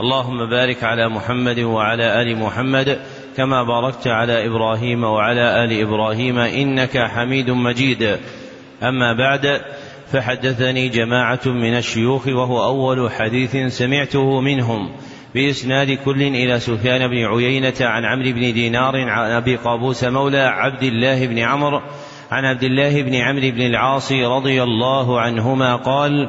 اللهم بارك على محمد وعلى آل محمد كما باركت على إبراهيم وعلى آل إبراهيم إنك حميد مجيد. أما بعد فحدثني جماعة من الشيوخ وهو أول حديث سمعته منهم. بإسناد كل إلى سفيان بن عيينة عن عمرو بن دينار عن أبي قابوس مولى عبد الله بن عمرو عن عبد الله بن عمرو بن العاص رضي الله عنهما قال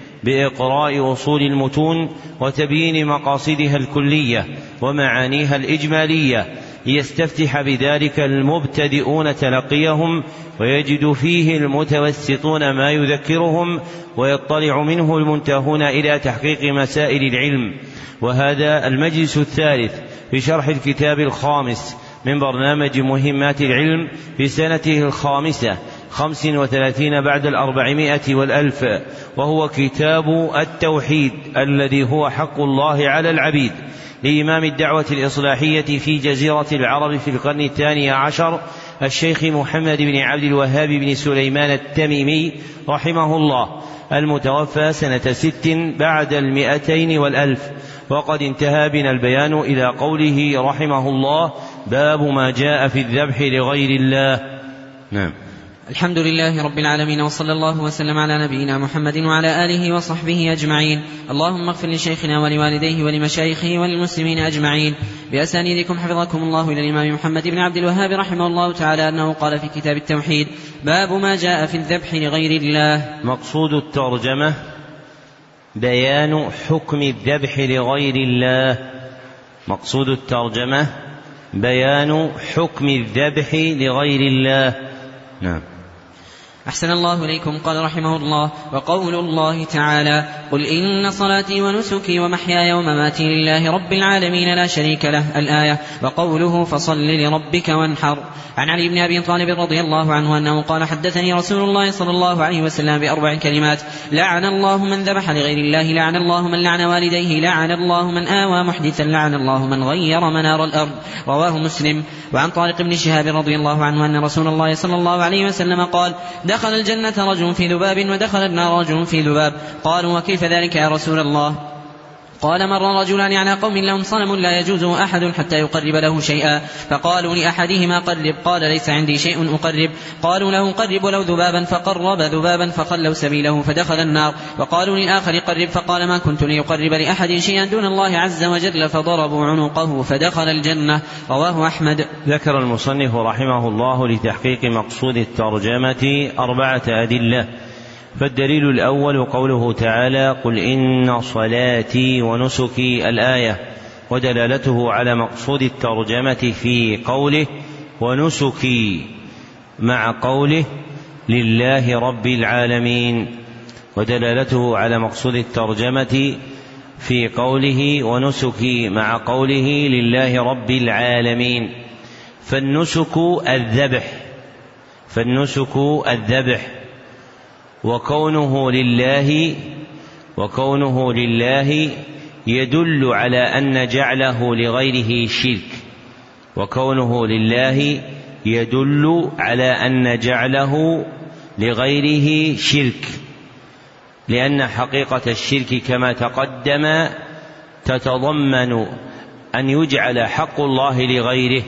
بإقراء اصول المتون وتبيين مقاصدها الكلية ومعانيها الإجمالية ليستفتح بذلك المبتدئون تلقيهم ويجد فيه المتوسطون ما يذكرهم ويطلع منه المنتهون إلى تحقيق مسائل العلم. وهذا المجلس الثالث في شرح الكتاب الخامس من برنامج مهمات العلم في سنته الخامسة خمس وثلاثين بعد الأربعمائة والألف وهو كتاب التوحيد الذي هو حق الله على العبيد لإمام الدعوة الإصلاحية في جزيرة العرب في القرن الثاني عشر الشيخ محمد بن عبد الوهاب بن سليمان التميمي رحمه الله المتوفى سنة ست بعد المئتين والألف. وقد انتهى بنا البيان إلى قوله رحمه الله باب ما جاء في الذبح لغير الله نعم. الحمد لله رب العالمين وصلى الله وسلم على نبينا محمد وعلى آله وصحبه أجمعين. اللهم اغفر لشيخنا ولوالديه ولمشايخه وللمسلمين أجمعين. بأسانيدكم حفظكم الله إلى الإمام محمد بن عبد الوهاب رحمه الله تعالى أنه قال في كتاب التوحيد باب ما جاء في الذبح لغير الله. مقصود الترجمة بيان حكم الذبح لغير الله. مقصود الترجمة بيان حكم الذبح لغير الله. نعم. أحسن الله إليكم. قال رحمه الله وقول الله تعالى قل إن صلاتي ونسكي ومحياي ومماتي لله رب العالمين لا شريك له الآية وقوله فصل لربك وانحر. عن علي بن أبي طالب رضي الله عنه أنه قال حدثني رسول الله صلى الله عليه وسلم بأربع كلمات لعن الله من ذبح لغير الله لعن الله من لعن والديه لعن الله من آوى محدثا لعن الله من غير منار الأرض. رواه مسلم. وعن طارق بن شهاب رضي الله عنه أن رسول الله صلى الله عليه وسلم قال دخل الجنة رجل في ذباب ودخل النار رجل في ذباب. قالوا وكيف ذلك يا رسول الله؟ قال مر رجلان على قوم لهم صنم لا يجوزه أحد حتى يقرب له شيئا. فقالوا لأحدهما قرب. قال ليس عندي شيء أقرب. قالوا له قرب ولو ذبابا. فقرب ذبابا فخلوا سبيله فدخل النار. وقالوا للآخر قرب. فقال ما كنت ليقرب لأحد شيئا دون الله عز وجل. فضربوا عنقه فدخل الجنة. رواه أحمد. ذكر المصنف رحمه الله لتحقيق مقصود الترجمة أربعة أدلة. فالدليل الأول قوله تعالى قل إن صلاتي ونسكي الآية ودلالته على مقصود الترجمة في قوله ونسكي مع قوله لله رب العالمين ودلالته على مقصود الترجمة في قوله ونسكي مع قوله لله رب العالمين فالنسك الذبح فالنسك الذبح وكونه لله وكونه لله يدل على أن جعله لغيره شرك. وكونه لله يدل على أن جعله لغيره شرك. لأن حقيقة الشرك كما تقدم تتضمن أن يجعل حق الله لغيره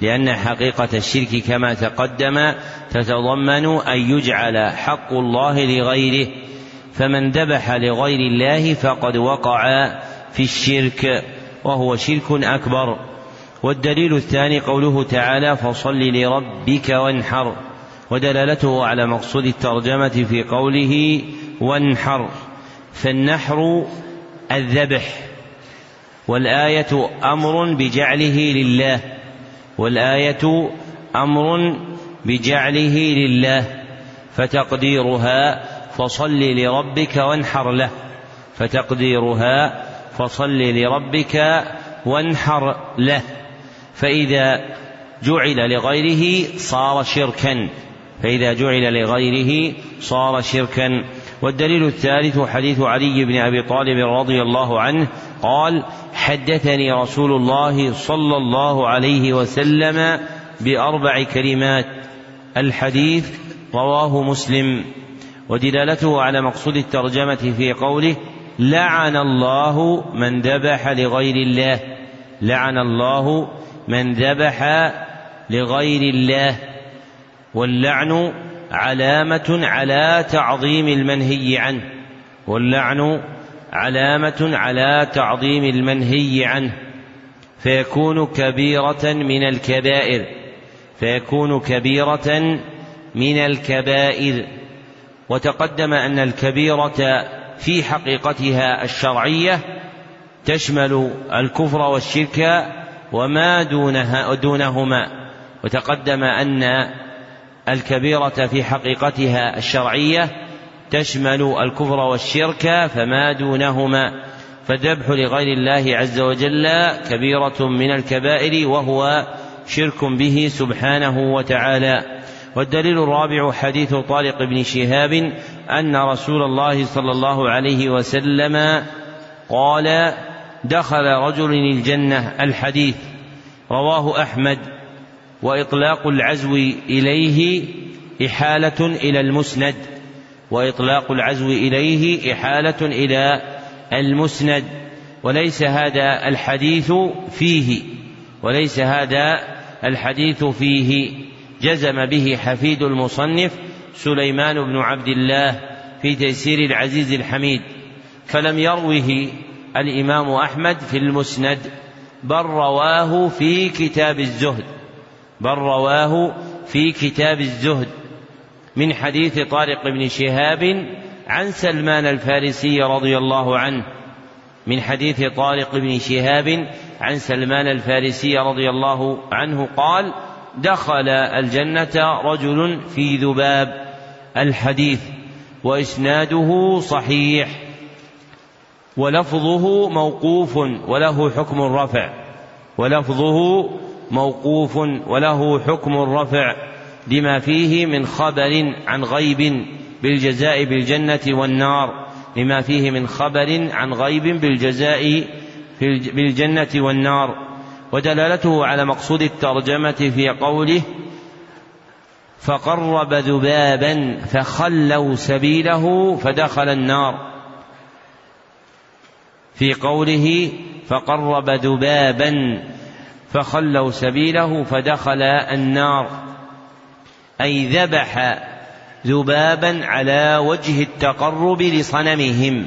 لأن حقيقة الشرك كما تقدم تتضمن أن يجعل حق الله لغيره فمن ذبح لغير الله فقد وقع في الشرك وهو شرك أكبر. والدليل الثاني قوله تعالى فصل لربك وانحر ودلالته على مقصود الترجمة في قوله وانحر فالنحر الذبح والآية أمر بجعله لله والآية أمر بجعله لله فتقديرها فصل لربك وانحر له. فتقديرها فصل لربك وانحر له. فإذا جعل لغيره صار شركا. فإذا جعل لغيره صار شركا. والدليل الثالث حديث علي بن أبي طالب رضي الله عنه قال حدثني رسول الله صلى الله عليه وسلم بأربع كلمات. الحديث رواه مسلم ودلالته على مقصود الترجمة في قوله لعن الله من ذبح لغير الله لعن الله من ذبح لغير الله واللعن علامة على تعظيم المنهي عنه واللعن علامة على تعظيم المنهي عنه فيكون كبيرة من الكبائر. فيكون كبيرة من الكبائر. وتقدم أن الكبيرة في حقيقتها الشرعية تشمل الكفر والشرك وما دونها دونهما. وتقدم أن الكبيرة في حقيقتها الشرعية تشمل الكفر والشرك فما دونهما. فالذبح لغير الله عز وجل كبيرة من الكبائر وهو شرك به سبحانه وتعالى. والدليل الرابع حديث طارق بن شهاب أن رسول الله صلى الله عليه وسلم قال دخل رجل الجنة. الحديث. رواه أحمد. وإطلاق العزو إليه إحالة إلى المسند. وإطلاق العزو إليه إحالة إلى المسند. وليس هذا الحديث فيه. وليس هذا الحديث فيه جزم به حفيد المصنف سليمان بن عبد الله في تيسير العزيز الحميد فلم يروه الإمام أحمد في المسند بل رواه في كتاب الزهد بل رواه في كتاب الزهد من حديث طارق بن شهاب عن سلمان الفارسي رضي الله عنه من حديث طارق بن شهاب عن سلمان الفارسي رضي الله عنه قال دخل الجنة رجل في ذباب الحديث وإسناده صحيح ولفظه موقوف وله حكم الرفع ولفظه موقوف وله حكم الرفع لما فيه من خبر عن غيب بالجزاء بالجنة والنار. لما فيه من خبر عن غيب بالجزاء بالجنة والنار ودلالته على مقصود الترجمة في قوله فقرب ذبابا فخلوا سبيله فدخل النار. في قوله فقرب ذبابا فخلوا سبيله فدخل النار أي ذبح ذبابا على وجه التقرب لصنمهم.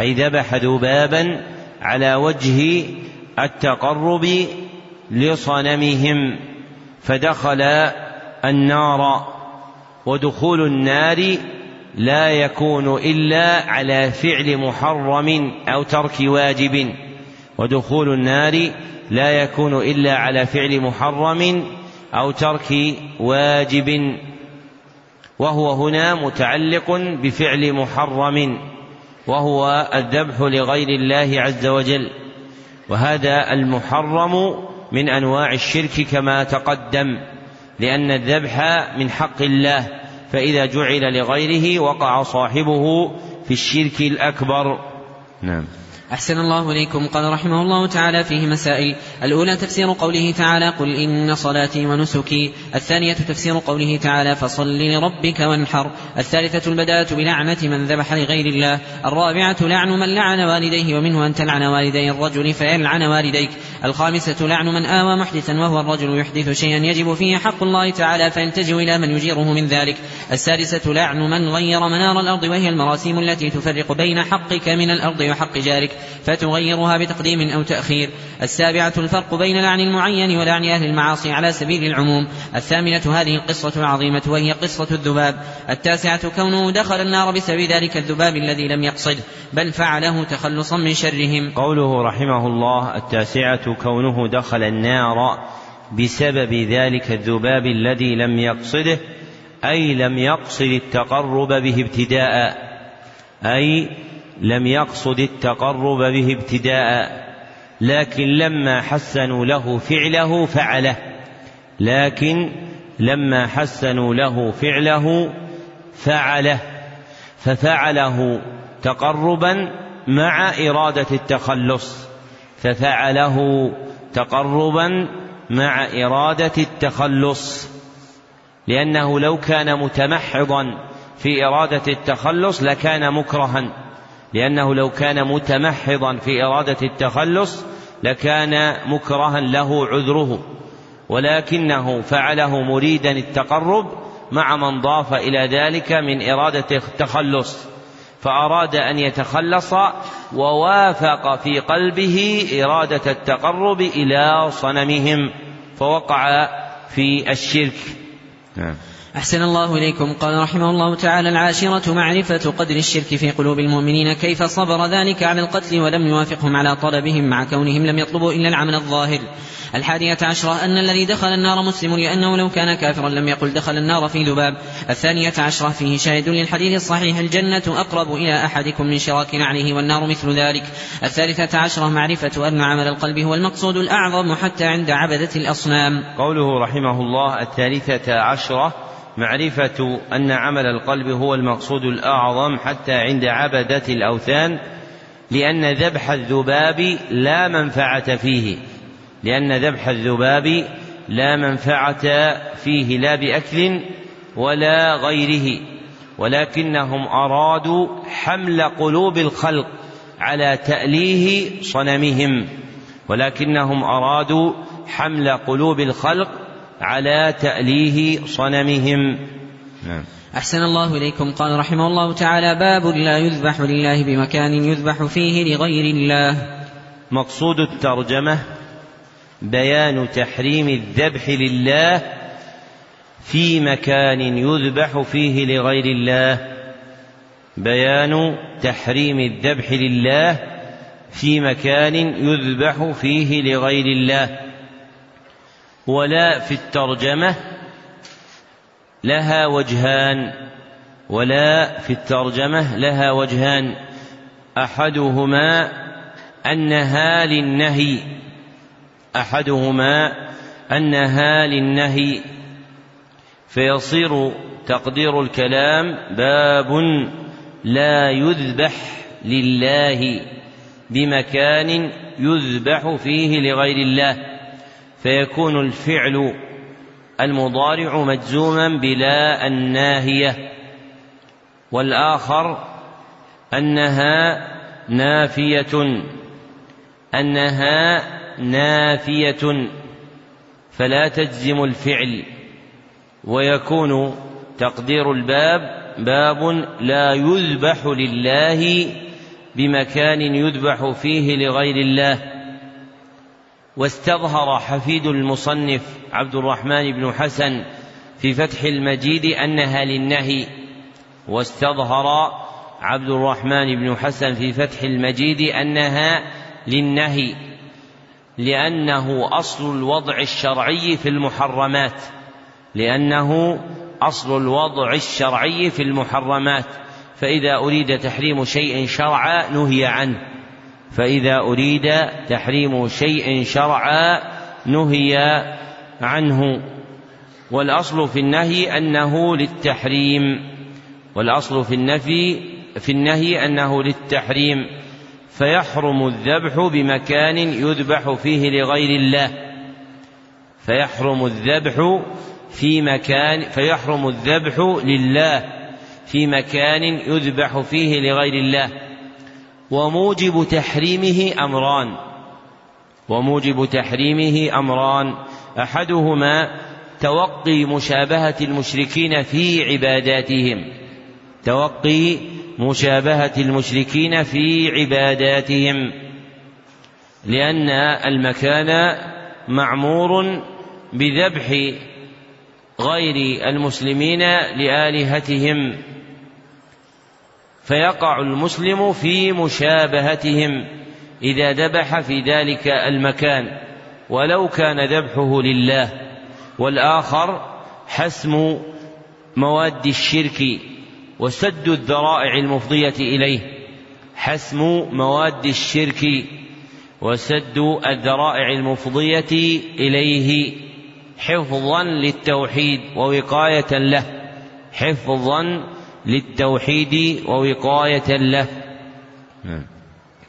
أي ذبح ذبابا على وجه التقرب لصنمهم. فدخل النار ودخول النار لا يكون إلا على فعل محرم أو ترك واجب. ودخول النار لا يكون إلا على فعل محرم أو ترك واجب. وهو هنا متعلق بفعل محرم وهو الذبح لغير الله عز وجل. وهذا المحرم من أنواع الشرك كما تقدم لأن الذبح من حق الله فإذا جعل لغيره وقع صاحبه في الشرك الأكبر. نعم. أحسن الله إليكم. قال رحمه الله تعالى فيه مسائل. الأولى تفسير قوله تعالى قل إن صلاتي ونسكي. الثانية تفسير قوله تعالى فصل لربك وانحر. الثالثة البداءة بلعنة من ذبح لغير الله. الرابعة لعن من لعن والديه ومنه أن تلعن والدي الرجل فيلعن والديك. الخامسة لعن من آوى محدثا وهو الرجل يحدث شيئا يجب فيه حق الله تعالى فيلتجئ إلى من يجيره من ذلك. السادسة لعن من غير منار الأرض وهي المراسيم التي تفرق بين حقك من الأرض وحق جارك فتغيرها بتقديم أو تأخير. السابعة الفرق بين لعن المعين ولعن أهل المعاصي على سبيل العموم. الثامنة هذه القصة العظيمة وهي قصة الذباب. التاسعة كونه دخل النار بسبب ذلك الذباب الذي لم يقصده بل فعله تخلصا من شرهم. قوله رحمه الله التاسعة كونه دخل النار بسبب ذلك الذباب الذي لم يقصده أي لم يقصد التقرب به ابتداء أي لم يقصد التقرب به ابتداء لكن لما حسنوا له فعله فعله لكن لما حسنوا له فعله فعله ففعله تقربا مع إرادة التخلص. ففعله تقربا مع إرادة التخلص لأنه لو كان متمحضا في إرادة التخلص لكان مكرها لأنه لو كان متمحضا في إرادة التخلص لكان مكرها له عذره. ولكنه فعله مريدا التقرب مع من ضاف إلى ذلك من إرادة التخلص. فأراد أن يتخلص ووافق في قلبه إرادة التقرب إلى صنمهم فوقع في الشرك. نعم. أحسن الله إليكم. قال رحمه الله تعالى العاشرة معرفة قدر الشرك في قلوب المؤمنين كيف صبر ذلك على القتل ولم يوافقهم على طلبهم مع كونهم لم يطلبوا إلا العمل الظاهر. الحادية عشرة أن الذي دخل النار مسلم لأنه لو كان كافرا لم يقل دخل النار في ذباب. الثانية عشرة فيه شاهد للحديث الصحيح الجنة أقرب إلى أحدكم من شراك نعله والنار مثل ذلك. الثالثة عشرة معرفة أن عمل القلب هو المقصود الأعظم حتى عند عبدة الأصنام. قوله رحمه الله الثالثة عشرة معرفة أن عمل القلب هو المقصود الأعظم حتى عند عبدة الأوثان لأن ذبح الذباب لا منفعة فيه لأن ذبح الذباب لا منفعة فيه لا بأكل ولا غيره ولكنهم أرادوا حمل قلوب الخلق على تأليه صنمهم ولكنهم أرادوا حمل قلوب الخلق على تأليه صنمهم. نعم. أحسن الله إليكم. قال رحمه الله تعالى باب لا يذبح لله بمكان يذبح فيه لغير الله. مقصود الترجمة بيان تحريم الذبح لله في مكان يذبح فيه لغير الله. بيان تحريم الذبح لله في مكان يذبح فيه لغير الله. ولا في الترجمة لها وجهان ولا في الترجمة لها وجهان. أحدهما أنها للنهي أحدهما أنها للنهي. فيصير تقدير الكلام باب لا يذبح لله بمكان يذبح فيه لغير الله. فيكون الفعل المضارع مجزوما بلا الناهية والآخر أنها نافية أنها نافية فلا تجزم الفعل ويكون تقدير الباب باب لا يذبح لله بمكان يذبح فيه لغير الله. واستظهر حفيد المصنف عبد الرحمن بن حسن في فتح المجيد أنها للنهي واستظهر عبد الرحمن بن حسن في فتح المجيد أنها للنهي لأنه أصل الوضع الشرعي في المحرمات لأنه أصل الوضع الشرعي في المحرمات فإذا أريد تحريم شيء شرعا نهي عنه. فإذا أريد تحريم شيء شرعا نهي عنه. والأصل في النهي أنه للتحريم. والأصل في النفي في النهي أنه للتحريم. فيحرم الذبح بمكان يذبح فيه لغير الله. فيحرم الذبح في مكان فيحرم الذبح لله في مكان يذبح فيه لغير الله. وموجب تحريمه أمران. وموجب تحريمه أمران. أحدهما توقي مشابهة المشركين في عباداتهم. توقي مشابهة المشركين في عباداتهم. لأن المكان معمور بذبح غير المسلمين لآلهتهم. فيقع المسلم في مشابهتهم إذا ذبح في ذلك المكان ولو كان ذبحه لله. والآخر حسم مواد الشرك وسد الذرائع المفضية إليه. حسم مواد الشرك وسد الذرائع المفضية إليه. حفظا للتوحيد ووقاية له. حفظا للتوحيد ووقاية له نعم.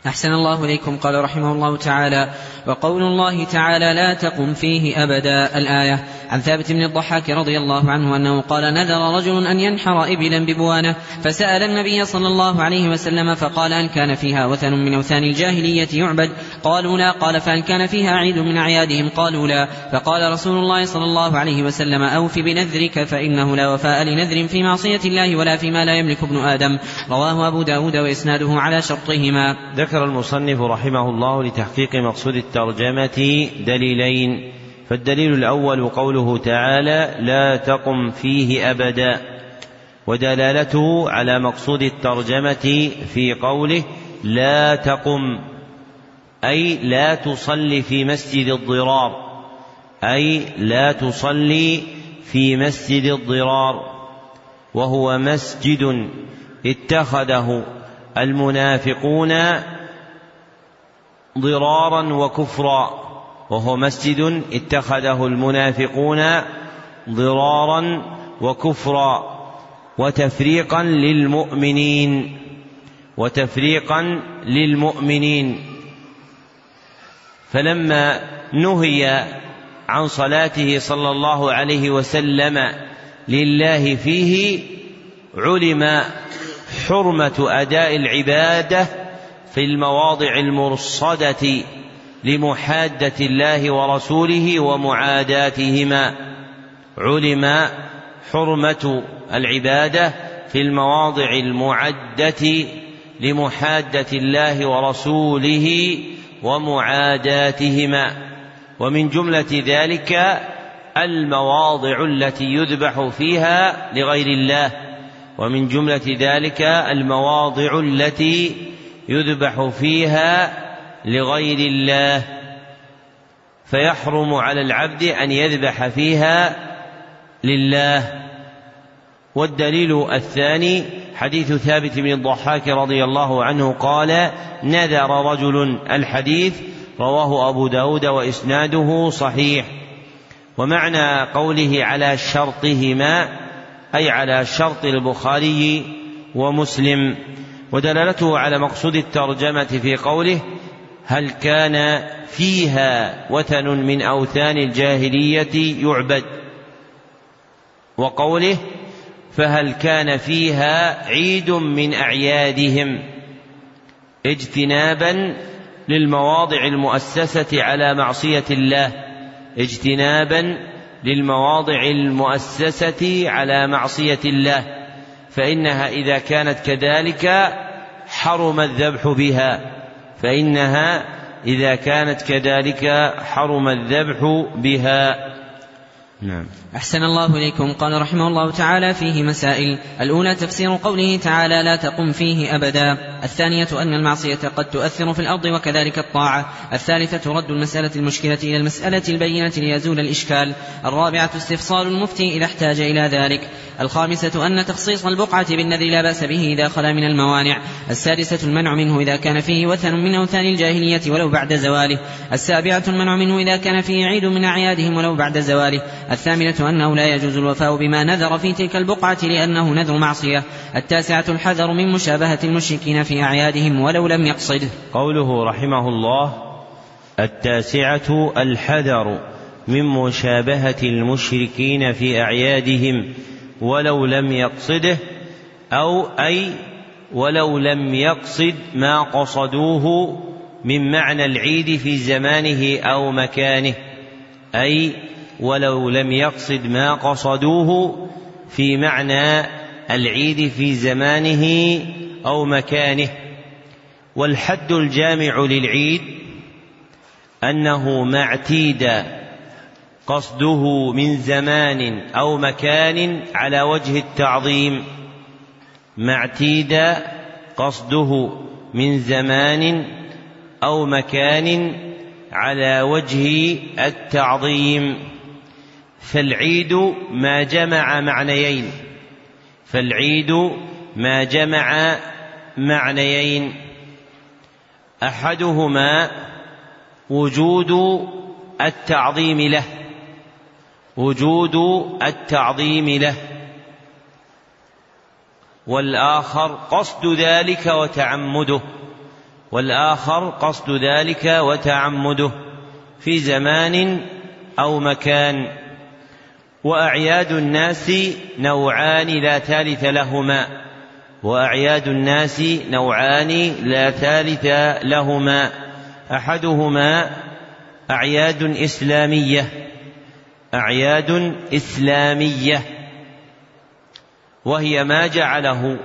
أحسن الله إليكم قال رحمه الله تعالى وقول الله تعالى لا تقم فيه أبدا. الآية عن ثابت بن الضحاك رضي الله عنه أنه قال نذر رجل أن ينحر إبلا ببوانة. فسأل النبي صلى الله عليه وسلم فقال هل كان فيها وثن من أوثان الجاهلية يعبد؟ قالوا لا. قال فهل كان فيها عيد من أعيادهم؟ قالوا لا. فقال رسول الله صلى الله عليه وسلم أوف بنذرك فإنه لا وفاء لنذر في معصية الله ولا فيما لا يملك ابن آدم. رواه أبو داود وإسناده على شرطهما. ذكر المصنف رحمه الله لتحقيق مقصود الترجمة دليلين فالدليل الأول قوله تعالى لا تقم فيه أبدا ودلالته على مقصود الترجمة في قوله لا تقم أي لا تصلي في مسجد الضرار أي لا تصلي في مسجد الضرار وهو مسجد اتخذه المنافقون ضرارا وكفرا وهو مسجد اتخذه المنافقون ضرارا وكفرا وتفريقا للمؤمنين وتفريقا للمؤمنين. فلما نهي عن صلاته صلى الله عليه وسلم لله فيه علم حرمة أداء العبادة في المواضع المرصدة لمحادة الله ورسوله ومعاداتهما. علم حرمة العبادة في المواضع المعدة لمحادة الله ورسوله ومعاداتهما. ومن جملة ذلك المواضع التي يذبح فيها لغير الله. ومن جملة ذلك المواضع التي يذبح فيها لغير الله فيحرم على العبد أن يذبح فيها لله. والدليل الثاني حديث ثابت بن الضحاك رضي الله عنه قال نذر رجل الحديث رواه أبو داود وإسناده صحيح. ومعنى قوله على شرطهما أي على شرط البخاري ومسلم. ودلالته على مقصود الترجمة في قوله هل كان فيها وثن من أوثان الجاهلية يعبد؟ وقوله فهل كان فيها عيد من أعيادهم؟ اجتنابا للمواضع المؤسسة على معصية الله. اجتنابا للمواضع المؤسسة على معصية الله. فإنها إذا كانت كذلك حرم الذبح بها. فإنها إذا كانت كذلك حرم الذبح بها. نعم. أحسن الله إليكم. قال رحمه الله تعالى فيه مسائل. الأولى تفسير قوله تعالى لا تقم فيه أبدا. الثانية أن المعصية قد تؤثر في الأرض وكذلك الطاعة. الثالثة رد المسألة المشكلة إلى المسألة البينة ليزول الإشكال. الرابعة استفصال المفتي إذا احتاج إلى ذلك. الخامسة أن تخصيص البقعة بالنذر لا بأس به إذا خلا من الموانع. السادسة المنع منه إذا كان فيه وثن من أوثان الجاهلية ولو بعد زواله. السابعة المنع منه إذا كان فيه عيد من أعيادهم ولو بعد زواله. الثامنة أنه لا يجوز الوفاء بما نذر في تلك البقعة لأنه نذر معصية. التاسعة الحذر من مشابهة المشركين في أعيادهم ولو لم يقصده قوله رحمه الله التاسعة الحذر من مشابهة المشركين في أعيادهم ولو لم يقصده أو أي ولو لم يقصد ما قصدوه من معنى العيد في زمانه أو مكانه أي ولو لم يقصد ما قصدوه في معنى العيد في زمانه أو مكانه. والحد الجامع للعيد أنه ما اعتيد قصده من زمان أو مكان على وجه التعظيم. ما اعتيد قصده من زمان أو مكان على وجه التعظيم. فالعيد ما جمع معنيين. فالعيد ما جمع معنيين. أحدهما وجود التعظيم له. وجود التعظيم له. والآخر قصد ذلك وتعمده. والآخر قصد ذلك وتعمده. في زمان أو مكان. وأعياد الناس نوعان لا ثالث لهما. وأعياد الناس نوعان لا ثالث لهما. أحدهما أعياد إسلامية. أعياد إسلامية. وهي ما جعله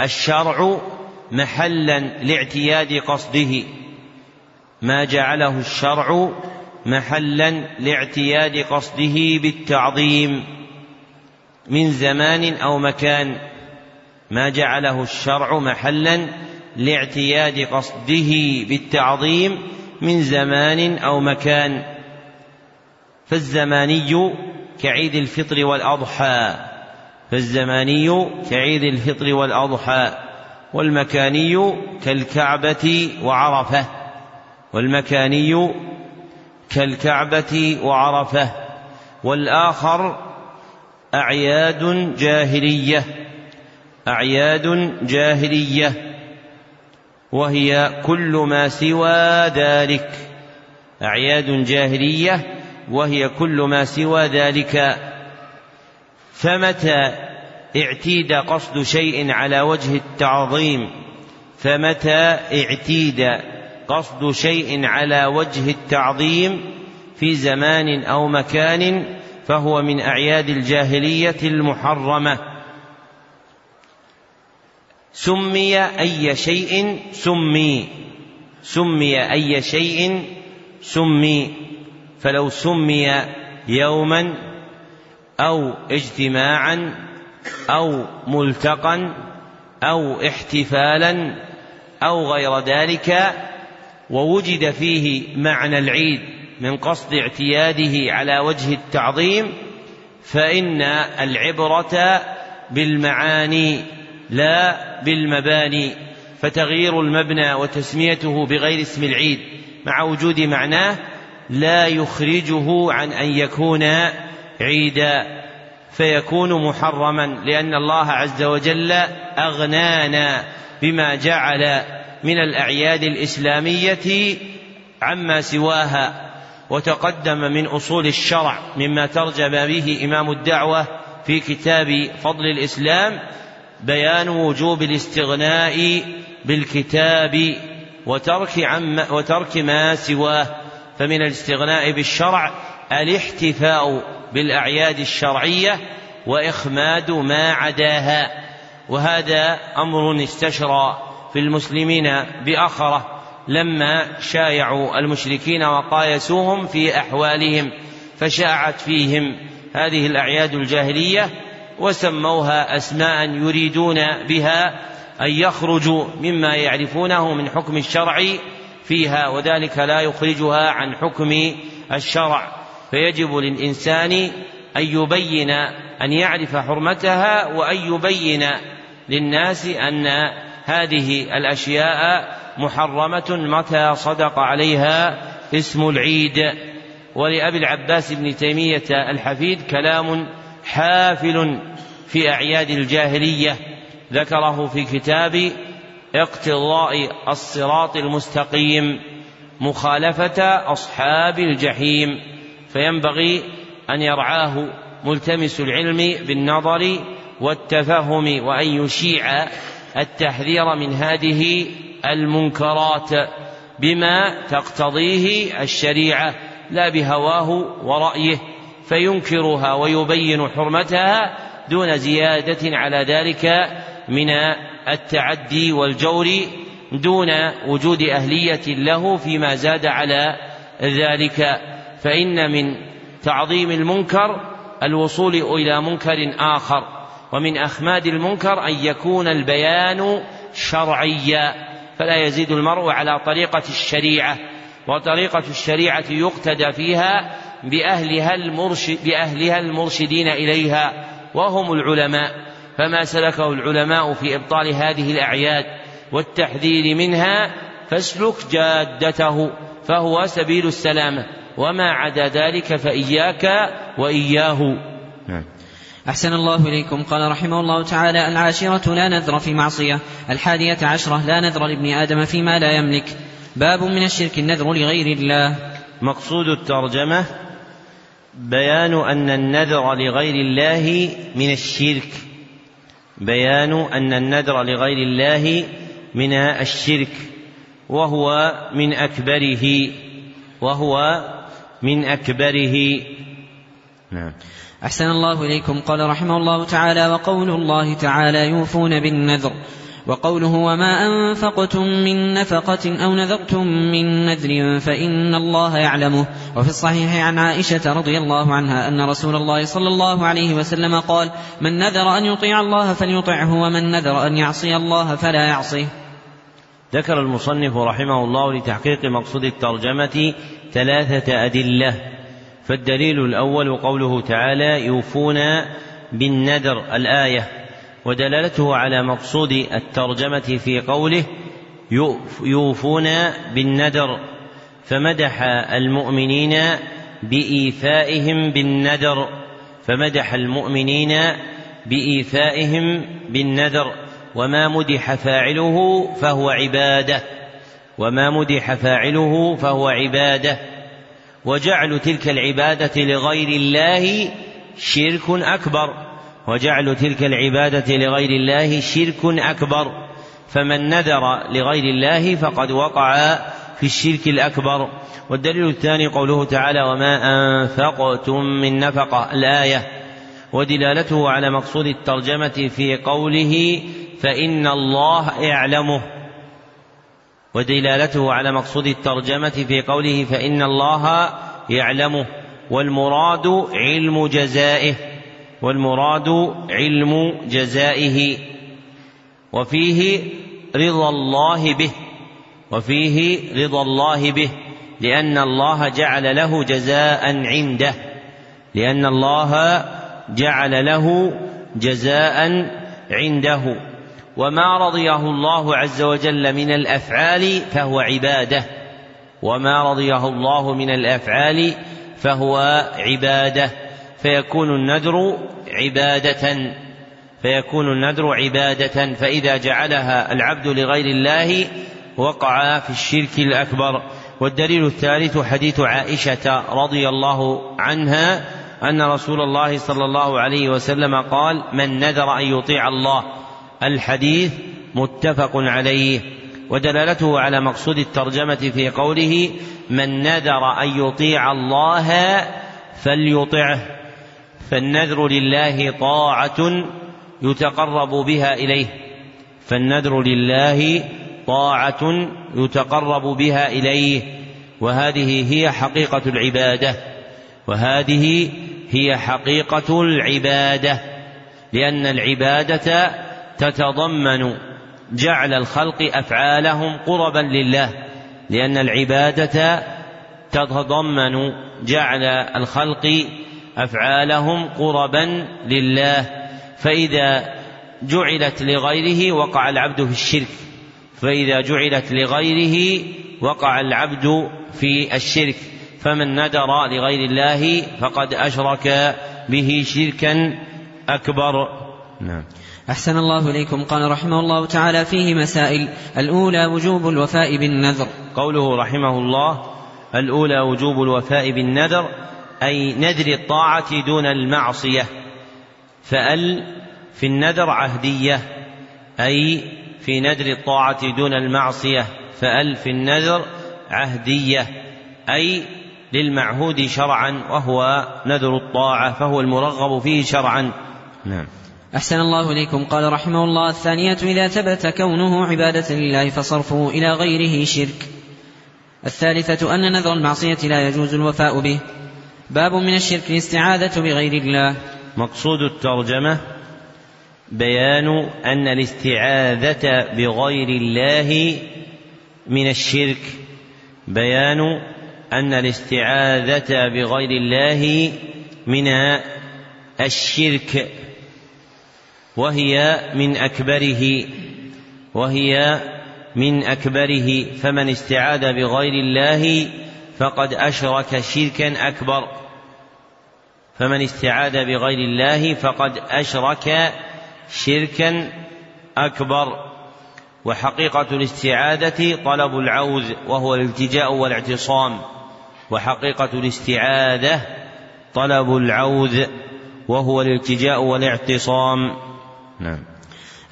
الشرع محلا لاعتياد قصده. ما جعله الشرع محلا لاعتياد قصده بالتعظيم من زمان أو مكان ما جعله الشرع محلا لاعتياد قصده بالتعظيم من زمان أو مكان. فالزماني كعيد الفطر والأضحى فالزماني كعيد الفطر والأضحى والمكاني كالكعبة وعرفة والمكاني كالكعبة وعرفة والآخر أعياد جاهلية أعياد جاهلية وهي كل ما سوى ذلك. أعياد جاهلية وهي كل ما سوى ذلك. فمتى اعتيد قصد شيء على وجه التعظيم؟ فمتى اعتيد قصد شيء على وجه التعظيم في زمان أو مكان فهو من أعياد الجاهلية المحرمة. سمي أي شيء سمي. سمي أي شيء سمي. فلو سمي يوما أو اجتماعا أو ملتقا أو احتفالا أو غير ذلك ووجد فيه معنى العيد من قصد اعتياده على وجه التعظيم فإن العبرة بالمعاني لا بالمباني فتغيير المبنى وتسميته بغير اسم العيد مع وجود معناه لا يخرجه عن أن يكون عيدا فيكون محرما لأن الله عز وجل أغنانا بما جعل من الأعياد الإسلامية عما سواها وتقدم من أصول الشرع مما ترجم به إمام الدعوة في كتاب فضل الإسلام بيان وجوب الاستغناء بالكتاب وترك عم وترك ما سواه فمن الاستغناء بالشرع الاحتفاء بالأعياد الشرعية وإخماد ما عداها وهذا أمر استشرى في المسلمين بآخرة لما شايعوا المشركين وقايسوهم في أحوالهم فشاعت فيهم هذه الأعياد الجاهلية وسموها أسماء يريدون بها أن يخرجوا مما يعرفونه من حكم الشرع فيها وذلك لا يخرجها عن حكم الشرع. فيجب للإنسان أن يبين أن يعرف حرمتها وأن يبين للناس أن هذه الأشياء محرمة متى صدق عليها اسم العيد. ولأبي العباس بن تيمية الحفيد كلام حافل في أعياد الجاهلية. ذكره في كتاب اقتضاء الصراط المستقيم مخالفة أصحاب الجحيم. فينبغي أن يرعاه ملتمس العلم بالنظر والتفهم وأن يشيع التحذير من هذه المنكرات بما تقتضيه الشريعة لا بهواه ورأيه فينكرها ويبين حرمتها دون زيادة على ذلك من التعدي والجور دون وجود أهلية له فيما زاد على ذلك. فإن من تعظيم المنكر الوصول إلى منكر آخر. ومن أخماد المنكر أن يكون البيان شرعيا فلا يزيد المرء على طريقة الشريعة وطريقة الشريعة يقتدى فيها بأهلها المرشد بأهلها المرشدين إليها وهم العلماء فما سلكه العلماء في إبطال هذه الأعياد والتحذير منها فاسلك جادته فهو سبيل السلامة وما عدا ذلك فإياك وإياه نعم. أحسن الله إليكم. قال رحمه الله تعالى العاشرة لا نذر في معصية الحادية عشرة لا نذر لابن آدم فيما لا يملك. باب من الشرك النذر لغير الله. مقصود الترجمة بيان أن النذر لغير الله من الشرك. بيان أن النذر لغير الله من الشرك وهو من أكبره وهو من أكبره. نعم. أحسن الله إليكم. قال رحمه الله تعالى وقول الله تعالى يوفون بالنذر. وقوله وما أنفقتم من نفقة أو نذرتم من نذر فإن الله يعلمه. وفي الصحيح عن عائشة رضي الله عنها أن رسول الله صلى الله عليه وسلم قال من نذر أن يطيع الله فليطعه ومن نذر أن يعصي الله فلا يعصيه. ذكر المصنف رحمه الله لتحقيق مقصود الترجمة ثلاثة أدلة. فالدليل الأول قوله تعالى يوفون بالنذر الآية ودلالته على مقصود الترجمة في قوله يوفون بالنذر فمدح المؤمنين بإيفائهم بالنذر فمدح المؤمنين بإيفائهم بالنذر وما مدح فاعله فهو عبادة وما مدح فاعله فهو عبادة. وجعل تلك العبادة لغير الله شرك أكبر. وجعل تلك العبادة لغير الله شرك أكبر. فمن نذر لغير الله فقد وقع في الشرك الأكبر. والدليل الثاني قوله تعالى وما أنفقتم من نفقة الآية. ودلالته على مقصود الترجمة في قوله فإن الله يعلمه ودلالته على مقصود الترجمة في قوله فإن الله يعلمه والمراد علم جزائه والمراد علم جزائه. وفيه رضا الله به وفيه رضا الله به لأن الله جعل له جزاء عنده لأن الله جعل له جزاء عنده. وما رضيه الله عز وجل من الأفعال فهو عبادة. وما رضيه الله من الأفعال فهو عبادة. فيكون النذر عبادة. فيكون النذر عبادة. فإذا جعلها العبد لغير الله وقع في الشرك الأكبر. والدليل الثالث حديث عائشة رضي الله عنها أن رسول الله صلى الله عليه وسلم قال من نذر أن يطيع الله. الحديث متفق عليه ودلالته على مقصود الترجمة في قوله من نذر أن يطيع الله فليطعه فالنذر لله طاعة يتقرب بها إليه فالنذر لله طاعة يتقرب بها إليه وهذه هي حقيقة العبادة وهذه هي حقيقة العبادة لأن العبادة تتضمن جعل الخلق أفعالهم قربا لله لأن العبادة تتضمن جعل الخلق أفعالهم قربا لله. فإذا جعلت لغيره وقع العبد في الشرك فإذا جعلت لغيره وقع العبد في الشرك فمن ندر لغير الله فقد أشرك به شركا أكبر. نعم. أحسن الله إليكم. قال رحمه الله تعالى فيه مسائل. الأولى وجوب الوفاء بالنذر. قوله رحمه الله الأولى وجوب الوفاء بالنذر أي نذر الطاعة دون المعصية. فأل في النذر عهدية أي في نذر الطاعة دون المعصية. فأل في النذر عهدية أي للمعهود شرعا وهو نذر الطاعة فهو المرغب فيه شرعا. نعم. أحسن الله إليكم. قال رحمه الله الثانية إذا ثبت كونه عبادة لله فصرفه إلى غيره شرك. الثالثة أن نذر المعصية لا يجوز الوفاء به. باب من الشرك الاستعاذة بغير الله. مقصود الترجمة بيان أن الاستعاذة بغير الله من الشرك. بيان أن الاستعاذة بغير الله من الشرك. وهي من أكبره وهي من أكبره فمن استعاذ بغير الله فقد أشرك شركا أكبر. فمن استعاذ بغير الله فقد أشرك شركا أكبر. وحقيقة الاستعاذة طلب العوذ وهو الالتجاء والاعتصام. وحقيقة الاستعاذة طلب العوذ وهو الالتجاء والاعتصام. نعم.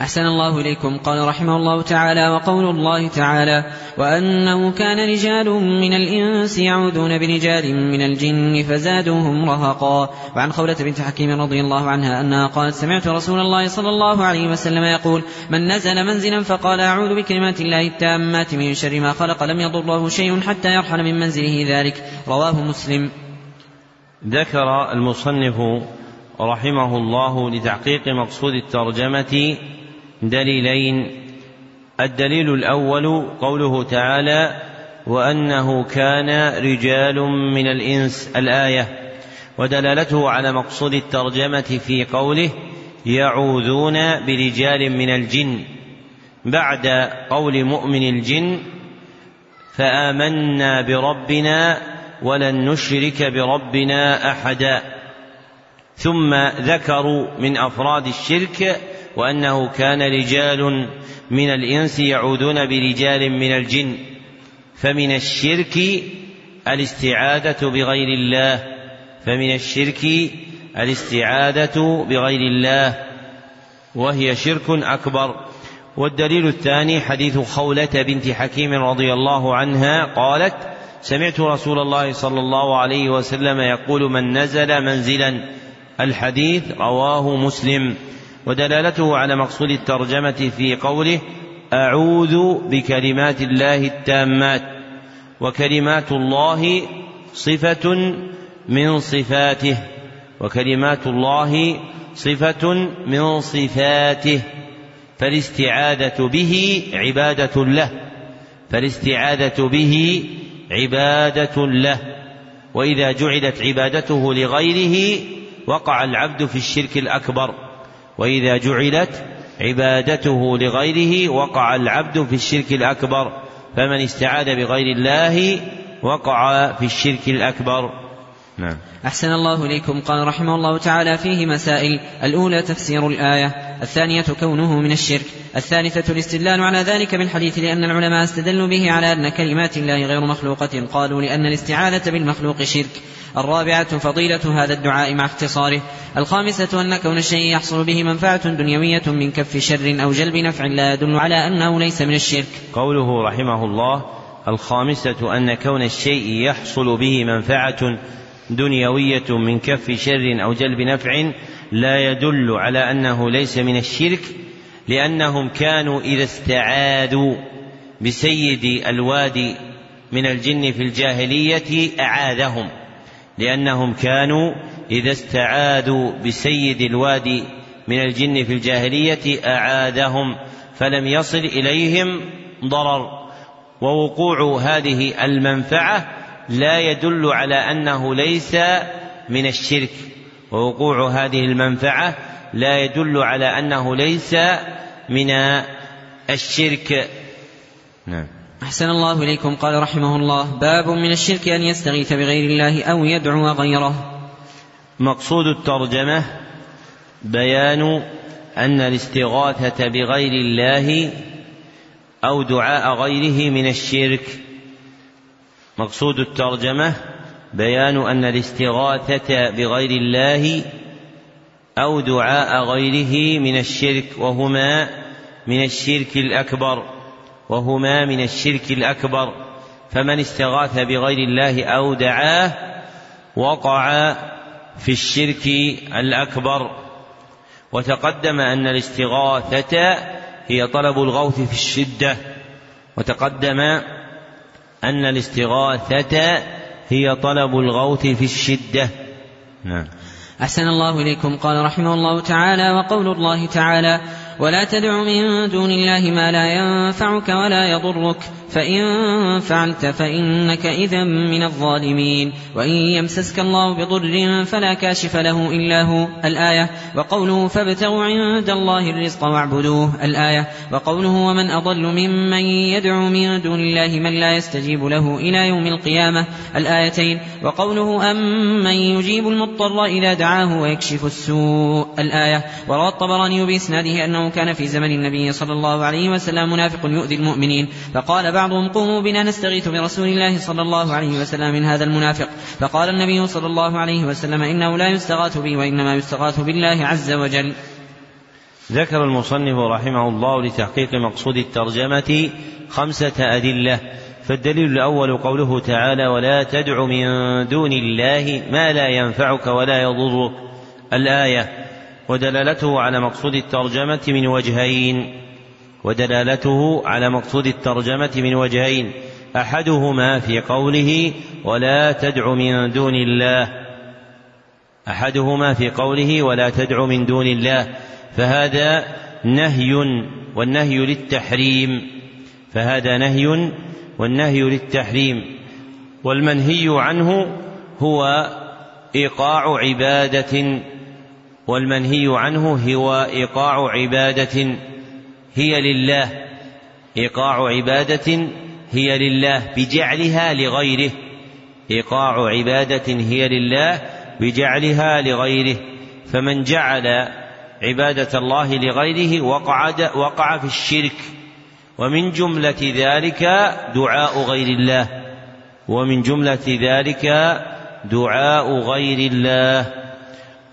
أحسن الله إليكم. قال رحمه الله تعالى وقول الله تعالى وأنه كان رجال من الإنس يعوذون برجال من الجن فزادوهم رهقا. وعن خولة بنت حكيم رضي الله عنها أنها قالت سمعت رسول الله صلى الله عليه وسلم يقول من نزل منزلا فقال أعوذ بكلمات الله التامات من شر ما خلق. لم يضره شيء حتى يرحل من منزله ذلك. رواه مسلم. ذكر المصنف رحمه الله لتحقيق مقصود الترجمة دليلين. الدليل الأول قوله تعالى وأنه كان رجال من الإنس الآية. ودلالته على مقصود الترجمة في قوله يعوذون برجال من الجن. بعد قول مؤمن الجن فآمنا بربنا ولن نشرك بربنا أحدا. ثم ذكروا من أفراد الشرك وأنه كان رجال من الإنس يعودون برجال من الجن فمن الشرك الاستعاذة بغير الله فمن الشرك الاستعاذة بغير الله وهي شرك أكبر. والدليل الثاني حديث خولة بنت حكيم رضي الله عنها قالت سمعت رسول الله صلى الله عليه وسلم يقول من نزل منزلا الحديث رواه مسلم ودلالته على مقصود الترجمة في قوله أعوذ بكلمات الله التامات وكلمات الله صفة من صفاته وكلمات الله صفة من صفاته فالاستعاذة به عبادة له فالاستعاذة به عبادة له وإذا جعلت عبادته لغيره وقع العبد في الشرك الأكبر وإذا جعلت عبادته لغيره وقع العبد في الشرك الأكبر فمن استعاذ بغير الله وقع في الشرك الأكبر. نعم. أحسن الله إليكم. قال رحمه الله تعالى فيه مسائل. الأولى تفسير الآية الثانية كونه من الشرك الثالثة الاستدلال على ذلك بالحديث لأن العلماء استدلوا به على أن كلمات الله غير مخلوقة. قالوا لأن الاستعاذة بالمخلوق شرك. الرابعة فضيلة هذا الدعاء مع اختصاره. الخامسة أن كون الشيء يحصل به منفعة دنيوية من كف شر أو جلب نفع لا يدل على أنه ليس من الشرك. قوله رحمه الله الخامسة أن كون الشيء يحصل به منفعة دنيوية من كف شر أو جلب نفع لا يدل على أنه ليس من الشرك لأنهم كانوا إذا استعاذوا بسيد الوادي من الجن في الجاهلية أعاذهم. لأنهم كانوا إذا استعاذوا بسيد الوادي من الجن في الجاهلية أعادهم فلم يصل إليهم ضرر. ووقوع هذه المنفعة لا يدل على أنه ليس من الشرك. ووقوع هذه المنفعة لا يدل على أنه ليس من الشرك. نعم. أحسن الله إليكم. قال رحمه الله باب من الشرك أن يستغيث بغير الله أو يدعو غيره. مقصود الترجمة بيان أن الاستغاثة بغير الله أو دعاء غيره من الشرك. مقصود الترجمة بيان أن الاستغاثة بغير الله أو دعاء غيره من الشرك وهما من الشرك الأكبر. وهما من الشرك الأكبر فمن استغاث بغير الله أو دعاه وقع في الشرك الأكبر. وتقدم أن الاستغاثة هي طلب الغوث في الشدة. وتقدم أن الاستغاثة هي طلب الغوث في الشدة. نعم. أحسن الله إليكم. قال رحمه الله تعالى وقول الله تعالى ولا تدع من دون الله ما لا ينفعك ولا يضرك. فإن فعلت فإنك إذا من الظالمين. وإن يمسسك الله بضر فلا كاشف له إلا هو. الآية وقوله فابتغوا عند الله الرزق واعبدوه. الآية وقوله ومن أضل ممن يدعو من دون الله من لا يستجيب له إلى يوم القيامة. الآيتين وقوله أمن يجيب المضطر إذا دعاه ويكشف السوء. الآية وروى الطبراني بإسناده أنه كان في زمن النبي صلى الله عليه وسلم منافق يؤذي المؤمنين. فقال بعضهم قوموا بنا نستغيث برسول الله صلى الله عليه وسلم من هذا المنافق. فقال النبي صلى الله عليه وسلم إنه لا يستغاث بي وإنما يستغاث بالله عز وجل. ذكر المصنف رحمه الله لتحقيق مقصود الترجمة خمسة أدلة. فالدليل الأول قوله تعالى ولا تدع من دون الله ما لا ينفعك ولا يضرك. الآية. ودلالته على مقصود الترجمة من وجهين. ودلالته على مقصود الترجمة من وجهين أحدهما في قوله ولا تدع من دون الله أحدهما في قوله ولا تدع من دون الله فهذا نهي والنهي للتحريم فهذا نهي والنهي للتحريم والمنهي عنه هو إيقاع عبادة والمنهي عنه هو إيقاع عبادة. هي لله. إيقاع عبادة هي لله. بجعلها لغيره. إيقاع عبادة هي لله. بجعلها لغيره. فمن جعل عبادة الله لغيره وقع وقع في الشرك. ومن جملة ذلك دعاء غير الله. ومن جملة ذلك دعاء غير الله.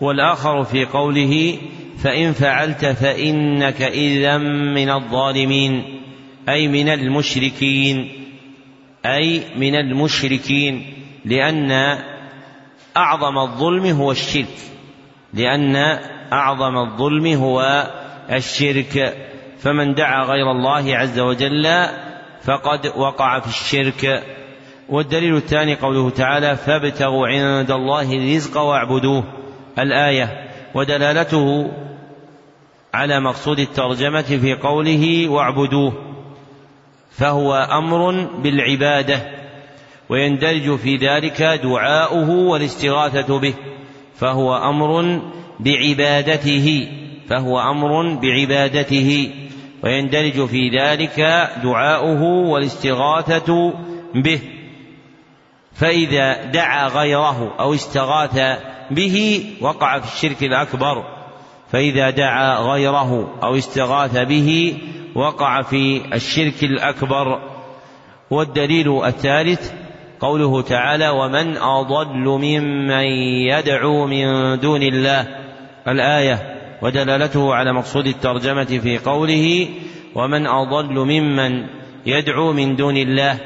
والآخر في قوله فإن فعلت فإنك إذا من الظالمين أي من المشركين أي من المشركين لأن أعظم الظلم هو الشرك لأن أعظم الظلم هو الشرك. فمن دعا غير الله عز وجل فقد وقع في الشرك. والدليل الثاني قوله تعالى فابتغوا عند الله الرزق واعبدوه الآية. ودلالته على مقصود الترجمة في قوله واعبدوه فهو أمر بالعبادة ويندرج في ذلك دعاؤه والاستغاثة به فهو أمر بعبادته فهو أمر بعبادته ويندرج في ذلك دعاؤه والاستغاثة به فإذا دعا غيره أو استغاث به وقع في الشرك الأكبر. فإذا دعا غيره أو استغاث به وقع في الشرك الأكبر. والدليل الثالث قوله تعالى ومن أضل ممن يدعو من دون الله الآية ودلالته على مقصود الترجمة في قوله ومن أضل ممن يدعو من دون الله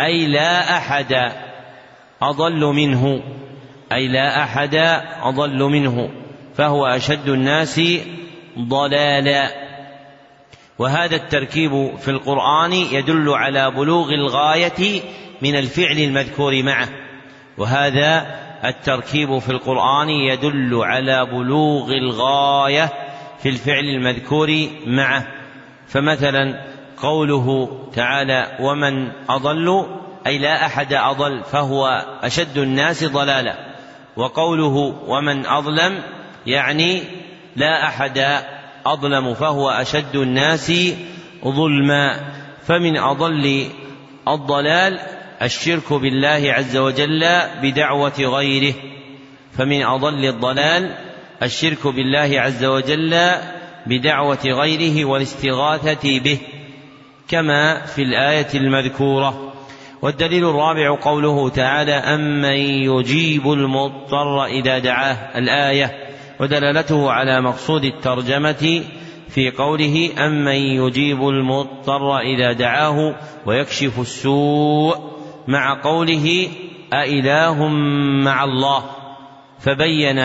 أي لا أحد أضل منه. أي لا أحد أضل منه. فهو أشد الناس ضلالا. وهذا التركيب في القرآن يدل على بلوغ الغاية من الفعل المذكور معه. وهذا التركيب في القرآن يدل على بلوغ الغاية في الفعل المذكور معه. فمثلا قوله تعالى ومن أضل أي لا أحد أضل فهو أشد الناس ضلالا. وقوله ومن أظلم يعني لا أحد أظلم فهو أشد الناس ظلما فمن أضل الضلال الشرك بالله عز وجل بدعوة غيره فمن أضل الضلال الشرك بالله عز وجل بدعوة غيره والاستغاثة به كما في الآية المذكورة والدليل الرابع قوله تعالى أمن يجيب المضطر إذا دعاه الآية ودلالته على مقصود الترجمة في قوله أمن يجيب المضطر إذا دعاه ويكشف السوء مع قوله أإله مع الله فبين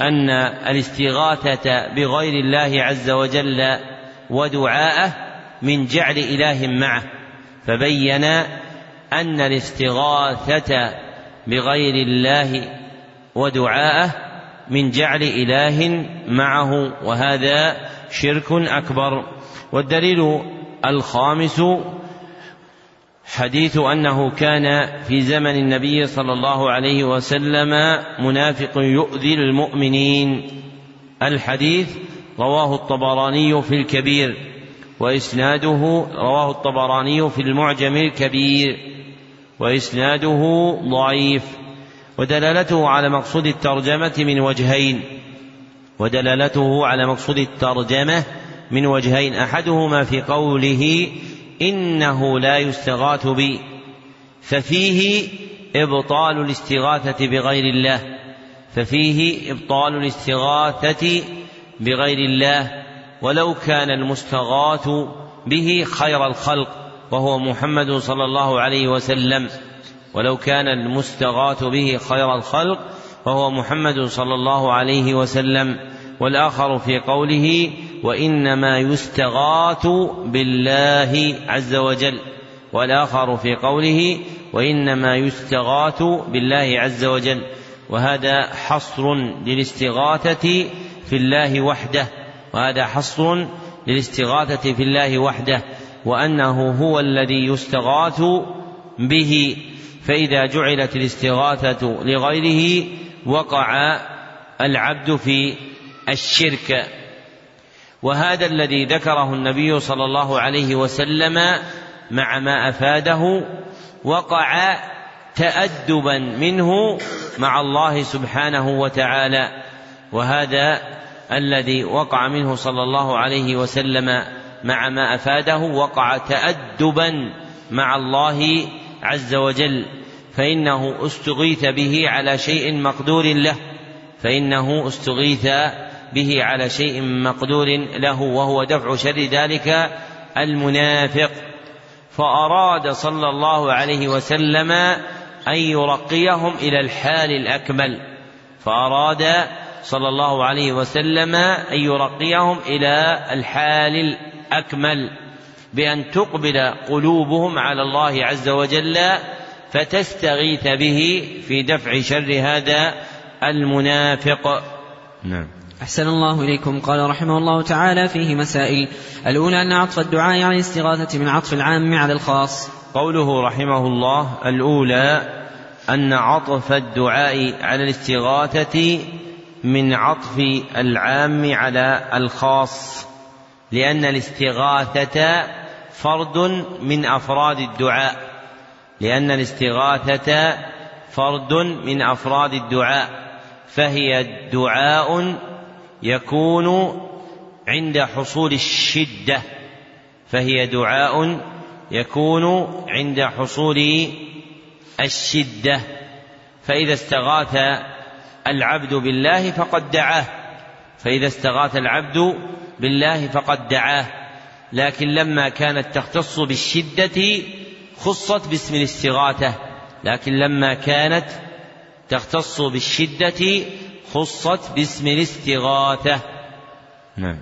أن الاستغاثة بغير الله عز وجل ودعاءه من جعل إله معه فبين أن الاستغاثة بغير الله ودعاءه من جعل إله معه وهذا شرك أكبر. والدليل الخامس حديث أنه كان في زمن النبي صلى الله عليه وسلم منافق يؤذي المؤمنين. الحديث رواه الطبراني في الكبير وإسناده رواه الطبراني في المعجم الكبير وإسناده ضعيف. ودلالته على مقصود الترجمة من وجهين. ودلالته على مقصود الترجمة من وجهين. أحدهما في قوله إنه لا يستغاث بي. ففيه إبطال الاستغاثة بغير الله. ففيه إبطال الاستغاثة بغير الله. ولو كان المستغاث به خير الخلق. وهو محمد صلى الله عليه وسلم. ولو كان المستغاث به خير الخلق وهو محمد صلى الله عليه وسلم. والآخر في قوله وإنما يستغاث بالله عز وجل. والآخر في قوله وإنما يستغاث بالله عز وجل. وهذا حصر للاستغاثة في الله وحده. وهذا حصر للاستغاثة في الله وحده. وأنه هو الذي يستغاث به. فإذا جعلت الاستغاثة لغيره وقع العبد في الشرك. وهذا الذي ذكره النبي صلى الله عليه وسلم مع ما أفاده وقع تادبا منه مع الله سبحانه وتعالى. وهذا الذي وقع منه صلى الله عليه وسلم مع ما أفاده وقع تادبا مع الله عز وجل فإنه استغيث به على شيء مقدور له فإنه استغيث به على شيء مقدور له وهو دفع شر ذلك المنافق. فأراد صلى الله عليه وسلم أن يرقيهم إلى الحال الأكمل. فأراد صلى الله عليه وسلم أن يرقيهم إلى الحال الأكمل. بأن تقبل قلوبهم على الله عز وجل فتستغيث به في دفع شر هذا المنافق. نعم. أحسن الله إليكم. قال رحمه الله تعالى فيه مسائل. الأولى أن عطف الدعاء على الاستغاثة من عطف العام على الخاص. قوله رحمه الله الأولى أن عطف الدعاء على الاستغاثة من عطف العام على الخاص لأن الاستغاثة فرد من أفراد الدعاء لأن الاستغاثة فرد من أفراد الدعاء فهي دعاء يكون عند حصول الشدة فهي دعاء يكون عند حصول الشدة. فإذا استغاث العبد بالله فقد دعاه فإذا استغاث العبد بالله فقد دعاه. لكن لما كانت تختص بالشدة خصت باسم الاستغاثة. لكن لما كانت تختص بالشدة خصت باسم الاستغاثة. نعم.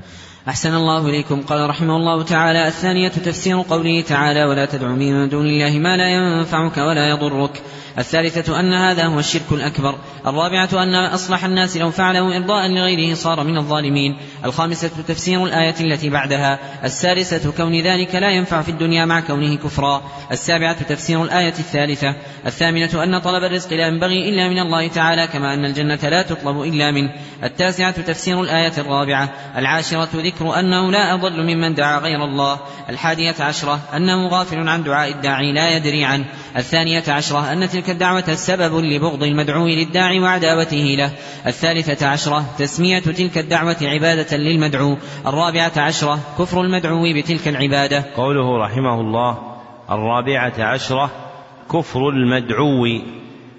أحسن الله إليكم. قال رحمه الله تعالى الثانية تفسير قوله تعالى ولا تدع من دون الله ما لا ينفعك ولا يضرك. الثالثة أن هذا هو الشرك الأكبر. الرابعة أن أصلح الناس لو فعله إرضاء لغيره صار من الظالمين. الخامسة تفسير الآية التي بعدها. السادسة كون ذلك لا ينفع في الدنيا مع كونه كفرا. السابعة تفسير الآية الثالثة. الثامنة أن طلب الرزق لا ينبغي إلا من الله تعالى كما أن الجنة لا تطلب إلا منه. التاسعة تفسير الآية الرابعة. العاشرة ذكر أنه لا أضل ممن دعا غير الله. الحادية عشرة أنه غافل عن دعاء الداعي لا يدري عنه. الثانية عشرة أن تلك الدعوة سبب لبغض المدعو للداعي وعداوته له. الثالثة عشرة تسمية تلك الدعوة عبادة للمدعو. الرابعة عشرة كفر المدعو بتلك العبادة. قوله رحمه الله الرابعة عشرة كفر المدعو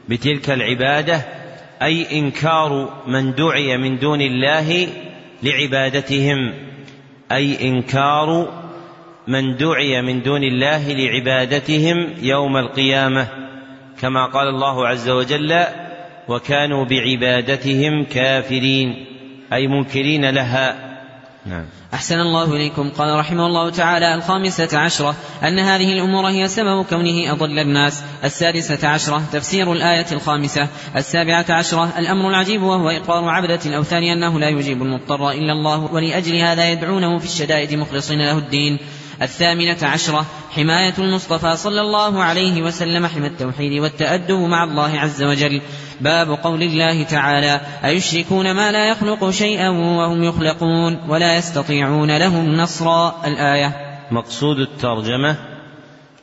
بتلك العبادة أي إنكار من دعي من دون الله لعبادتهم. أي إنكار من دعي من دون الله لعبادتهم يوم القيامة. كما قال الله عز وجل وكانوا بعبادتهم كافرين أي منكرين لها. نعم. أحسن الله إليكم. قال رحمه الله تعالى الخامسة عشرة أن هذه الأمور هي سبب كونه أضل الناس. السادسة عشرة تفسير الآية الخامسة. السابعة عشرة الأمر العجيب وهو إقرار عبدة الأوثان أنه لا يجيب المضطر إلا الله ولأجل هذا يدعونه في الشدائد مخلصين له الدين. الثامنة عشرة حماية المصطفى صلى الله عليه وسلم حمى التوحيد والتأدب مع الله عز وجل. باب قول الله تعالى أيشركون ما لا يخلق شيئا وهم يخلقون ولا يستطيعون لهم نصرا؟ الآية. مقصود الترجمة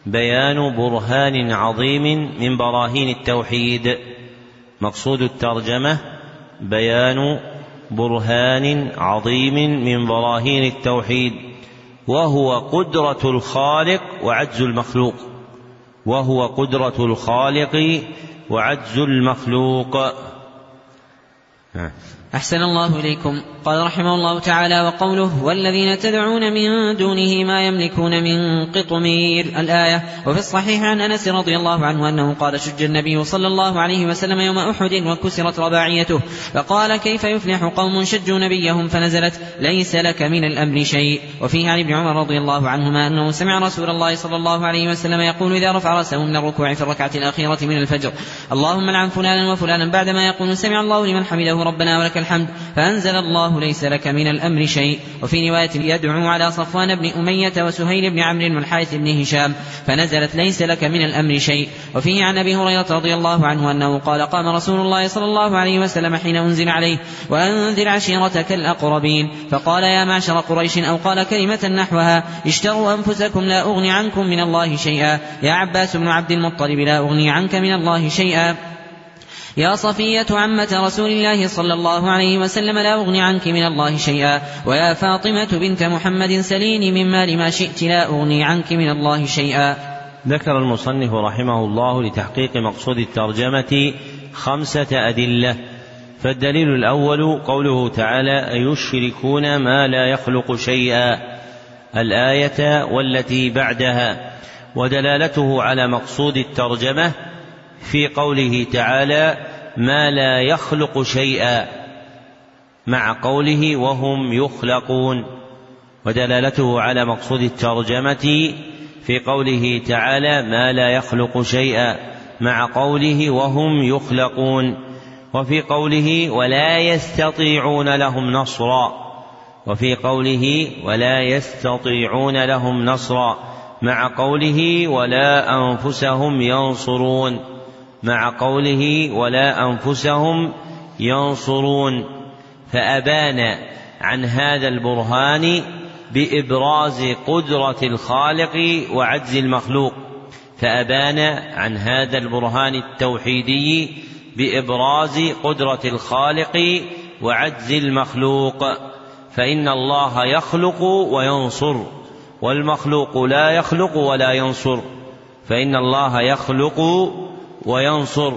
بيان برهان عظيم من براهين التوحيد. مقصود الترجمة بيان برهان عظيم من براهين التوحيد. وهو قدرة الخالق وعجز المخلوق وهو قدرة الخالق وعجز المخلوق. أحسن الله إليكم. قال رحمه الله تعالى وقوله والذين تدعون من دونه ما يملكون من قطمير. الآية وفي الصحيح عن أنس رضي الله عنه أنه قال شج النبي صلى الله عليه وسلم يوم أحد وكسرت رباعيته. فقال كيف يفلح قوم شجوا نبيهم فنزلت ليس لك من الأمر شيء. وفيه عن ابن عمر رضي الله عنهما أنه سمع رسول الله صلى الله عليه وسلم يقول إذا رفع رأسه من الركوع في الركعة الأخيرة من الفجر اللهم لعن فلانا وفلانا بعدما يقول سمع الله لمن حمده ربنا ولك الحمد فأنزل الله ليس لك من الأمر شيء. وفي رواية يدعو على صفوان بن أمية وسهيل بن عمرو والحارث بن هشام فنزلت ليس لك من الأمر شيء. وفيه عن أبي هريرة رضي الله عنه أنه قال قام رسول الله صلى الله عليه وسلم حين أنزل عليه وأنذر عشيرتك الأقربين. فقال يا معشر قريش أو قال كلمة نحوها اشتروا أنفسكم لا أغني عنكم من الله شيئا. يا عباس بن عبد المطلب لا أغني عنك من الله شيئا. يا صفية عمة رسول الله صلى الله عليه وسلم لا أغني عنك من الله شيئا. ويا فاطمة بنت محمد سليني من مال ما شئت لا أغني عنك من الله شيئا. ذكر المصنف رحمه الله لتحقيق مقصود الترجمة خمسة أدلة. فالدليل الأول قوله تعالى أيشركون ما لا يخلق شيئا. الآية والتي بعدها. ودلالته على مقصود الترجمة في قوله تعالى ما لا يخلق شيئا مع قوله وهم يخلقون. ودلالته على مقصود الترجمة في قوله تعالى ما لا يخلق شيئا مع قوله وهم يخلقون. وفي قوله ولا يستطيعون لهم نصرا. وفي قوله ولا يستطيعون لهم نصرا مع قوله ولا أنفسهم ينصرون. مع قوله ولا أنفسهم ينصرون فأبان عن هذا البرهان بإبراز قدرة الخالق وعجز المخلوق فأبان عن هذا البرهان التوحيدي بإبراز قدرة الخالق وعجز المخلوق فإن الله يخلق وينصر والمخلوق لا يخلق ولا ينصر فإن الله يخلق وينصر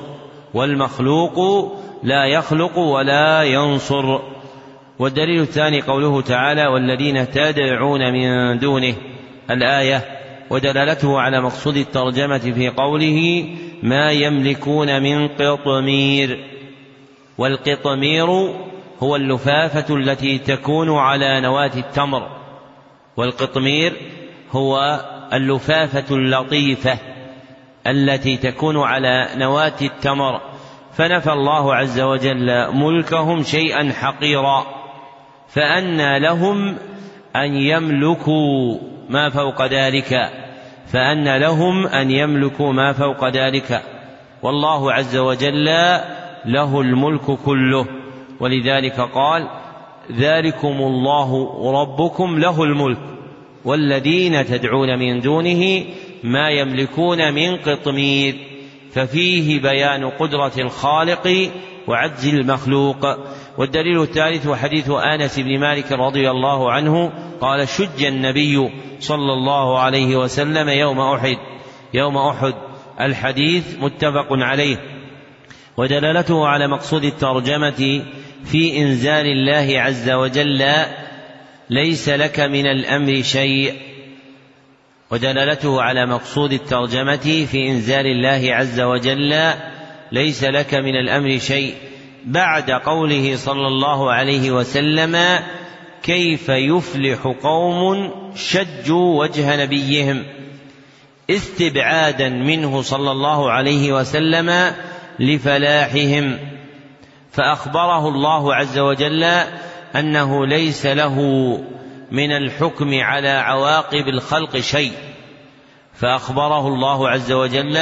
والمخلوق لا يخلق ولا ينصر. والدليل الثاني قوله تعالى والذين تدعون من دونه الآية. ودلالته على مقصود الترجمة في قوله ما يملكون من قطمير والقطمير هو اللفافة التي تكون على نواة التمر. والقطمير هو اللفافة اللطيفة. التي تكون على نواة التمر فنفى الله عز وجل ملكهم شيئا حقيرا فأنى لهم أن يملكوا ما فوق ذلك فأن لهم أن يملكوا ما فوق ذلك. والله عز وجل له الملك كله ولذلك قال ذلكم الله ربكم له الملك والذين تدعون من دونه ما يملكون من قطمير ففيه بيان قدرة الخالق وعجز المخلوق. والدليل الثالث حديث آنس بن مالك رضي الله عنه قال شج النبي صلى الله عليه وسلم يوم أحد يوم أحد. الحديث متفق عليه. ودلالته على مقصود الترجمة في إنزال الله عز وجل ليس لك من الأمر شيء. ودلالته على مقصود الترجمة في إنزال الله عز وجل ليس لك من الأمر شيء. بعد قوله صلى الله عليه وسلم كيف يفلح قوم شجوا وجه نبيهم. استبعادا منه صلى الله عليه وسلم لفلاحهم. فأخبره الله عز وجل أنه ليس له من الحكم على عواقب الخلق شيء. فأخبره الله عز وجل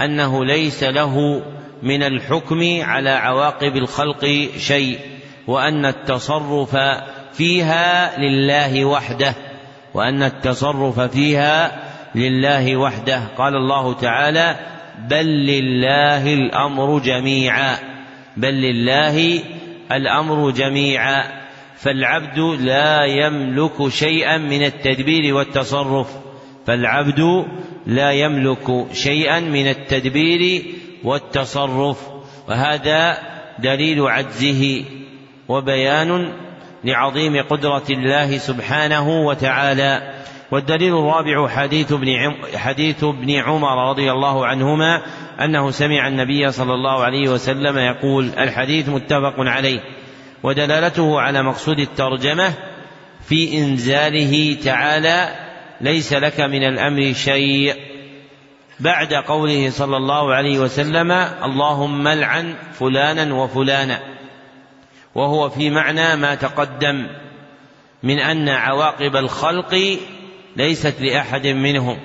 أنه ليس له من الحكم على عواقب الخلق شيء وأن التصرف فيها لله وحده وأن التصرف فيها لله وحده. قال الله تعالى بل لله الأمر جميعا بل لله الأمر جميعا. فالعبد لا يملك شيئا من التدبير والتصرف. فالعبد لا يملك شيئا من التدبير والتصرف. وهذا دليل عجزه وبيان لعظيم قدرة الله سبحانه وتعالى. والدليل الرابع حديث ابن حديث ابن عمر رضي الله عنهما أنه سمع النبي صلى الله عليه وسلم يقول الحديث متفق عليه. ودلالته على مقصود الترجمة في إنزاله تعالى ليس لك من الأمر شيء. بعد قوله صلى الله عليه وسلم اللهم العن فلانا وفلانا. وهو في معنى ما تقدم من أن عواقب الخلق ليست لأحد منهم.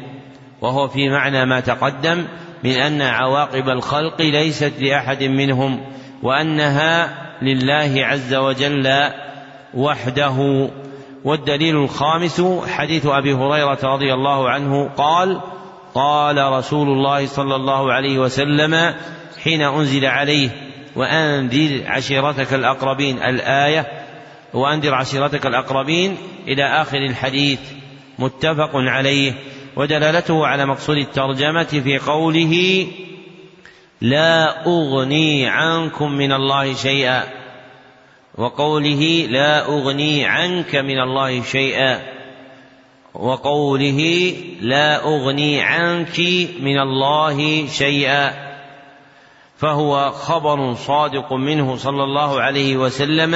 وهو في معنى ما تقدم من أن عواقب الخلق ليست لأحد منهم وأنها لله عز وجل وحده. والدليل الخامس حديث أبي هريرة رضي الله عنه قال قال رسول الله صلى الله عليه وسلم حين أنزل عليه وأنذر عشيرتك الأقربين. الآية وأنذر عشيرتك الأقربين إلى آخر الحديث. متفق عليه. ودلالته على مقصود الترجمة في قوله لا أغني عنكم من الله شيئا. وقوله لا أغني عنك من الله شيئا. وقوله لا أغني عنك من الله شيئا. فهو خبر صادق منه صلى الله عليه وسلم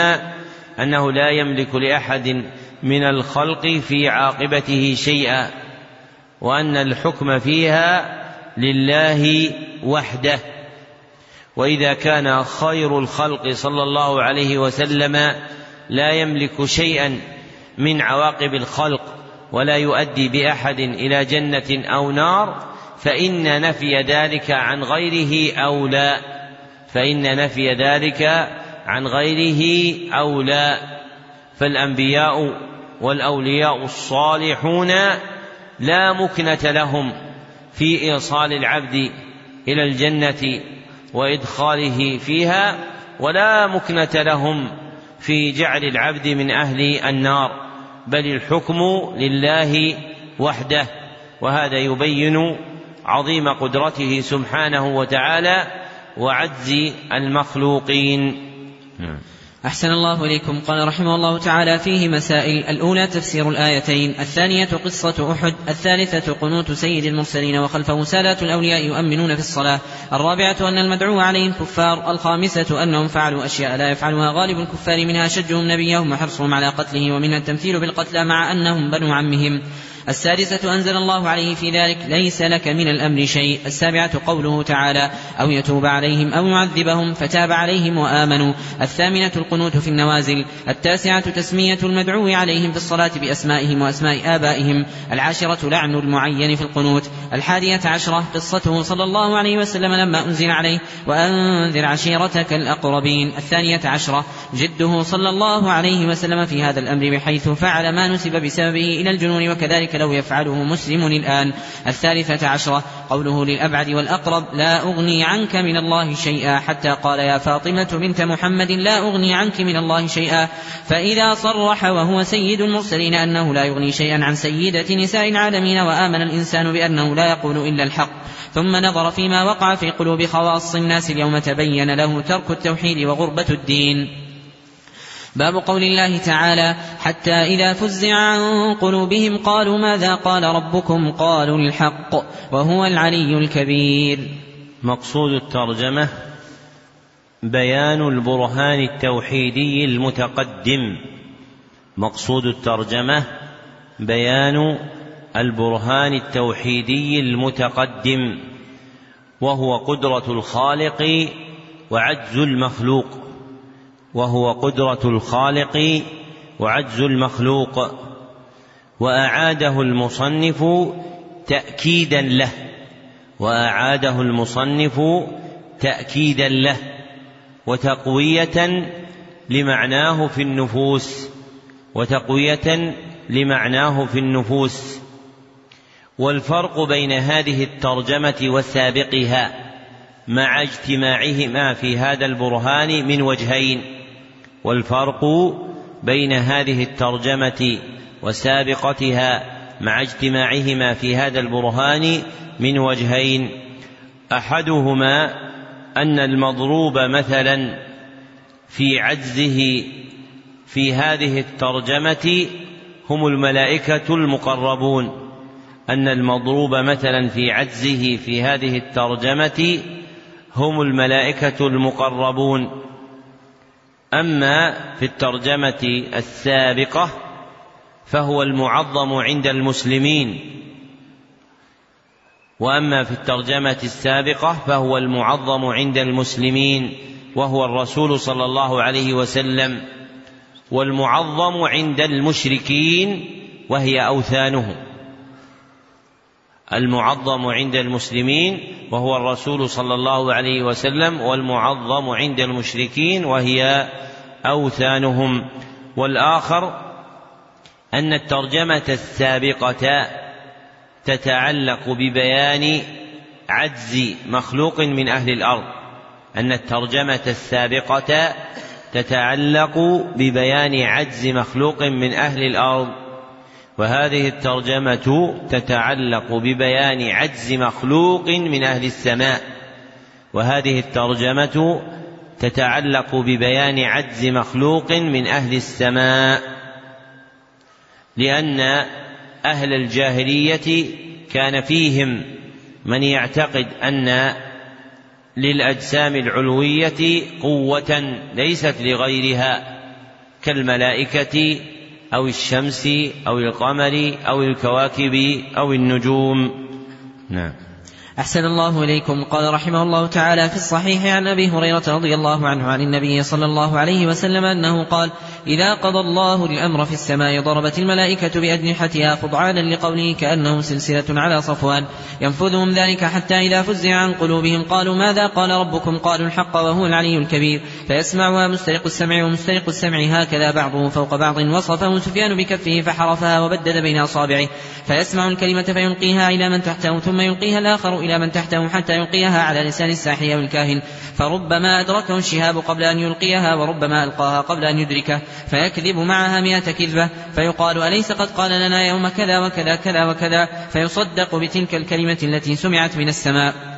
أنه لا يملك لأحد من الخلق في عاقبته شيئا. وأن الحكم فيها لله وحده. وإذا كان خير الخلق صلى الله عليه وسلم لا يملك شيئا من عواقب الخلق ولا يؤدي بأحد إلى جنة أو نار فإن نفي ذلك عن غيره أولى فإن نفي ذلك عن غيره أولى فالأنبياء والأولياء الصالحون لا مكنة لهم في إيصال العبد إلى الجنة وإدخاله فيها ولا مكنة لهم في جعل العبد من أهل النار بل الحكم لله وحده وهذا يبين عظيم قدرته سبحانه وتعالى وعجز المخلوقين نعم. أحسن الله إليكم. قال رحمه الله تعالى فيه مسائل. الأولى تفسير الآيتين الثانية قصة أحد الثالثة قنوت سيد المرسلين وخلفه سادات الأولياء يؤمنون في الصلاة الرابعة أن المدعو عليهم كفار الخامسة أنهم فعلوا أشياء لا يفعلها غالب الكفار منها شجهم نبيهم وحرصهم على قتله ومنها التمثيل بالقتلى مع أنهم بنو عمهم. السادسة أنزل الله عليه في ذلك ليس لك من الأمر شيء. السابعة قوله تعالى أو يتوب عليهم أو يعذبهم فتاب عليهم وآمنوا. الثامنة القنوت في النوازل. التاسعة تسمية المدعو عليهم في الصلاة بأسمائهم وأسماء آبائهم. العاشرة لعن المعين في القنوت. الحادية عشرة قصته صلى الله عليه وسلم لما أنزل عليه وأنذر عشيرتك الأقربين. الثانية عشرة جده صلى الله عليه وسلم في هذا الأمر بحيث فعل ما نسب بسببه إلى الجنون وكذلك لو يفعله مسلم الآن. الثالثة عشرة قوله للأبعد والأقرب لا أغني عنك من الله شيئا. حتى قال يا فاطمة بنت محمد لا أغني عنك من الله شيئا. فإذا صرح وهو سيد المرسلين أنه لا يغني شيئا عن سيدة نساء العالمين وآمن الإنسان بأنه لا يقول إلا الحق. ثم نظر فيما وقع في قلوب خواص الناس اليوم تبين له ترك التوحيد وغربة الدين. باب قول الله تعالى حتى إذا فزع عن قلوبهم قالوا ماذا قال ربكم؟ قالوا الحق وهو العلي الكبير. مقصود الترجمة بيان البرهان التوحيدي المتقدم. مقصود الترجمة بيان البرهان التوحيدي المتقدم وهو قدرة الخالق وعجز المخلوق. وهو قدرة الخالق وعجز المخلوق وأعاده المصنف تأكيدا له وأعاده المصنف تأكيدا له وتقوية لمعناه في النفوس وتقوية لمعناه في النفوس والفرق بين هذه الترجمة وسابقها مع اجتماعهما في هذا البرهان من وجهين والفرق بين هذه الترجمة وسابقتها مع اجتماعهما في هذا البرهان من وجهين. أحدهما أن المضروب مثلا في عجزه في هذه الترجمة هم الملائكة المقربون. أن المضروب مثلا في عجزه في هذه الترجمة هم الملائكة المقربون. أما في الترجمة السابقة فهو المعظم عند المسلمين. وأما في الترجمة السابقة فهو المعظم عند المسلمين وهو الرسول صلى الله عليه وسلم والمعظم عند المشركين وهي أوثانهم. المعظم عند المسلمين وهو الرسول صلى الله عليه وسلم والمعظم عند المشركين وهي أوثانهم. والآخر أن الترجمة السابقة تتعلق ببيان عجز مخلوق من أهل الأرض. أن الترجمة السابقة تتعلق ببيان عجز مخلوق من أهل الأرض. وهذه الترجمة تتعلق ببيان عجز مخلوق من أهل السماء. وهذه الترجمة تتعلق ببيان عجز مخلوق من أهل السماء. لأن أهل الجاهلية كان فيهم من يعتقد أن للأجسام العلوية قوة ليست لغيرها كالملائكة أو الشمس أو القمر أو الكواكب أو النجوم. نعم. أحسن الله إليكم. قال رحمه الله تعالى في الصحيح عن أبي هريرة رضي الله عنه عن النبي صلى الله عليه وسلم أنه قال إذا قضى الله الأمر في السماء ضربت الملائكة بأجنحتها خضعانا لقوله كأنه سلسلة على صفوان. ينفذهم ذلك حتى إذا فزع عن قلوبهم قالوا ماذا قال ربكم؟ قالوا الحق وهو العلي الكبير. فيسمعها مسترق السمع ومسترق السمع هكذا بعضه فوق بعض وصفه سفيان بكفه فحرفها وبدد بين أصابعه. فيسمع الكلمة فيلقيها إلى من تحته ثم يلقيها الآخر إلى من تحته حتى يلقيها على لسان الساحر أو الكاهن. فربما أدركه الشهاب قبل أن يلقيها وربما ألقاها قبل أن يدركه. فيكذب معها مئة كذبة. فيقال أليس قد قال لنا يوم كذا وكذا كذا وكذا؟ فيصدق بتلك الكلمة التي سمعت من السماء.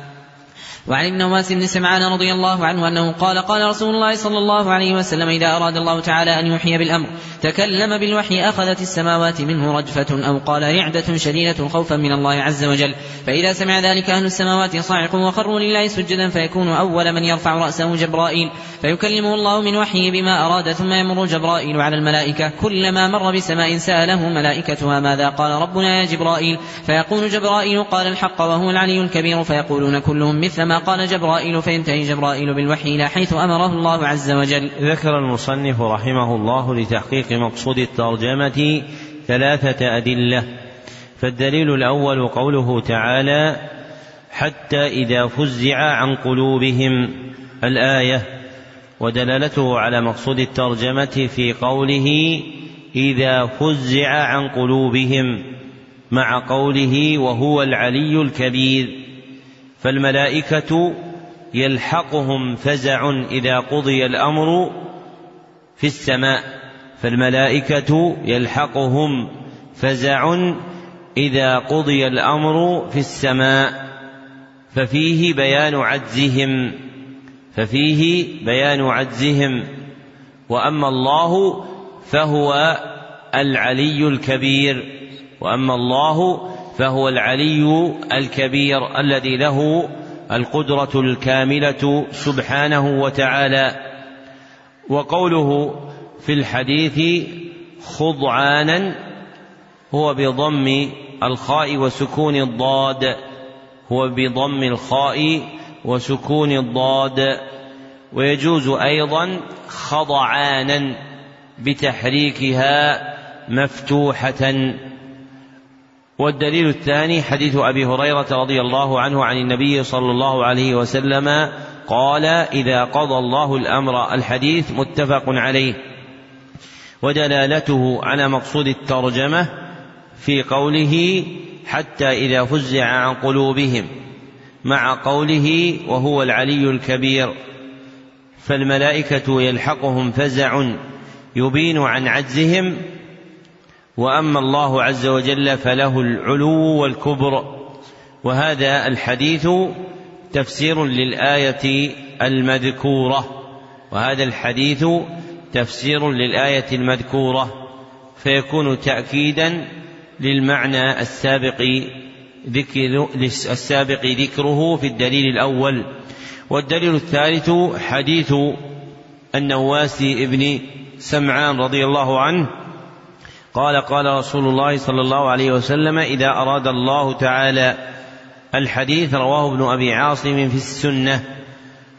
وعن النواس بن سمعان رضي الله عنه أنه قال قال رسول الله صلى الله عليه وسلم إذا أراد الله تعالى أن يحيي بالأمر تكلم بالوحي أخذت السماوات منه رجفة أو قال رعدة شديدة خوفا من الله عز وجل فإذا سمع ذلك أهل السماوات صاعقوا وخروا لله سجدا فيكون أول من يرفع رأسه جبرائيل فيكلمه الله من وحيه بما أراد ثم يمر جبرائيل على الملائكة كلما مر بسماء سأله ملائكتها ماذا قال ربنا يا جبرائيل فيقول جبرائيل قال الحق وهو العلي الكبير فيقولون كلهم مثل ما قال جبرائيل فينتهي جبرائيل بالوحي إلى حيث أمره الله عز وجل. ذكر المصنف رحمه الله لتحقيق مقصود الترجمة ثلاثة أدلة. فالدليل الأول قوله تعالى حتى إذا فزع عن قلوبهم الآية. ودلالته على مقصود الترجمة في قوله إذا فزع عن قلوبهم مع قوله وهو العلي الكبير فالملائكة يلحقهم فزع إذا قضي الأمر في السماء فالملائكة يلحقهم فزع إذا قضي الأمر في السماء ففيه بيان عجزهم ففيه بيان عجزهم وأما الله فهو العلي الكبير وأما الله فهو العلي الكبير الذي له القدرة الكاملة سبحانه وتعالى. وقوله في الحديث خضعانا هو بضم الخاء وسكون الضاد. هو بضم الخاء وسكون الضاد. ويجوز أيضا خضعانا بتحريكها مفتوحة. والدليل الثاني حديث أبي هريرة رضي الله عنه عن النبي صلى الله عليه وسلم قال إذا قضى الله الأمر الحديث متفق عليه ودلالته على مقصود الترجمة في قوله حتى إذا فزع عن قلوبهم مع قوله وهو العلي الكبير فالملائكة يلحقهم فزع يبين عن عجزهم وأما الله عز وجل فله العلو والكبر. وهذا الحديث تفسير للآية المذكورة. وهذا الحديث تفسير للآية المذكورة. فيكون تاكيدا للمعنى السابق ذكر السابق ذكره في الدليل الأول. والدليل الثالث حديث النواس ابن سمعان رضي الله عنه قال قال رسول الله صلى الله عليه وسلم إذا أراد الله تعالى الحديث رواه ابن أبي عاصم في السنة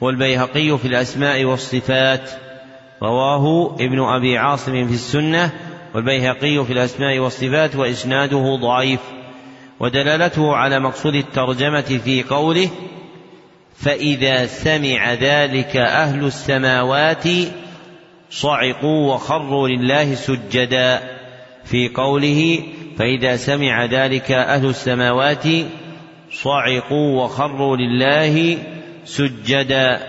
والبيهقي في الأسماء والصفات. رواه ابن أبي عاصم في السنة والبيهقي في الأسماء والصفات وإسناده ضعيف. ودلالته على مقصود الترجمة في قوله فإذا سمع ذلك أهل السماوات صعقوا وخروا لله سجدا. في قوله فإذا سمع ذلك أهل السماوات صعقوا وخروا لله سجدا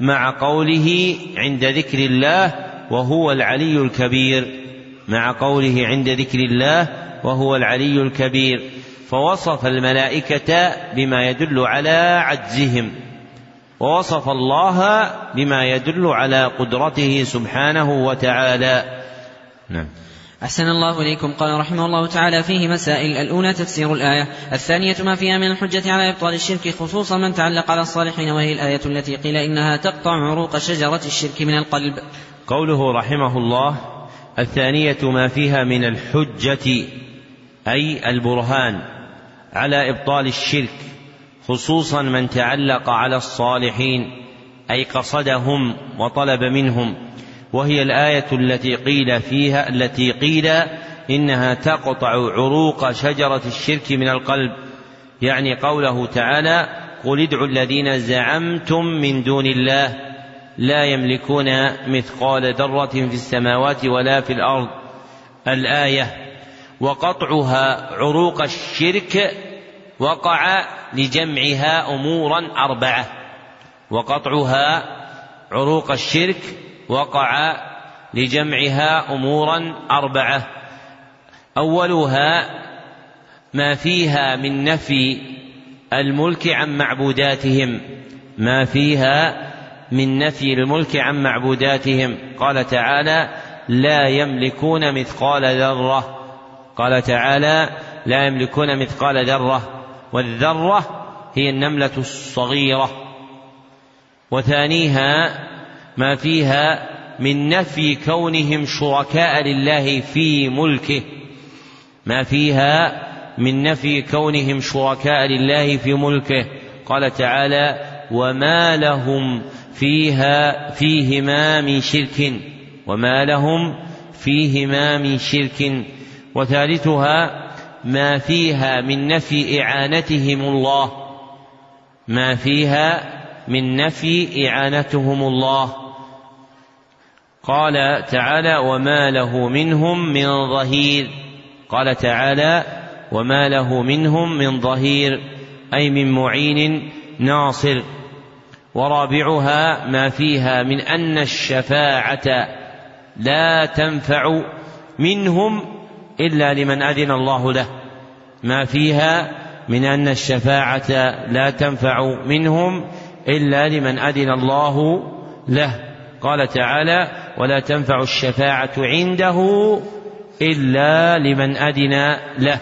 مع قوله عند ذكر الله وهو العلي الكبير. مع قوله عند ذكر الله وهو العلي الكبير. فوصف الملائكة بما يدل على عجزهم. ووصف الله بما يدل على قدرته سبحانه وتعالى. نعم. أحسن الله إليكم. قال رحمه الله تعالى فيه مسائل. الأولى تفسير الآية. الثانية ما فيها من الحجة على إبطال الشرك خصوصا من تعلق على الصالحين وهي الآية التي قيل إنها تقطع عروق شجرة الشرك من القلب. قوله رحمه الله الثانية ما فيها من الحجة أي البرهان على إبطال الشرك خصوصا من تعلق على الصالحين أي قصدهم وطلب منهم. وهي الآية التي قيل فيها التي قيل إنها تقطع عروق شجرة الشرك من القلب. يعني قوله تعالى قل ادعوا الذين زعمتم من دون الله لا يملكون مثقال ذرة في السماوات ولا في الأرض الآية وقطعها عروق الشرك وقع لجمعها أمورا أربعة وقطعها عروق الشرك وقع لجمعها أمورا أربعة. أولها ما فيها من نفي الملك عن معبوداتهم. ما فيها من نفي الملك عن معبوداتهم. قال تعالى لا يملكون مثقال ذرة. قال تعالى لا يملكون مثقال ذرة. والذرة هي النملة الصغيرة. وثانيها ما فيها من نفي كونهم شركاء لله في ملكه. ما فيها من نفي كونهم شركاء لله في ملكه. قال تعالى وما لهم فيها فيهما من شرك. وما لهم فيهما من شرك. وثالثها ما فيها من نفي إعانتهم الله. ما فيها من نفي إعانتهم الله. قال تعالى وما له منهم من ظهير. قال تعالى وما له منهم من ظهير أي من معين ناصر. ورابعها ما فيها من أن الشفاعة لا تنفع منهم إلا لمن أذن الله له. ما فيها من أن الشفاعة لا تنفع منهم إلا لمن أذن الله له. قال تعالى ولا تنفع الشفاعة عنده إلا لمن أذن له.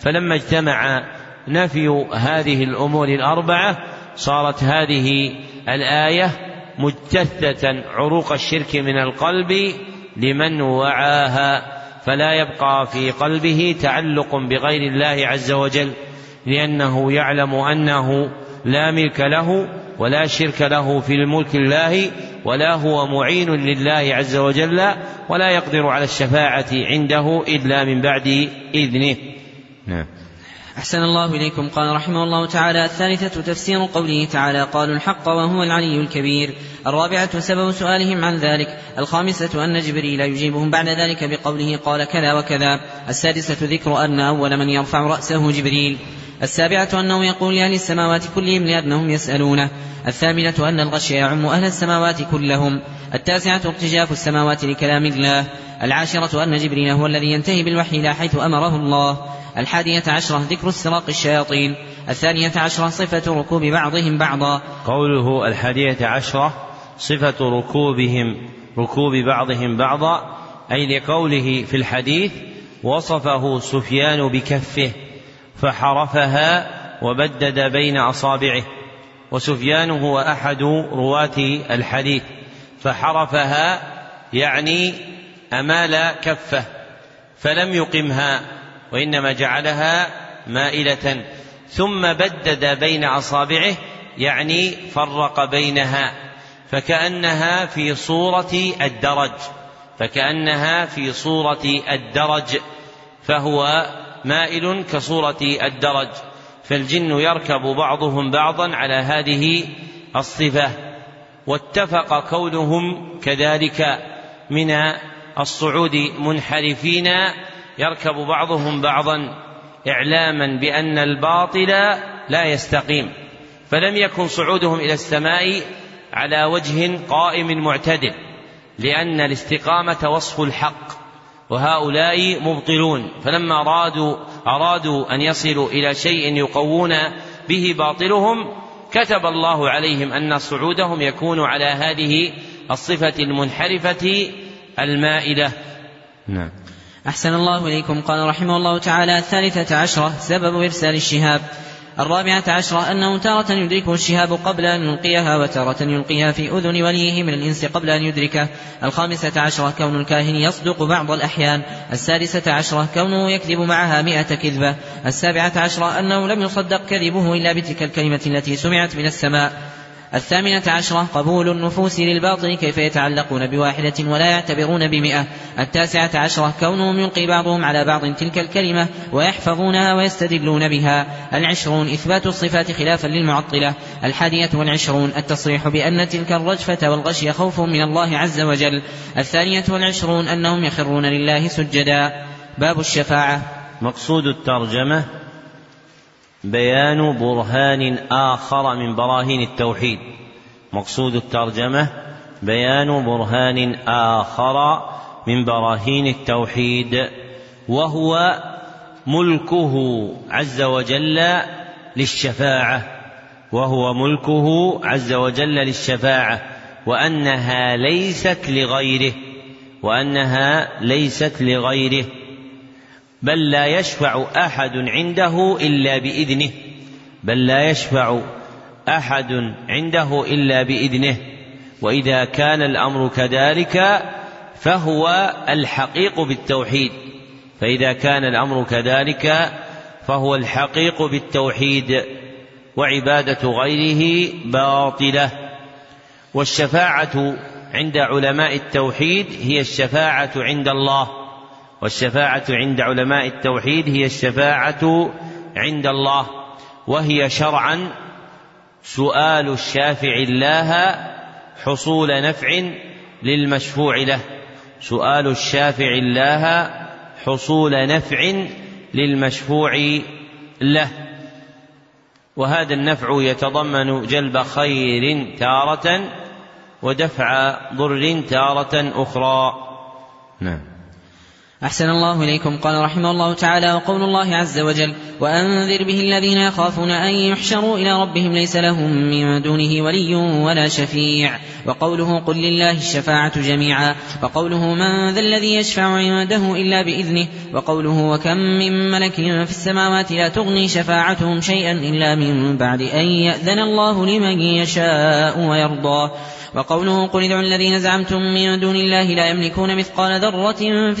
فلما اجتمع نفي هذه الأمور الأربعة صارت هذه الآية مجتثة عروق الشرك من القلب لمن وعاها فلا يبقى في قلبه تعلق بغير الله عز وجل لأنه يعلم أنه لا ملك له ولا شرك له في الملك الله ولا هو معين لله عز وجل ولا يقدر على الشفاعة عنده إلا من بعد إذنه. نعم. أحسن الله إليكم. قال رحمه الله تعالى الثالثة تفسير قوله تعالى قالوا الحق وهو العلي الكبير. الرابعة سبب سؤالهم عن ذلك. الخامسة أن جبريل يجيبهم بعد ذلك بقوله قال كذا وكذا. السادسة ذكر أن أول من يرفع رأسه جبريل. السابعة أنه يقول لأهل السماوات كلهم لأنهم يسألونه. الثامنة أن الغشي يعم أهل السماوات كلهم. التاسعة ارتجاف السماوات لكلام الله. العاشرة أن جبريل هو الذي ينتهي بالوحي إلى حيث أمره الله. الحادية عشرة ذكر السراق الشياطين. الثانية عشرة صفة ركوب بعضهم بعضا. قوله الحادية عشرة صفة ركوبهم ركوب بعضهم بعضا. أي لقوله في الحديث وصفه سفيان بكفه. فحرفها وبدد بين أصابعه. وسفيان هو أحد رواة الحديث. فحرفها يعني أمال كفه فلم يقمها وإنما جعلها مائلة. ثم بدد بين أصابعه يعني فرق بينها فكأنها في صورة الدرج فكأنها في صورة الدرج فهو مائل كصورة الدرج فالجن يركب بعضهم بعضا على هذه الصفة. واتفق كونهم كذلك من الصعود منحرفين يركب بعضهم بعضا إعلاما بأن الباطل لا يستقيم. فلم يكن صعودهم إلى السماء على وجه قائم معتدل لأن الاستقامة وصف الحق. وهؤلاء مبطلون. فلما أرادوا أرادوا أن يصلوا إلى شيء يقوون به باطلهم كتب الله عليهم أن صعودهم يكون على هذه الصفة المنحرفة المائلة نعم. أحسن الله إليكم. قال رحمه الله تعالى الثالثة عشرة سبب إرسال الشهاب. الرابعة عشرة أنه تارة يدركه الشهاب قبل أن يلقيها وتارة يلقيها في أذن وليه من الإنس قبل أن يدركه. الخامسة عشرة كون الكاهن يصدق بعض الأحيان. السادسة عشرة كونه يكذب معها مئة كذبة. السابعة عشرة أنه لم يصدق كذبه إلا بتلك الكلمة التي سمعت من السماء. الثامنة عشرة قبول النفوس للباطل كيف يتعلقون بواحدة ولا يعتبرون بمئة. التاسعة عشرة كونهم يلقي بعضهم على بعض تلك الكلمة ويحفظونها ويستدلون بها. العشرون إثبات الصفات خلافا للمعطلة. الحادية والعشرون التصريح بأن تلك الرجفة والغشي خوف من الله عز وجل. الثانية والعشرون أنهم يخرون لله سجدا. باب الشفاعة. مقصود الترجمة بيان برهان آخر من براهين التوحيد. مقصود الترجمة بيان برهان آخر من براهين التوحيد. وهو ملكه عز وجل للشفاعة. وهو ملكه عز وجل للشفاعة. وأنها ليست لغيره. وأنها ليست لغيره. بل لا يشفع أحد عنده إلا بإذنه. بل لا يشفع أحد عنده إلا بإذنه. وإذا كان الأمر كذلك فهو الحقيق بالتوحيد. فإذا كان الأمر كذلك فهو الحقيق بالتوحيد. وعبادة غيره باطلة. والشفاعة عند علماء التوحيد هي الشفاعة عند الله. والشفاعة عند علماء التوحيد هي الشفاعة عند الله وهي شرعا سؤال الشافع الله حصول نفع للمشفوع له. سؤال الشافع الله حصول نفع للمشفوع له. وهذا النفع يتضمن جلب خير تارة ودفع ضر تارة أخرى. نعم. أحسن الله إليكم. قال رحمه الله تعالى وقول الله عز وجل وأنذر به الذين يخافون أن يحشروا إلى ربهم ليس لهم من دونه ولي ولا شفيع. وقوله قل لله الشفاعة جميعا. وقوله من ذا الذي يشفع عنده إلا بإذنه. وقوله وكم من ملك في السماوات لا تغني شفاعتهم شيئا إلا من بعد أن يأذن الله لمن يشاء ويرضى. وقوله قل ادعوا الذين زعمتم من دون الله لا يملكون مثقال ذرة في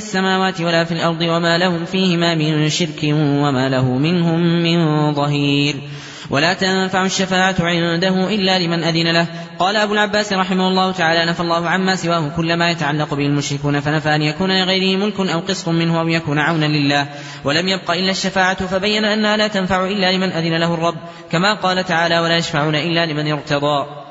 السماوات ولا في الأرض وما لهم فيهما من شرك وما له منهم من ظهير ولا تنفع الشفاعة عنده إلا لمن أذن له قال أبو العباس رحمه الله تعالى نفى الله عما سواه كل ما يتعلق به المشركون فنفى أن يكون لغيره ملك أو قسط منه أو يكون عونا لله ولم يبق إلا الشفاعة فبين أنها لا تنفع إلا لمن أذن له الرب كما قال تعالى ولا يشفعون إلا لمن ارتضى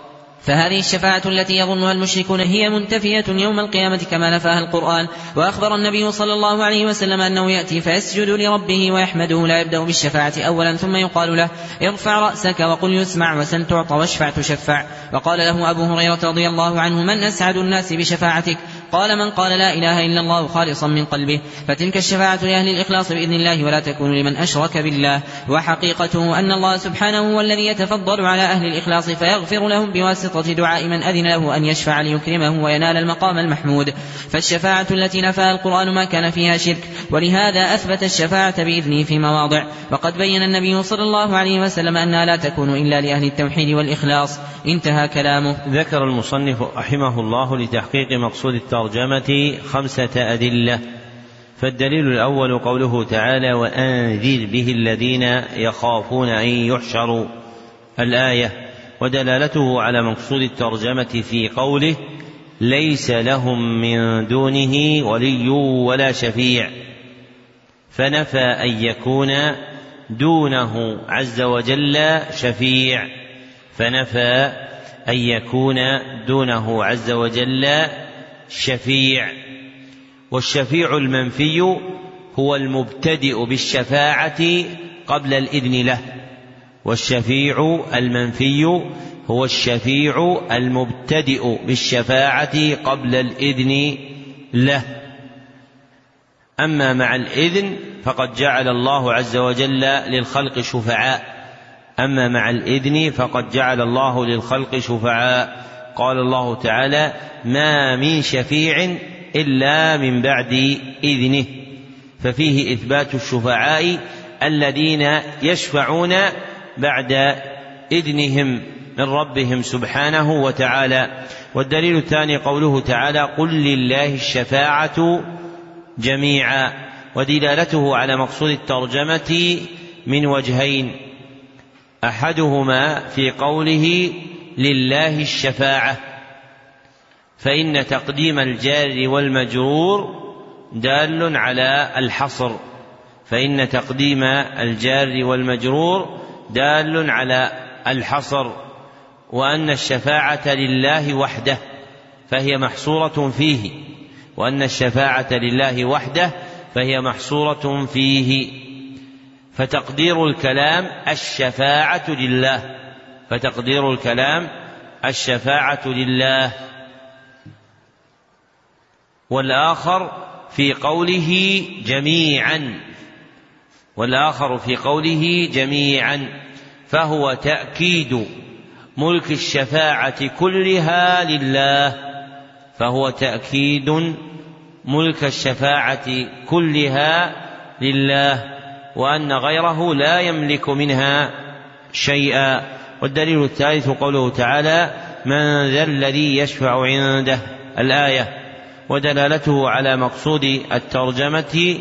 فهذه الشفاعة التي يظنها المشركون هي منتفية يوم القيامة كما نفاها القرآن. وأخبر النبي صلى الله عليه وسلم أنه يأتي فيسجد لربه ويحمده لا يبدأ بالشفاعة أولا ثم يقال له ارفع رأسك وقل يسمع وسل تعطى واشفع تشفع. وقال له أبو هريرة رضي الله عنه من أسعد الناس بشفاعتك؟ قال من قال لا إله إلا الله خالصا من قلبه فتلك الشفاعة لأهل الإخلاص بإذن الله ولا تكون لمن أشرك بالله. وحقيقته أن الله سبحانه هو الذي يتفضل على أهل الإخلاص فيغفر لهم بواسطة دعاء من أذن له أن يشفع ليكرمه وينال المقام المحمود. فالشفاعة التي نفاها القرآن ما كان فيها شرك ولهذا أثبت الشفاعة بإذنه في مواضع. وقد بين النبي صلى الله عليه وسلم أنها لا تكون إلا لأهل التوحيد والإخلاص. انتهى كلامه. ذكر المصنف رحمه الله لتحقيق مقصود الترجمة خمسة أدلة فالدليل الأول قوله تعالى وأنذر به الذين يخافون أن يحشروا الآية ودلالته على مقصود الترجمة في قوله ليس لهم من دونه ولي ولا شفيع فنفى أن يكون دونه عز وجل شفيع فنفى أن يكون دونه عز وجل شفيع والشفيع المنفي هو المبتدئ بالشفاعة قبل الإذن له والشفيع المنفي هو الشفيع المبتدئ بالشفاعة قبل الإذن له. أما مع الإذن فقد جعل الله عز وجل للخلق شفعاء أما مع الإذن فقد جعل الله للخلق شفعاء. قال الله تعالى ما من شفيع إلا من بعد إذنه. ففيه إثبات الشفعاء الذين يشفعون بعد إذنهم من ربهم سبحانه وتعالى. والدليل الثاني قوله تعالى قل لله الشفاعة جميعا ودلالته على مقصود الترجمة من وجهين أحدهما في قوله لله الشفاعة. فإن تقديم الجار والمجرور دال على الحصر. فإن تقديم الجار والمجرور دال على الحصر. وأن الشفاعة لله وحده فهي محصورة فيه. وأن الشفاعة لله وحده فهي محصورة فيه. فتقدير الكلام الشفاعة لله. فتقدير الكلام الشفاعة لله. والآخر في قوله جميعا. والآخر في قوله جميعا. فهو تأكيد ملك الشفاعة كلها لله. فهو تأكيد ملك الشفاعة كلها لله. وأن غيره لا يملك منها شيئا. والدليل الثالث قوله تعالى من ذا الذي يشفع عنده الآية. ودلالته على مقصود الترجمة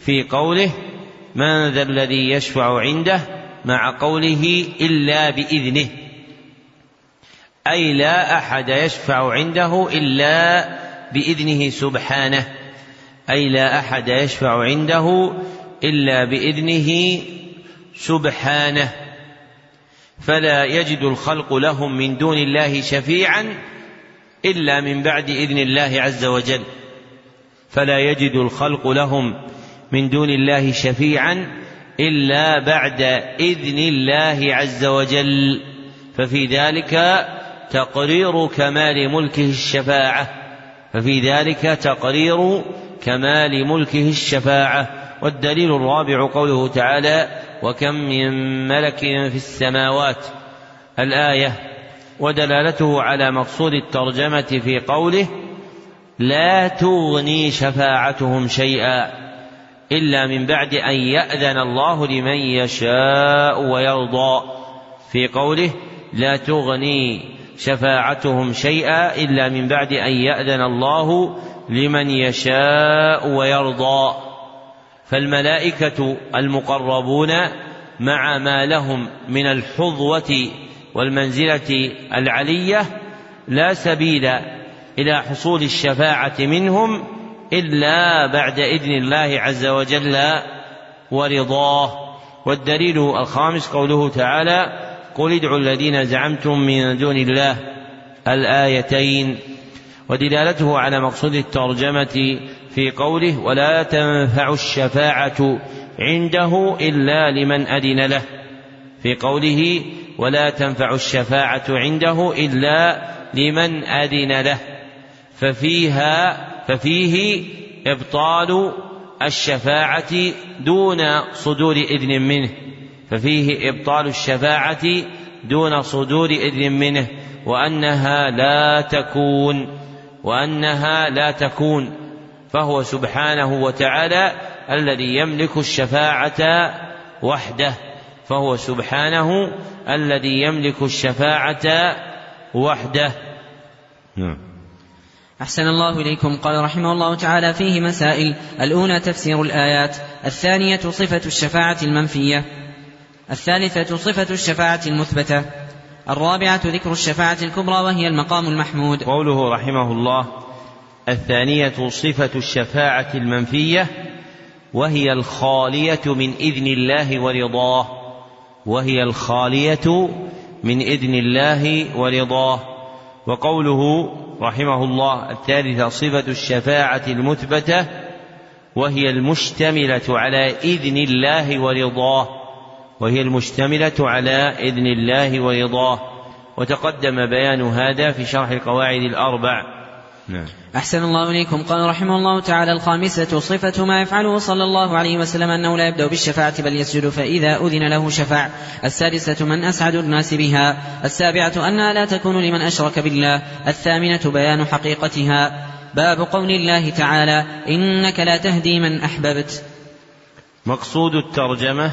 في قوله من ذا الذي يشفع عنده مع قوله إلا بإذنه. أي لا أحد يشفع عنده إلا بإذنه سبحانه. أي لا أحد يشفع عنده إلا بإذنه سبحانه. فلا يجد الخلق لهم من دون الله شفيعا إلا من بعد إذن الله عز وجل. فلا يجد الخلق لهم من دون الله شفيعا إلا بعد إذن الله عز وجل. ففي ذلك تقرير كمال ملكه الشفاعة. ففي ذلك تقرير كمال ملكه الشفاعة. والدليل الرابع قوله تعالى وكم من ملك في السماوات. الآية ودلالته على مقصود الترجمة في قوله لا تغني شفاعتهم شيئا إلا من بعد أن يأذن الله لمن يشاء ويرضى في قوله لا تغني شفاعتهم شيئا إلا من بعد أن يأذن الله لمن يشاء ويرضى فالملائكة المقربون مع ما لهم من الحظوة والمنزلة العلية لا سبيل إلى حصول الشفاعة منهم إلا بعد إذن الله عز وجل ورضاه. والدليل الخامس قوله تعالى قل ادعوا الذين زعمتم من دون الله الآيتين. ودلالته على مقصود الترجمة في قوله ولا تنفع الشفاعة عنده إلا لمن أذن له. في قوله ولا تنفع الشفاعة عنده إلا لمن أذن له. ففيها ففيه إبطال الشفاعة دون صدور إذن منه. ففيه إبطال الشفاعة دون صدور إذن منه. وأنها لا تكون وأنها لا تكون. فهو سبحانه وتعالى الذي يملك الشفاعة وحده. فهو سبحانه الذي يملك الشفاعة وحده. نعم. أحسن الله إليكم. قال رحمه الله تعالى فيه مسائل. الأولى تفسير الآيات. الثانية صفة الشفاعة المنفية. الثالثة صفة الشفاعة المثبتة. الرابعة ذكر الشفاعة الكبرى وهي المقام المحمود. قوله رحمه الله الثانية صفة الشفاعة المنفية وهي الخالية من إذن الله ورضاه وهي الخالية من إذن الله ورضاه. وقوله رحمه الله الثالثة صفة الشفاعة المثبتة وهي المشتملة على إذن الله ورضاه وهي المشتملة على إذن الله ورضاه. وتقدم بيان هذا في شرح القواعد الأربع. نعم. أحسن الله إليكم. قال رحمه الله تعالى الخامسة صفة ما يفعله صلى الله عليه وسلم أنه لا يبدأ بالشفاعة بل يسجد فإذا أذن له شفع السادسة من أسعد الناس بها. السابعة أنها لا تكون لمن أشرك بالله. الثامنة بيان حقيقتها. باب قول الله تعالى إنك لا تهدي من أحببت. مقصود الترجمة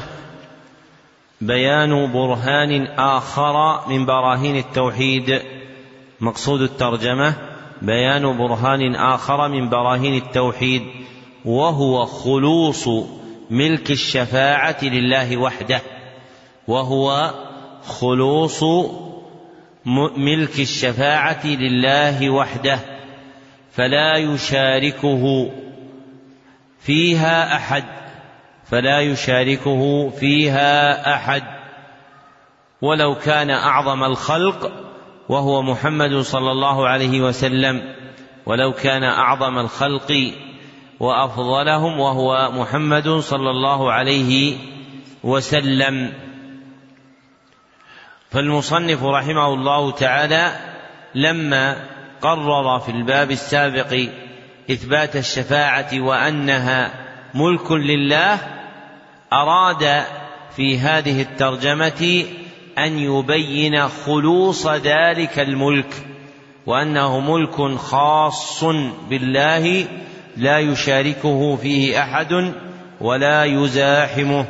بيان برهان آخر من براهين التوحيد. مقصود الترجمة بيان برهان آخر من براهين التوحيد وهو خلوص ملك الشفاعة لله وحده وهو خلوص ملك الشفاعة لله وحده فلا يشاركه فيها أحد فلا يشاركه فيها أحد. ولو كان أعظم الخلق وهو محمد صلى الله عليه وسلم ولو كان أعظم الخلق وأفضلهم وهو محمد صلى الله عليه وسلم. فالمصنف رحمه الله تعالى لما قرر في الباب السابق إثبات الشفاعة وأنها ملك لله أراد في هذه الترجمة أن يبين خلوص ذلك الملك وأنه ملك خاص بالله لا يشاركه فيه أحد ولا يزاحمه.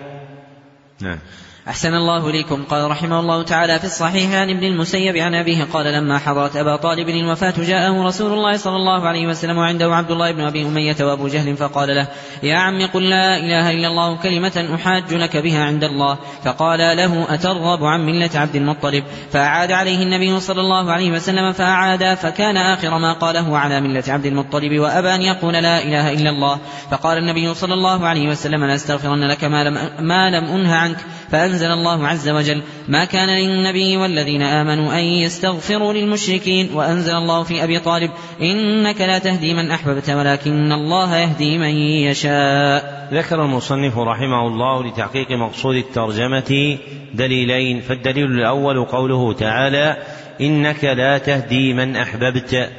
نعم. أحسن الله إليكم. قال رحمه الله تعالى في الصحيح عن ابن المسيب عن أبيه قال لما حضرت أبا طالب الوفاة جاءه رسول الله صلى الله عليه وسلم وعنده عبد الله بن أبي أمية وأبو جهل فقال له يا عم قل لا إله إلا الله كلمة أحاج لك بها عند الله. فقال له أترغب عن ملة عبد المطلب. فأعاد عليه النبي صلى الله عليه وسلم فأعاد فكان آخر ما قاله على ملة عبد المطلب وأبى أن يقول لا إله إلا الله. فقال النبي صلى الله عليه وسلم لأستغفرن لك ما لم, ما لم أنه عنك فأنزل الله عز وجل ما كان للنبي والذين آمنوا أن يستغفروا للمشركين وأنزل الله في أبي طالب إنك لا تهدي من أحببت ولكن الله يهدي من يشاء. ذكر المصنف رحمه الله لتحقيق مقصود الترجمة دليلين فالدليل الأول قوله تعالى إنك لا تهدي من أحببت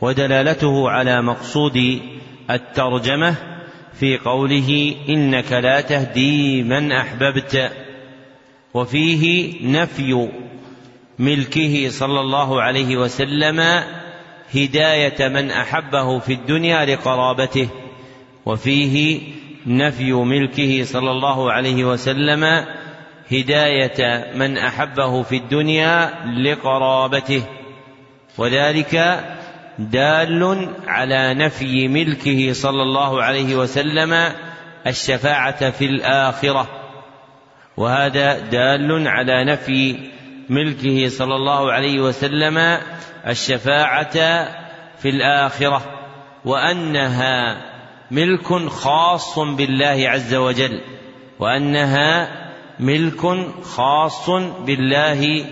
ودلالته على مقصود الترجمة في قوله إنك لا تهدي من أحببت. وفيه نفي ملكه صلى الله عليه وسلم هداية من أحبه في الدنيا لقرابته وفيه نفي ملكه صلى الله عليه وسلم هداية من أحبه في الدنيا لقرابته وذلك دال على نفي ملكه صلى الله عليه وسلم الشفاعة في الآخرة. وهذا دال على نفي ملكه صلى الله عليه وسلم الشفاعة في الآخرة وأنها ملك خاص بالله عز وجل وأنها ملك خاص بالله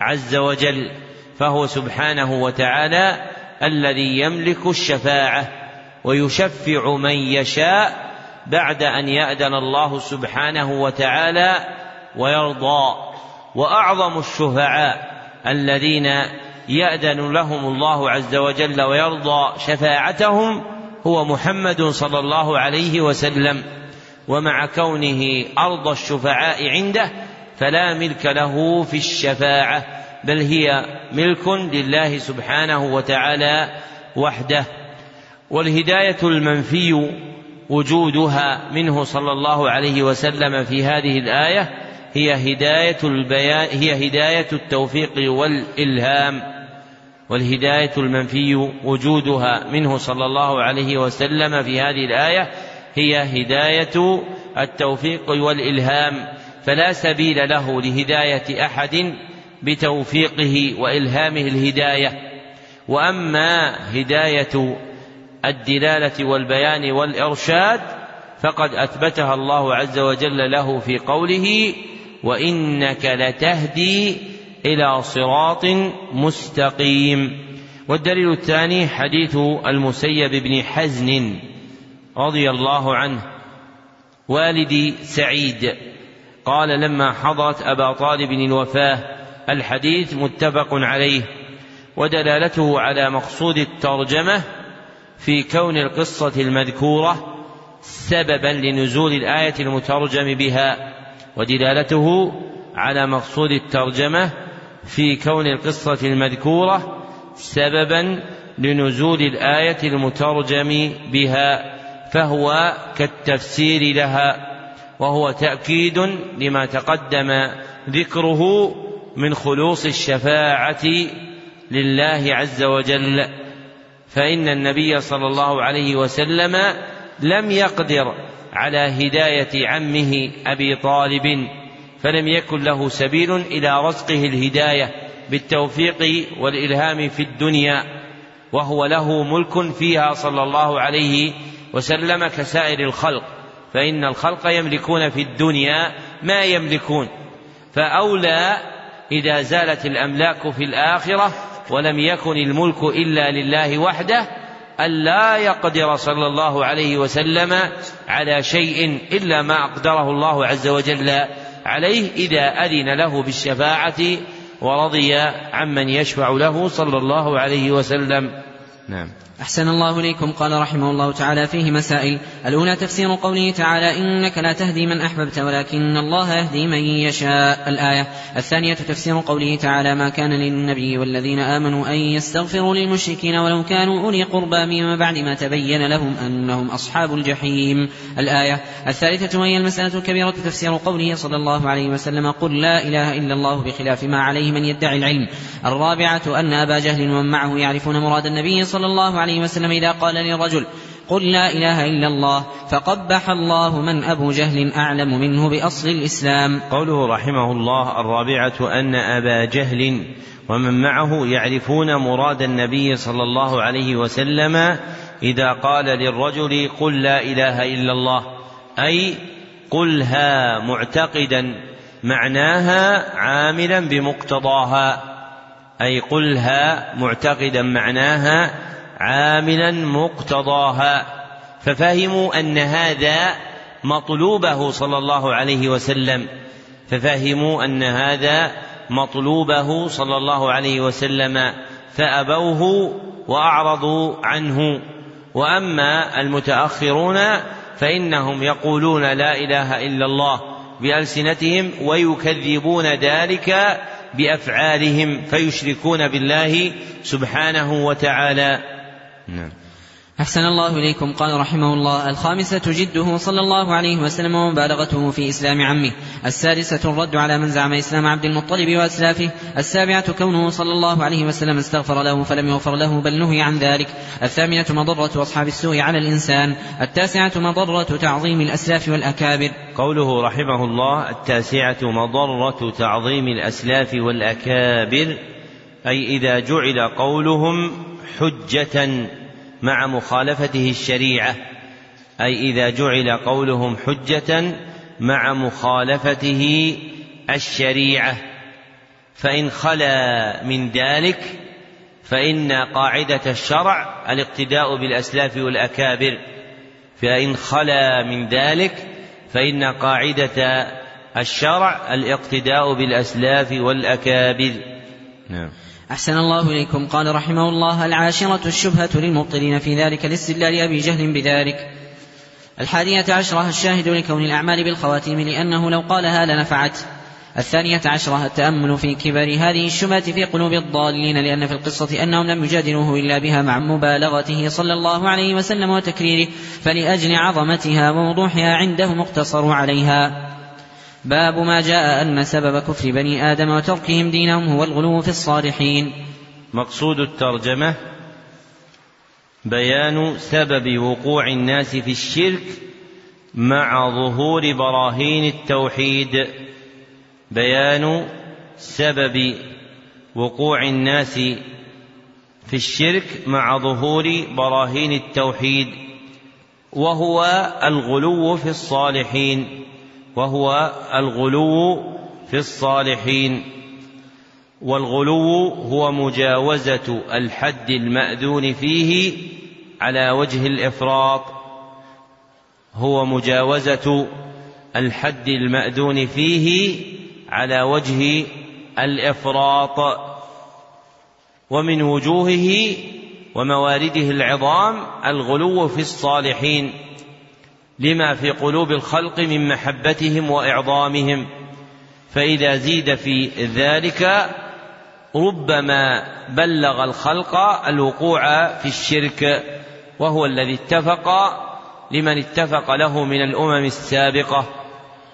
عز وجل فهو سبحانه وتعالى الذي يملك الشفاعة ويشفع من يشاء بعد أن يأذن الله سبحانه وتعالى ويرضى وأعظم الشفعاء الذين يأذن لهم الله عز وجل ويرضى شفاعتهم هو محمد صلى الله عليه وسلم ومع كونه أرض الشفعاء عنده فلا ملك له في الشفاعة بل هي ملك لله سبحانه وتعالى وحده. والهداية المنفي وجودها منه صلى الله عليه وسلم في هذه الآية هي هداية البيان هي هداية التوفيق والإلهام والهداية المنفي وجودها منه صلى الله عليه وسلم في هذه الآية هي هداية التوفيق والإلهام. فلا سبيل له لهداية أحد بتوفيقه وإلهامه الهداية. وأما هداية الدلالة والبيان والإرشاد فقد أثبتها الله عز وجل له في قوله وإنك لتهدي إلى صراط مستقيم. والدليل الثاني حديث المسيب بن حزن رضي الله عنه والد سعيد. قال لما حضرت أبا طالب الوفاة الحديث متفق عليه ودلالته على مقصود الترجمة في كون القصة المذكورة سببا لنزول الآية المترجم بها ودلالته على مقصود الترجمة في كون القصة المذكورة سببا لنزول الآية المترجم بها فهو كالتفسير لها وهو تأكيد لما تقدم ذكره من خلوص الشفاعة لله عز وجل. فإن النبي صلى الله عليه وسلم لم يقدر على هداية عمه أبي طالب فلم يكن له سبيل إلى رزقه الهداية بالتوفيق والإلهام في الدنيا وهو له ملك فيها صلى الله عليه وسلم كسائر الخلق فإن الخلق يملكون في الدنيا ما يملكون فأولى إذا زالت الأملاك في الآخرة ولم يكن الملك إلا لله وحده ألا يقدر صلى الله عليه وسلم على شيء إلا ما أقدره الله عز وجل عليه إذا أذن له بالشفاعة ورضي عمن يشفع له صلى الله عليه وسلم. نعم. أحسن الله إليكم قال رحمه الله تعالى فيه مسائل. الأولى تفسير قوله تعالى إنك لا تهدي من أحببت ولكن الله يهدي من يشاء. الآية. الثانية تفسير قوله تعالى ما كان للنبي والذين آمنوا أن يستغفروا للمشركين ولو كانوا أولي قربى من بعد ما تبين لهم أنهم أصحاب الجحيم. الآية. الثالثة وهي المسألة الكبيرة تفسير قوله صلى الله عليه وسلم قل لا إله إلا الله بخلاف ما عليه من يدعي العلم. الرابعة أن أبا جهل ومن معه يعرفون مراد النبي صلى الله عليه وسلم إذا قال للرجل قل لا إله إلا الله فقبح الله من أبو جهل أعلم منه بأصل الإسلام. قوله رحمه الله الرابعة أن أبا جهل ومن معه يعرفون مراد النبي صلى الله عليه وسلم إذا قال للرجل قل لا إله إلا الله أي قلها معتقدا معناها عاملا بمقتضاها. أي قلها معتقدا معناها عاملا مقتضاها. ففهموا أن هذا مطلوبه صلى الله عليه وسلم. ففهموا أن هذا مطلوبه صلى الله عليه وسلم. فأبوه وأعرضوا عنه. وأما المتأخرون فإنهم يقولون لا إله إلا الله بألسنتهم ويكذبون ذلك بأفعالهم فيشركون بالله سبحانه وتعالى. نعم. أحسن الله إليكم. قال رحمه الله الخامسة جده صلى الله عليه وسلم ومبالغته في إسلام عمه. السادسة الرد على من زعم إسلام عبد المطلب وأسلافه. السابعة كونه صلى الله عليه وسلم استغفر له فلم يغفر له بل نهي عن ذلك. الثامنة مضرة أصحاب السوء على الإنسان. التاسعة مضرة تعظيم الأسلاف والأكابر. قوله رحمه الله التاسعة مضرة تعظيم الأسلاف والأكابر أي إذا جعل قولهم حجة مع مخالفته الشريعة أي إذا جعل قولهم حجة مع مخالفته الشريعة. فإن خلا من ذلك فإن قاعدة الشرع الاقتداء بالأسلاف والأكابر. فإن خلا من ذلك فإن قاعدة الشرع الاقتداء بالأسلاف والأكابر. نعم. أحسن الله إليكم. قال رحمه الله العاشرة الشبهة للمبطلين في ذلك الاستدلال أبي جهل بذلك. الحادية عشرة الشاهد لكون الأعمال بالخواتيم لأنه لو قالها لنفعت. الثانية عشرة التأمل في كبر هذه الشبهة في قلوب الضالين لأن في القصة أنهم لم يجادلوه إلا بها مع مبالغته صلى الله عليه وسلم وتكريره فلأجل عظمتها ووضوحها عنده مقتصر عليها. باب ما جاء أن سبب كفر بني آدم وتركهم دينهم هو الغلو في الصالحين. مقصود الترجمة بيان سبب وقوع الناس في الشرك مع ظهور براهين التوحيد. بيان سبب وقوع الناس في الشرك مع ظهور براهين التوحيد وهو الغلو في الصالحين. وهو الغلو في الصالحين. والغلو هو مجاوزة الحد المأذون فيه على وجه الإفراط. هو مجاوزة الحد المأذون فيه على وجه الإفراط. ومن وجوهه وموارده العظام الغلو في الصالحين. لما في قلوب الخلق من محبتهم وإعظامهم. فإذا زيد في ذلك ربما بلغ الخلق الوقوع في الشرك وهو الذي اتفق لمن اتفق له من الأمم السابقة.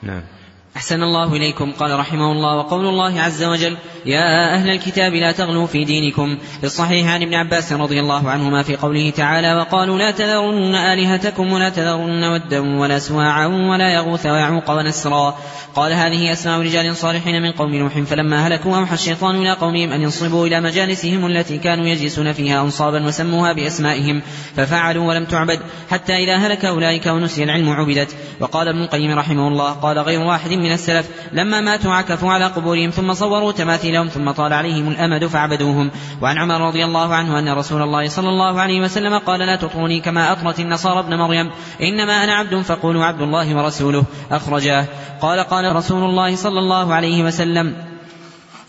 نعم. أحسن الله إليكم. قال رحمه الله وقول الله عز وجل يا أهل الكتاب لا تغلوا في دينكم. في الصحيح عن ابن عباس رضي الله عنهما في قوله تعالى وقالوا لا تذرن آلهتكم ولا تذرن ودا ولا سواعا ولا يغوث ويعوق ونسرا. قال هذه أسماء رجال صالحين من قوم نوح فلما هلكوا أوحى الشيطان إلى قومهم أن ينصبوا إلى مجالسهم التي كانوا يجلسون فيها أنصابا وسموها بأسمائهم. ففعلوا ولم تعبد حتى إذا هلك أولئك ونسي العلم عبدت. وقال ابن القيم رحمه الله قال غير واحد من السلف. لما ماتوا عكفوا على قبورهم ثم صوروا تماثيلهم ثم طال عليهم الأمد فعبدوهم. وعن عمر رضي الله عنه أن رسول الله صلى الله عليه وسلم قال لا تطروني كما أطرت النصارى ابن مريم. إنما أنا عبد فقولوا عبد الله ورسوله. أخرجاه. قال قال رسول الله صلى الله عليه وسلم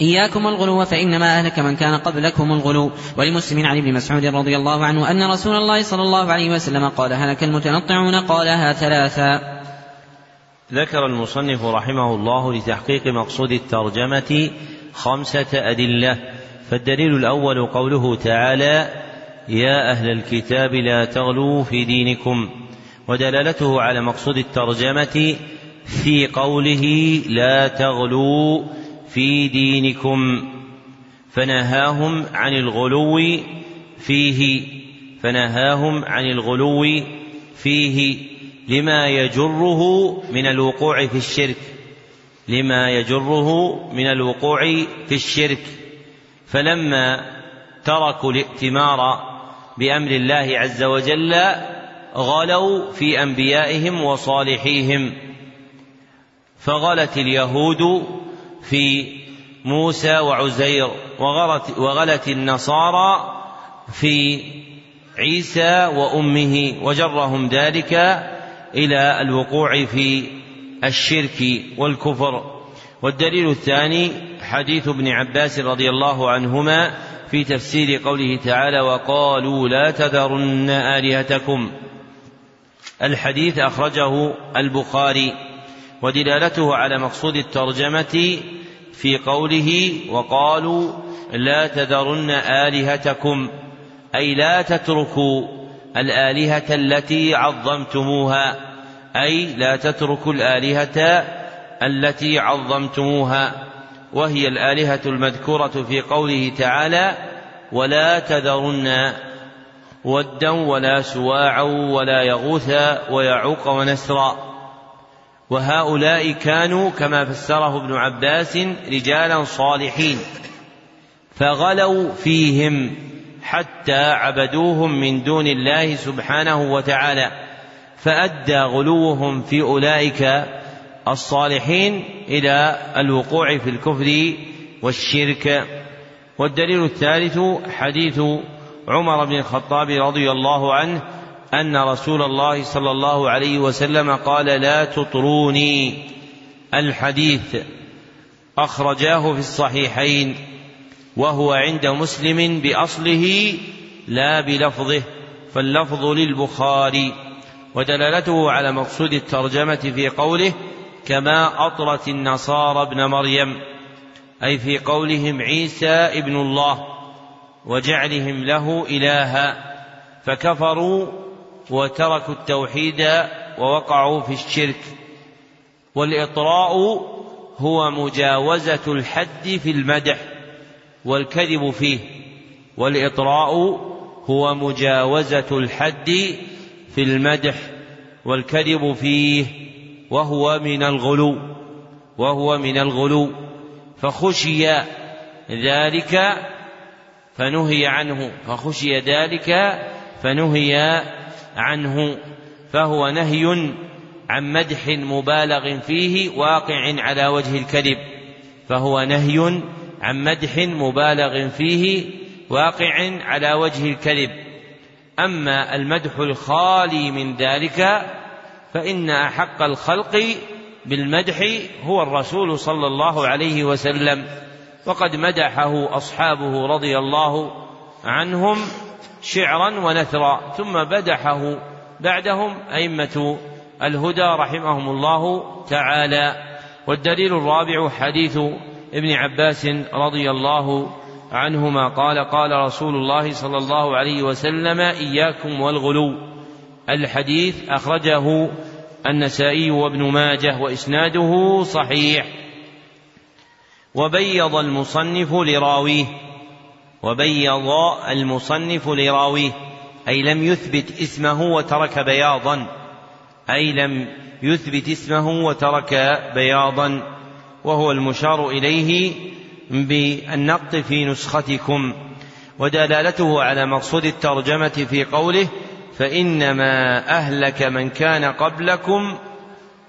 إياكم الغلو فإنما أهلك من كان قبلكم الغلو. ولمسلم عن ابن مسعود رضي الله عنه أن رسول الله صلى الله عليه وسلم قال هلك المتنطعون؟ قالها ثلاثا ذكر المصنف رحمه الله لتحقيق مقصود الترجمة خمسة أدلة فالدليل الأول قوله تعالى يا أهل الكتاب لا تغلوا في دينكم ودلالته على مقصود الترجمة في قوله لا تغلوا في دينكم فنهاهم عن الغلو فيه فنهاهم عن الغلو فيه. لما يجره من الوقوع في الشرك. لما يجره من الوقوع في الشرك. فلما تركوا الائتمار بأمر الله عز وجل غلوا في أنبيائهم وصالحيهم. فغلت اليهود في موسى وعزير وغلت, وغلت النصارى في عيسى وأمه وجرهم ذلك إلى الوقوع في الشرك والكفر. والدليل الثاني حديث ابن عباس رضي الله عنهما في تفسير قوله تعالى وقالوا لا تذرن آلهتكم. الحديث أخرجه البخاري ودلالته على مقصود الترجمة في قوله وقالوا لا تذرن آلهتكم. أي لا تتركوا الآلهة التي عظمتموها أي لا تتركوا الآلهة التي عظمتموها وهي الآلهة المذكورة في قوله تعالى ولا تذرن ودا ولا سواعا ولا يغوث ويعوق ونسرا وهؤلاء كانوا كما فسره ابن عباس رجالا صالحين فغلوا فيهم حتى عبدوهم من دون الله سبحانه وتعالى فأدى غلوهم في أولئك الصالحين إلى الوقوع في الكفر والشرك. والدليل الثالث حديث عمر بن الخطاب رضي الله عنه أن رسول الله صلى الله عليه وسلم قال لا تطروني. الحديث أخرجاه في الصحيحين. وهو عند مسلم بأصله لا بلفظه فاللفظ للبخاري. ودلالته على مقصود الترجمة في قوله كما أطرت النصارى ابن مريم أي في قولهم عيسى ابن الله وجعلهم له إلها فكفروا وتركوا التوحيد ووقعوا في الشرك. والإطراء هو مجاوزة الحد في المدح. والكذب فيه والإطراء هو مجاوزة الحد في المدح والكذب فيه وهو من الغلو وهو من الغلو. فخشي ذلك فنهي عنه فخشي ذلك فنهي عنه. فهو نهي عن مدح مبالغ فيه واقع على وجه الكذب. فهو نهي عن مدح مبالغ فيه واقع على وجه الكذب. أما المدح الخالي من ذلك فإن أحق الخلق بالمدح هو الرسول صلى الله عليه وسلم. وقد مدحه أصحابه رضي الله عنهم شعرا ونثرا ثم مدحه بعدهم أئمة الهدى رحمهم الله تعالى. والدليل الرابع حديث ابن عباس رضي الله عنهما قال قال رسول الله صلى الله عليه وسلم إياكم والغلو. الحديث أخرجه النسائي وابن ماجه وإسناده صحيح. وبيض المصنف لراويه. وبيض المصنف لراويه. أي لم يثبت اسمه وترك بياضا. أي لم يثبت اسمه وترك بياضا. وهو المشار إليه بالنقط في نسختكم ودلالته على مقصود الترجمة في قوله فإنما أهلك من كان قبلكم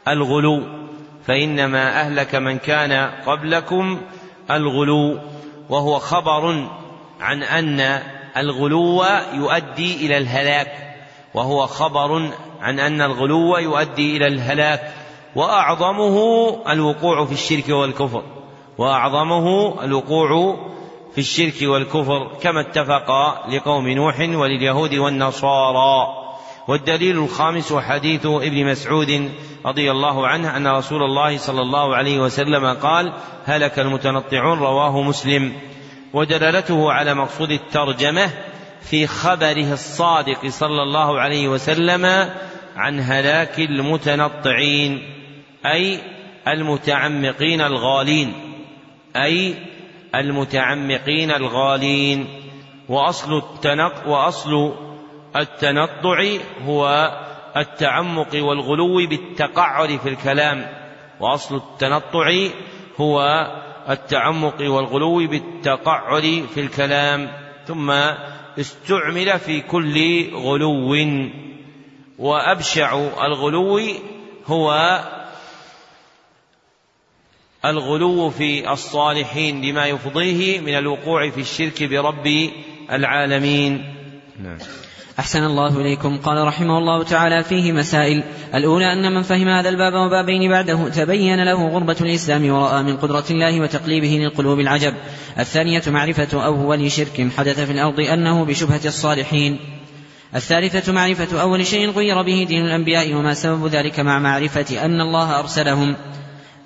الغلو فإنما أهلك من كان قبلكم الغلو وهو خبر عن أن الغلو يؤدي إلى الهلاك وهو خبر عن أن الغلو يؤدي إلى الهلاك. وأعظمه الوقوع في الشرك والكفر. وأعظمه الوقوع في الشرك والكفر كما اتفق لقوم نوح ولليهود والنصارى. والدليل الخامس حديث ابن مسعود رضي الله عنه أن رسول الله صلى الله عليه وسلم قال هلك المتنطعون رواه مسلم ودلالته على مقصود الترجمة في خبره الصادق صلى الله عليه وسلم عن هلاك المتنطعين. أي المتعمقين الغالين أي المتعمقين الغالين. وأصل التنق وأصل التنطع هو التعمق والغلو بالتقعر في الكلام. وأصل التنطع هو التعمق والغلو بالتقعر في الكلام. ثم استعمل في كل غلو. وأبشع الغلو هو الغلو في الصالحين لما يفضيه من الوقوع في الشرك برب العالمين. نعم. أحسن الله إليكم. قال رحمه الله تعالى فيه مسائل. الأولى أن من فهم هذا الباب وبابين بعده تبين له غربة الإسلام ورأى من قدرة الله وتقليبه للقلوب العجب. الثانية معرفة أول شرك حدث في الأرض أنه بشبهة الصالحين. الثالثة معرفة أول شيء غير به دين الأنبياء وما سبب ذلك مع معرفة أن الله أرسلهم.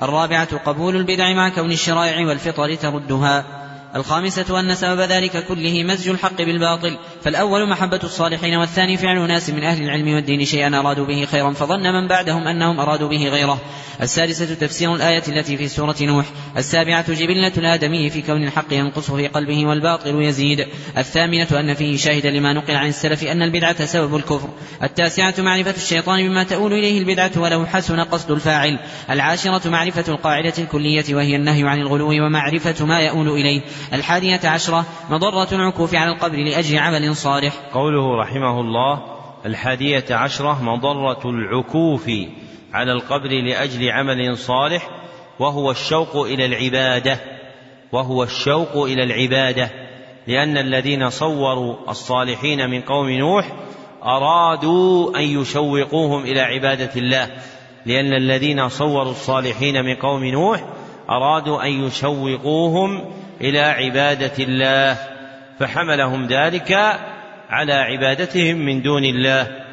الرابعة قبول البدع مع كون الشرائع والفطر تردها. الخامسة أن سبب ذلك كله مزج الحق بالباطل فالأول محبة الصالحين والثاني فعل ناس من أهل العلم والدين شيئا أرادوا به خيرا فظن من بعدهم أنهم أرادوا به غيره. السادسة تفسير الآية التي في سورة نوح السابعة جبلة الآدمي في كون الحق ينقص في قلبه والباطل يزيد. الثامنة أن فيه شاهد لما نقل عن السلف أن البدعة سبب الكفر. التاسعة معرفة الشيطان بما تؤول إليه البدعة ولو حسن قصد الفاعل. العاشرة معرفة القاعدة الكلية وهي النهي عن الغلو ومعرفة ما يؤول إليه. الحادية عشرة مضرة العكوف على القبر لأجل عمل صالح. قوله رحمه الله الحادية عشرة مضرة العكوف على القبر لأجل عمل صالح وهو الشوق إلى العبادة وهو الشوق إلى العبادة لأن الذين صوروا الصالحين من قوم نوح أرادوا أن يشوقوهم إلى عبادة الله لأن الذين صوروا الصالحين من قوم نوح أرادوا أن يشوقوهم إلى عبادة الله فحملهم ذلك على عبادتهم من دون الله.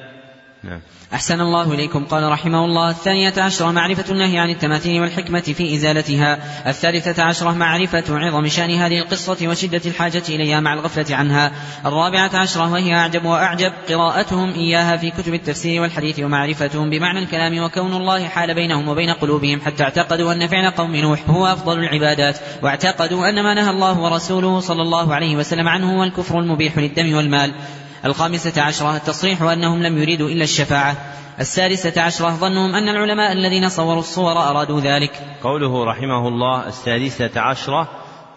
نعم. أحسن الله إليكم. قال رحمه الله الثانية عشرة معرفة النهي عن التماثيل والحكمة في إزالتها. الثالثة عشرة معرفة عظم شأن هذه القصة وشدة الحاجة إليها مع الغفلة عنها. الرابعة عشرة وهي أعجب وأعجب قراءتهم إياها في كتب التفسير والحديث ومعرفتهم بمعنى الكلام وكون الله حال بينهم وبين قلوبهم حتى اعتقدوا أن فعل قوم نوح هو أفضل العبادات واعتقدوا أن ما نهى الله ورسوله صلى الله عليه وسلم عنه هو الكفر المبيح للدم والمال. الخامسة عشرة التصريح أنهم لم يريدوا إلا الشفاعة. السادسة عشرة ظنهم أن العلماء الذين صوروا الصور أرادوا ذلك. قوله رحمه الله السادسة عشرة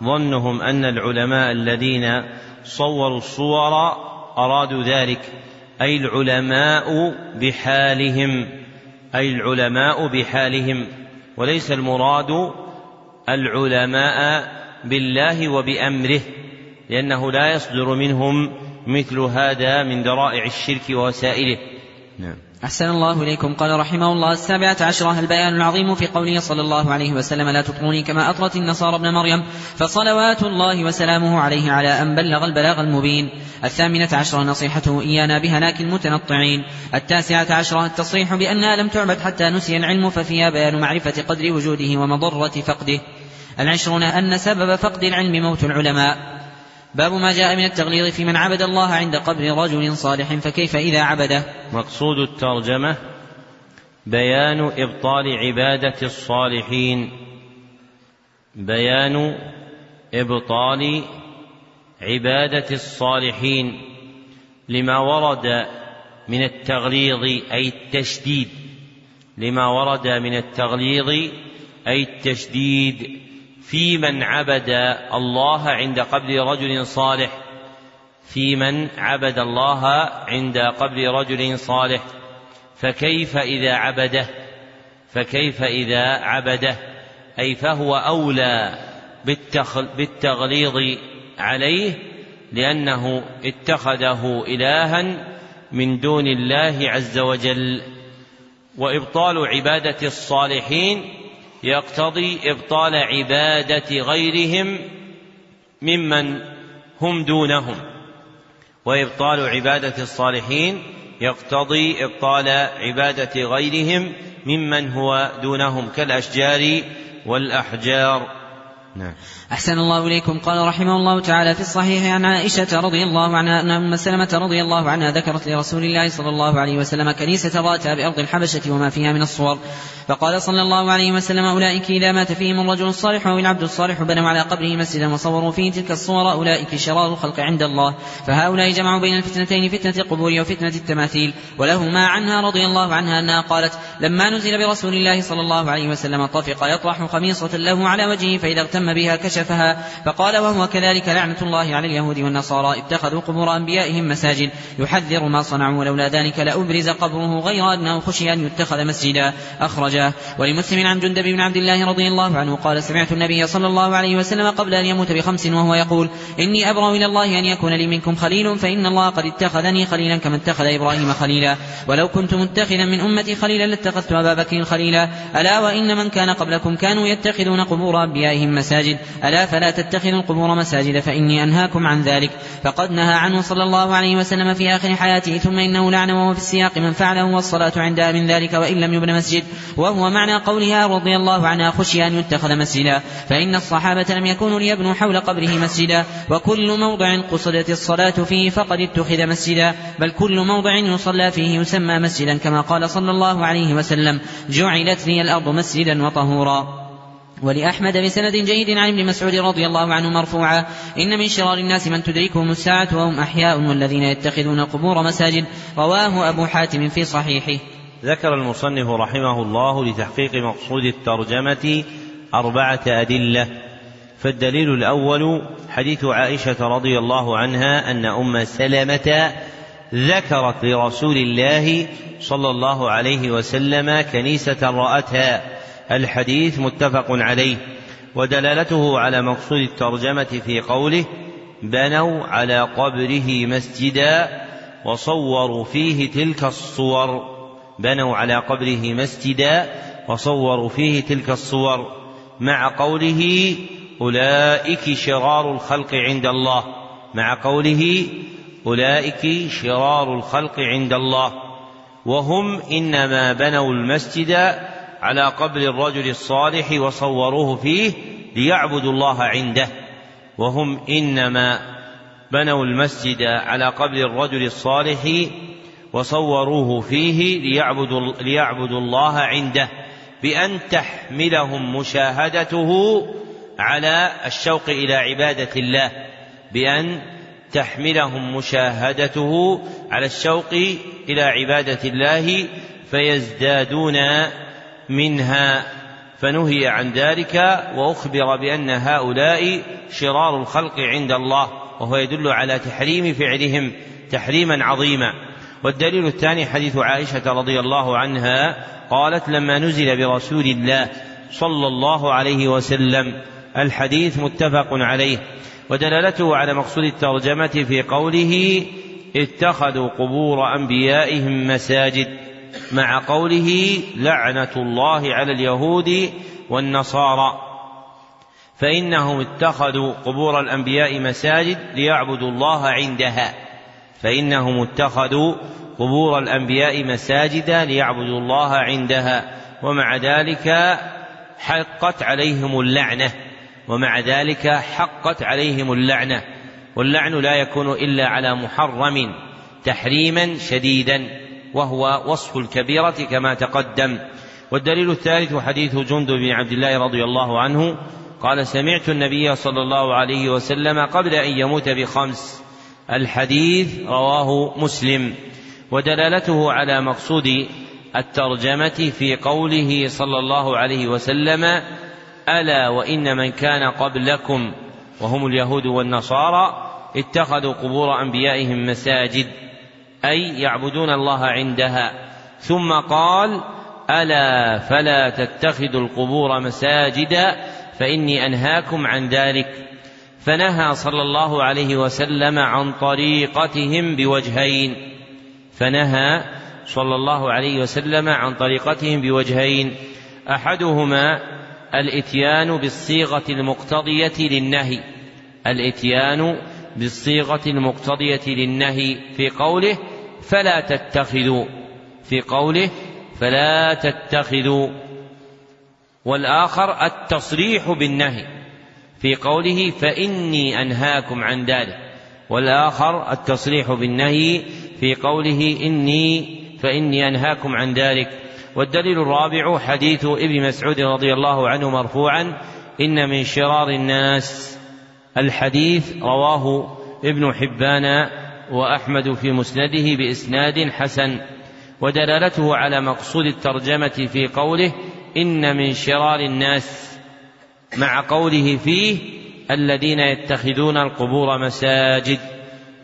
ظنهم أن العلماء الذين صوروا الصور أرادوا ذلك. أي العلماء بحالهم أي العلماء بحالهم. وليس المراد العلماء بالله وبأمره لأنه لا يصدر منهم مثل هذا من ذرائع الشرك ووسائله. نعم. أحسن الله إليكم. قال رحمه الله السابعة عشرة البيان العظيم في قوله صلى الله عليه وسلم لا تطروني كما أطرت النصارى ابن مريم. فصلوات الله وسلامه عليه على أن بلغ البلاغ المبين. الثامنة عشرة نصيحته إيانا بهلاك المتنطعين التاسعة عشرة التصريح بأنها لم تعبد حتى نسي العلم ففيها بيان معرفة قدر وجوده ومضرة فقده. العشرون أن سبب فقد العلم موت العلماء. باب ما جاء من التغليظ في من عبد الله عند قبر رجل صالح فكيف إذا عبده؟ مقصود الترجمة بيان إبطال عبادة الصالحين. بيان إبطال عبادة الصالحين لما ورد من التغليظ أي التشديد. لما ورد من التغليظ أي التشديد. في من عبد الله عند قبر رجل صالح. في من عبد الله عند قبر رجل صالح. فكيف إذا عبده؟ فكيف إذا عبده؟ أي فهو أولى بالتغليظ عليه لأنه اتخذه إلها من دون الله عز وجل. وإبطال عبادة الصالحين يقتضي إبطال عبادة غيرهم ممن هم دونهم وإبطال عبادة الصالحين يقتضي إبطال عبادة غيرهم ممن هو دونهم كالأشجار والأحجار نعم. أحسن الله إليكم. قال رحمه الله تعالى في الصحيح عن عائشة رضي الله عنها أن أم سلمة رضي الله عنها ذكرت لرسول الله صلى الله عليه وسلم كنيسة رأتها بأرض الحبشة وما فيها من الصور. فقال صلى الله عليه وسلم أولئك إذا مات فيهم الرجل الصالح أو العبد الصالح بنوا على قبره مسجدا وصوروا فيه تلك الصور. أولئك شرار الخلق عند الله. فهؤلاء جمعوا بين الفتنتين فتنة القبور وفتنة التماثيل. ولهما عنها رضي الله عنها أنها قالت لما نزل برسول الله صلى الله عليه وسلم طفق يطرح خميصة له على وجهه فإذا اغتم بها كشفها فقال وهو كذلك لعنة الله على اليهود والنصارى اتخذوا قبور أنبيائهم مساجد. يحذر ما صنعوا ولولا ذلك لأبرز قبره غير أنه خشي أن يتخذ مسجدا. أخرجاه ولمسلم عن جندب بن عبد الله رضي الله عنه قال سمعت النبي صلى الله عليه وسلم قبل أن يموت بخمس وهو يقول إني أبرأ إلى الله أن يكون لي منكم خليل فإن الله قد اتخذني خليلا كما اتخذ إبراهيم خليلا. ولو كنت متخذا من أمتي خليلا لاتخذت أبا بكر خليلا. ألا وإن من كان قبلكم كانوا يتخذون قبور أنبيائهم مساجد. ألا فلا تتخذوا القبور مساجد فإني أنهاكم عن ذلك. فقد نهى عنه صلى الله عليه وسلم في آخر حياته ثم إنه لعن وهو في السياق من فعله والصلاة عندها من ذلك وإن لم يبن مسجد. وهو معنى قولها رضي الله عنها خشي أن يتخذ مسجدا. فإن الصحابة لم يكونوا ليبنوا حول قبره مسجدا. وكل موضع قصدت الصلاة فيه فقد اتخذ مسجدا. بل كل موضع يصلى فيه يسمى مسجدا كما قال صلى الله عليه وسلم. جعلت لي الأرض مسجدا وطهورا. ولأحمد بسند جيد عن ابن مسعود رضي الله عنه مرفوعا إن من شرار الناس من تدركهم الساعة وهم أحياء والذين يتخذون القبور مساجد. رواه أبو حاتم في صحيحه. ذكر المصنف رحمه الله لتحقيق مقصود الترجمة أربعة أدلة. فالدليل الأول حديث عائشة رضي الله عنها أن أم سلمة ذكرت لرسول الله صلى الله عليه وسلم كنيسة رأتها. الحديث متفق عليه ودلالته على مقصود الترجمة في قوله بنوا على قبره مسجدا وصوروا فيه تلك الصور. بنوا على قبره مسجدا وصوروا فيه تلك الصور مع قوله أولئك شرار الخلق عند الله. مع قوله أولئك شرار الخلق عند الله. وهم إنما بنوا المسجد على قبر الرجل الصالح وصوروه فيه ليعبدوا الله عنده. وهم إنما بنوا المسجد على قبر الرجل الصالح وصوروه فيه ليعبدوا, ليعبدوا الله عنده بأن تحملهم مشاهدته على الشوق إلى عبادة الله بأن تحملهم مشاهدته على الشوق إلى عبادة الله فيزدادون منها فنهي عن ذلك وأخبر بأن هؤلاء شرار الخلق عند الله وهو يدل على تحريم فعلهم تحريما عظيما. والدليل الثاني حديث عائشة رضي الله عنها قالت لما نزل برسول الله صلى الله عليه وسلم الحديث متفق عليه ودلالته على مقصود الترجمة في قوله اتخذوا قبور أنبيائهم مساجد مع قوله لعنة الله على اليهود والنصارى. فإنهم اتخذوا قبور الأنبياء مساجد ليعبدوا الله عندها. فإنهم اتخذوا قبور الأنبياء مساجدا ليعبدوا الله عندها. ومع ذلك حقت عليهم اللعنة. ومع ذلك حقت عليهم اللعنة. واللعن لا يكون إلا على محرم تحريما شديدا. وهو وصف الكبيرة كما تقدم. والدليل الثالث حديث جند بن عبد الله رضي الله عنه قال سمعت النبي صلى الله عليه وسلم قبل أن يموت بخمس. الحديث رواه مسلم. ودلالته على مقصود الترجمة في قوله صلى الله عليه وسلم ألا وإن من كان قبلكم. وهم اليهود والنصارى اتخذوا قبور أنبيائهم مساجد. أي يعبدون الله عندها. ثم قال ألا فلا تتخذوا القبور مساجدا فإني أنهاكم عن ذلك. فنهى صلى الله عليه وسلم عن طريقتهم بوجهين. فنهى صلى الله عليه وسلم عن طريقتهم بوجهين. أحدهما الإتيان بالصيغة المقتضية للنهي. الإتيان بالصيغة المقتضية للنهي في قوله فلا تتخذوا في قوله فلا تتخذوا. والآخر التصريح بالنهي في قوله فإني أنهاكم عن ذلك. والآخر التصريح بالنهي في قوله إني فإني أنهاكم عن ذلك. والدليل الرابع حديث ابن مسعود رضي الله عنه مرفوعا إن من شرار الناس الحديث رواه ابن حبان وأحمد في مسنده بإسناد حسن ودلالته على مقصود الترجمة في قوله إن من شرار الناس مع قوله فيه الذين يتخذون القبور مساجد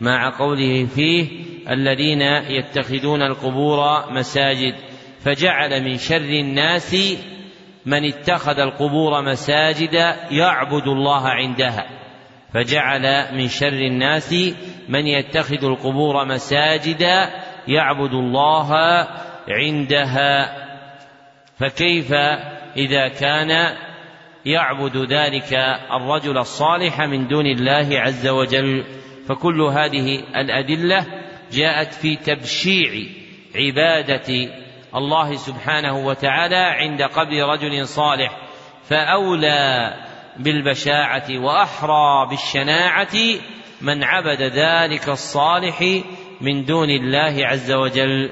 مع قوله فيه الذين يتخذون القبور مساجد فجعل من شر الناس من اتخذ القبور مساجد يعبد الله عندها. فجعل من شر الناس من يتخذ القبور مساجد يعبد الله عندها. فكيف إذا كان يعبد ذلك الرجل الصالح من دون الله عز وجل؟ فكل هذه الأدلة جاءت في تبشيع عبادة الله سبحانه وتعالى عند قبر رجل صالح. فأولى بالبشاعة وأحرى بالشناعة من عبد ذلك الصالح من دون الله عز وجل.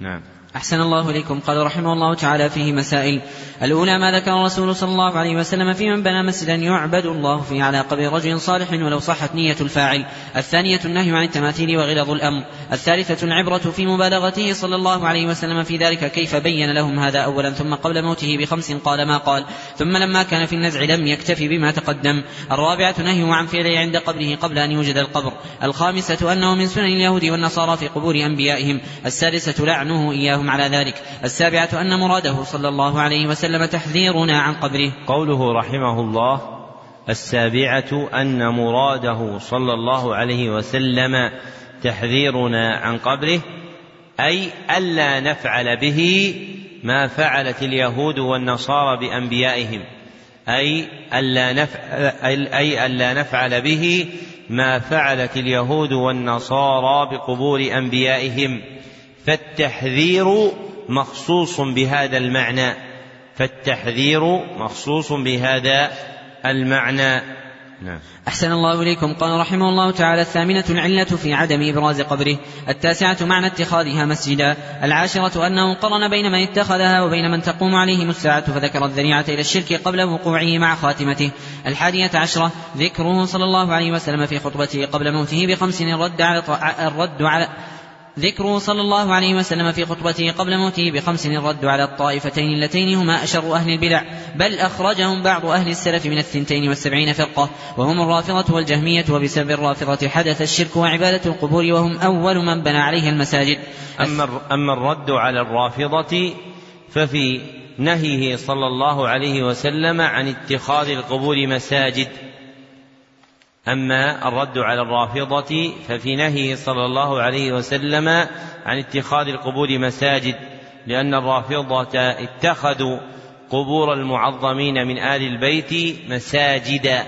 نعم. أحسن الله إليكم. قال رحمه الله تعالى فيه مسائل. الأولى ما ذكر الرسول صلى الله عليه وسلم في من بنى مسجدا يعبد الله فيه على قبر رجل صالح ولو صحت نية الفاعل. الثانية النهي عن التماثيل وغلظ الأمر. الثالثة العبرة في مبالغته صلى الله عليه وسلم في ذلك كيف بين لهم هذا أولا ثم قبل موته بخمس قال ما قال. ثم لما كان في النزع لم يكتفي بما تقدم. الرابعة نهيه عن فعله عند قبره قبل أن يوجد القبر. الخامسة أنه من سنن اليهود والنصارى في قبور أنبيائهم. السادسة لعنه إياهم على ذلك. السابعة أن مراده صلى الله عليه وسلم تحذيرنا عن قبره. قوله رحمه الله السابعة أن مراده صلى الله عليه وسلم تحذيرنا عن قبره أي ألا نفعل به ما فعلت اليهود والنصارى بأنبيائهم أي ألا نفعل أي ألا نفعل به ما فعلت اليهود والنصارى بقبور أنبيائهم. فالتحذير مخصوص بهذا المعنى فالتحذير مخصوص بهذا المعنى. نعم. أحسن الله إليكم قال رحمه الله تعالى الثامنة العلة في عدم إبراز قبره التاسعة معنى اتخاذها مسجدا العاشرة أنه قرن بين من اتخذها وبين من تقوم عليهم الساعة فذكر الذريعة إلى الشرك قبل وقوعه مع خاتمته الحادية عشرة ذكره صلى الله عليه وسلم في خطبته قبل موته بخمس الرد على الرد على ذكره صلى الله عليه وسلم في خطبته قبل موته بخمس الرد على الطائفتين اللتين هما أشر أهل البدع بل أخرجهم بعض أهل السلف من الثنتين والسبعين فرقة وهم الرافضة والجهمية وبسبب الرافضة حدث الشرك وعبادة القبور وهم أول من بنى عليها المساجد. أما, أما الرد على الرافضة ففي نهيه صلى الله عليه وسلم عن اتخاذ القبور مساجد. أما الرد على الرافضة ففي نهيه صلى الله عليه وسلم عن اتخاذ القبور مساجد لأن الرافضة اتخذوا قبور المعظمين من آل البيت مساجدا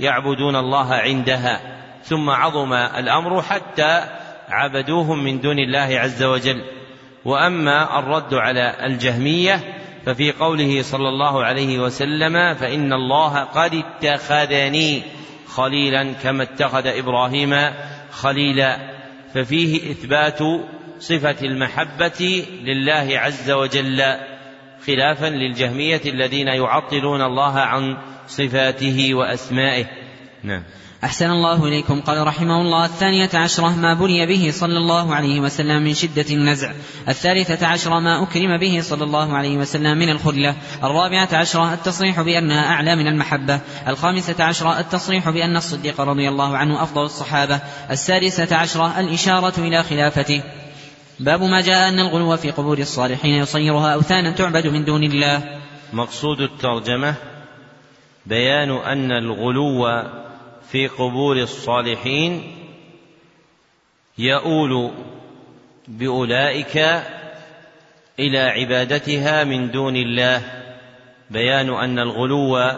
يعبدون الله عندها. ثم عظم الأمر حتى عبدوهم من دون الله عز وجل. وأما الرد على الجهمية ففي قوله صلى الله عليه وسلم فإن الله قد اتخذني. خليلا كما اتخذ إبراهيم خليلا. ففيه إثبات صفة المحبة لله عز وجل خلافا للجهمية الذين يعطلون الله عن صفاته وأسمائه. نعم. أحسن الله إليكم. قال رحمه الله الثانية عشرة ما بلي به صلى الله عليه وسلم من شدة النزع. الثالثة عشرة ما أكرم به صلى الله عليه وسلم من الخلة. الرابعة عشرة التصريح بأنها أعلى من المحبة. الخامسة عشرة التصريح بأن الصديق رضي الله عنه أفضل الصحابة. السادسة عشرة الإشارة إلى خلافته. باب ما جاء أن الغلو في قبور الصالحين يصيرها أوثانا تعبد من دون الله. مقصود الترجمة بيان أن الغلو في قبور الصالحين يؤول بأولئك إلى عبادتها من دون الله. بيان أن الغلو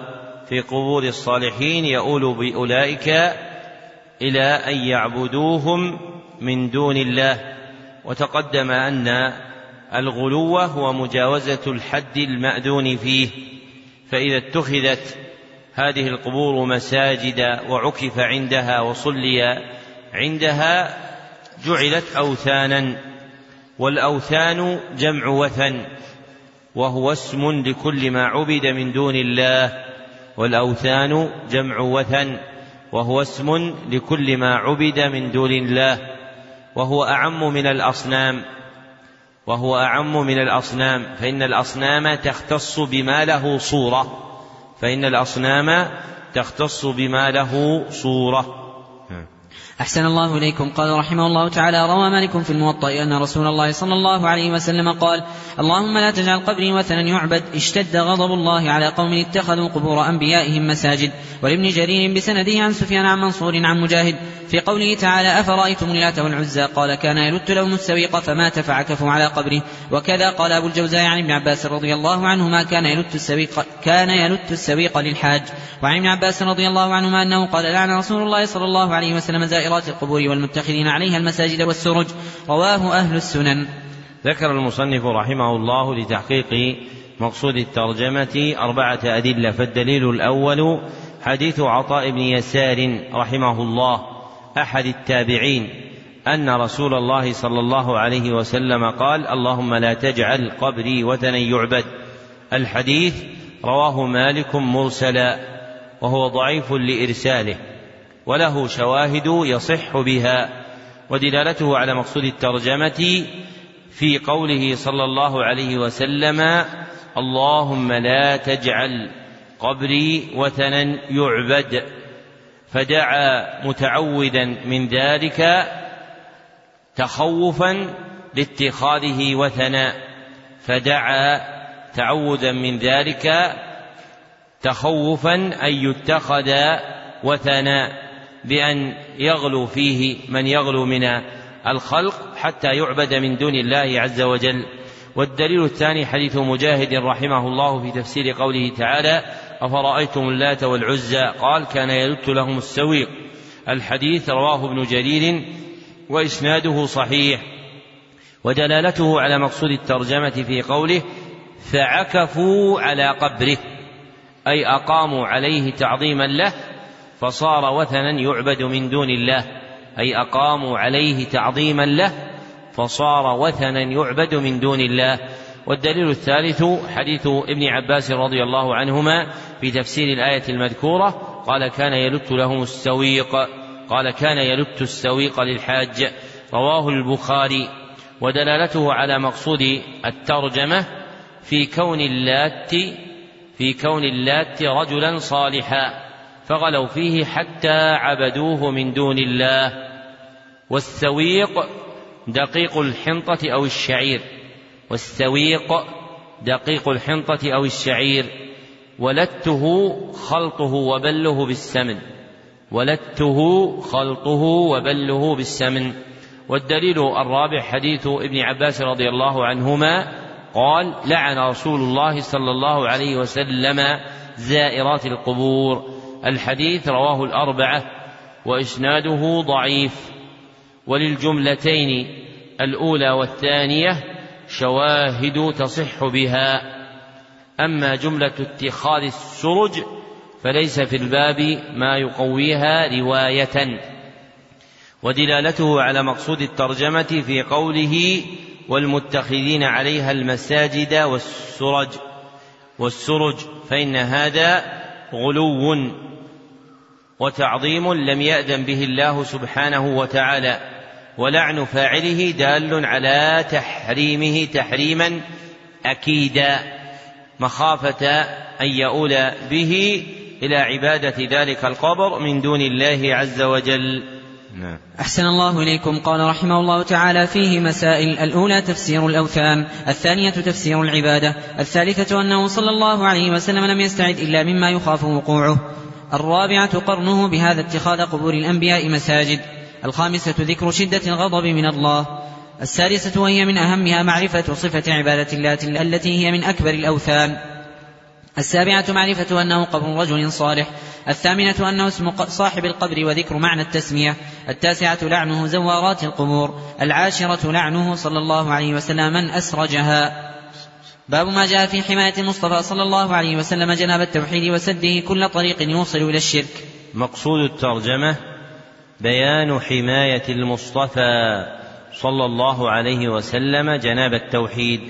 في قبور الصالحين يؤول بأولئك إلى أن يعبدوهم من دون الله. وتقدم أن الغلو هو مجاوزة الحد المادون فيه فإذا اتخذت هذه القبور مساجد وعكف عندها وصلي عندها جعلت أوثانا والأوثان جمع وثن وهو اسم لكل ما عبد من دون الله والأوثان جمع وثن وهو اسم لكل ما عبد من دون الله وهو أعم من الأصنام وهو أعم من الأصنام فإن الأصنام تختص بما له صورة. فإن الأصنام تختص بما له صورة. أحسن الله إليكم. قال رحمه الله تعالى روى مالك في الموطأ أن رسول الله صلى الله عليه وسلم قال اللهم لا تجعل قبري وثنا يعبد. اشتد غضب الله على قوم اتخذوا قبور أنبيائهم مساجد. ولابن جرير بسنده عن سفيان عن منصور عن مجاهد. في قوله تعالى أفرأيتم اللات والعزى؟ قال كان يلت لهم السويق فمات فعكفوا على قبره. وكذا قال أبو الجوزاء عن ابن عباس رضي الله عنهما كان يلت السويق كان يلت السويق للحاج. وعن ابن عباس رضي الله عنهما أنه قال لعن رسول الله صلى الله عليه وسلم زائرات القبور والمتخذين عليها المساجد والسرج. رواه أهل السنن. ذكر المصنف رحمه الله لتحقيق مقصود الترجمة أربعة أدلة فالدليل الأول حديث عطاء بن يسار رحمه الله أحد التابعين أن رسول الله صلى الله عليه وسلم قال اللهم لا تجعل قبري وثنا يعبد الحديث رواه مالك مرسلا وهو ضعيف لإرساله. وله شواهد يصح بها ودلالته على مقصود الترجمة في قوله صلى الله عليه وسلم اللهم لا تجعل قبري وثنا يعبد فدعا متعودا من ذلك تخوفا لاتخاذه وثنا فدعا تعودا من ذلك تخوفا أن يتخذ وثنا. بأن يغلو فيه من يغلو من الخلق حتى يعبد من دون الله عز وجل. والدليل الثاني حديث مجاهد رحمه الله في تفسير قوله تعالى أفرأيتم اللات والعزى؟ قال كان يلت لهم السويق. الحديث رواه ابن جرير وإسناده صحيح. ودلالته على مقصود الترجمة في قوله فعكفوا على قبره أي أقاموا عليه تعظيما له فصار وثنا يعبد من دون الله أي أقاموا عليه تعظيما له فصار وثنا يعبد من دون الله. والدليل الثالث حديث ابن عباس رضي الله عنهما في تفسير الآية المذكورة قال كان يلت لهم السويق قال كان يلت السويق للحاج رواه البخاري. ودلالته على مقصود الترجمة في كون اللات في كون اللات رجلا صالحا فغلوا فيه حتى عبدوه من دون الله. والسويق دقيق الحنطة أو الشعير. والسويق دقيق الحنطة أو الشعير. ولته خلطه وبله بالسمن. ولته خلطه وبله بالسمن. والدليل الرابع حديث ابن عباس رضي الله عنهما. قال لعن رسول الله صلى الله عليه وسلم زائرات القبور. الحديث رواه الأربعة وإسناده ضعيف وللجملتين الأولى والثانية شواهد تصح بها. أما جملة اتخاذ السرج فليس في الباب ما يقويها رواية. ودلالته على مقصود الترجمة في قوله والمتخذين عليها المساجد والسرج. والسرج فإن هذا غلو. وتعظيم لم يأذن به الله سبحانه وتعالى ولعن فاعله دال على تحريمه تحريما أكيدا مخافة أن يؤول به إلى عبادة ذلك القبر من دون الله عز وجل. نعم. أحسن الله إليكم. قال رحمه الله تعالى فيه مسائل. الأولى تفسير الأوثان الثانية تفسير العبادة الثالثة أنه صلى الله عليه وسلم لم يستعد إلا مما يخاف وقوعه. الرابعة قرنه بهذا اتخاذ قبور الأنبياء مساجد. الخامسة ذكر شدة الغضب من الله. السادسة وهي من أهمها معرفة صفة عبادة الله التي هي من أكبر الأوثان. السابعة معرفة أنه قبر رجل صالح. الثامنة أنه اسم صاحب القبر وذكر معنى التسمية. التاسعة لعنه زوارات القبور. العاشرة لعنه صلى الله عليه وسلم من أسرجها. باب ما جاء في حماية المصطفى صلى الله عليه وسلم جناب التوحيد وسده كل طريق يوصل إلى الشرك. مقصود الترجمة بيان حماية المصطفى صلى الله عليه وسلم جناب التوحيد.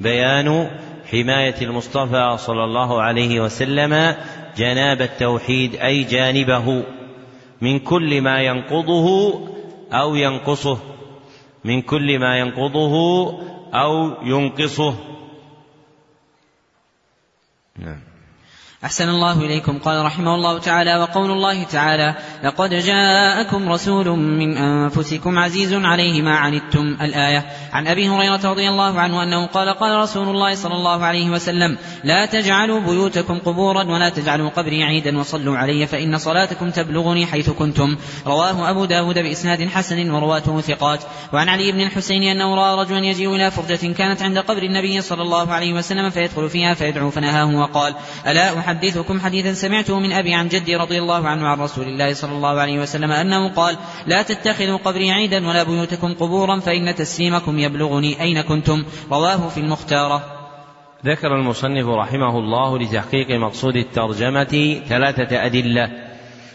بيان حماية المصطفى صلى الله عليه وسلم جناب التوحيد أي جانبه. من كل ما ينقضه أو ينقصه. من كل ما ينقضه أو ينقصه. نعم أحسن الله إليكم. قال رحمه الله تعالى وقول الله تعالى لقد جاءكم رسول من أنفسكم عزيز عليه ما عنتم. الآية عن أبي هريرة رضي الله عنه أنه قال قال رسول الله صلى الله عليه وسلم لا تجعلوا بيوتكم قبورا ولا تجعلوا قبري عيدا وصلوا علي فإن صلاتكم تبلغني حيث كنتم. رواه أبو داود بإسناد حسن ورواته ثقات. وعن علي بن الحسين أنه رأى رجلا يجيء إلى فردة كانت عند قبر النبي صلى الله عليه وسلم فيدخل فيها فيدعو فنهاه وقال ألا أحدثكم حديثا سمعته من أبي عن جدي رضي الله عنه عن رسول الله صلى الله عليه وسلم أنه قال لا تتخذوا قبري عيدا ولا بيوتكم قبورا فإن تسليمكم يبلغني أين كنتم. رواه في المختارة. ذكر المصنف رحمه الله لتحقيق مقصود الترجمة ثلاثة أدلة.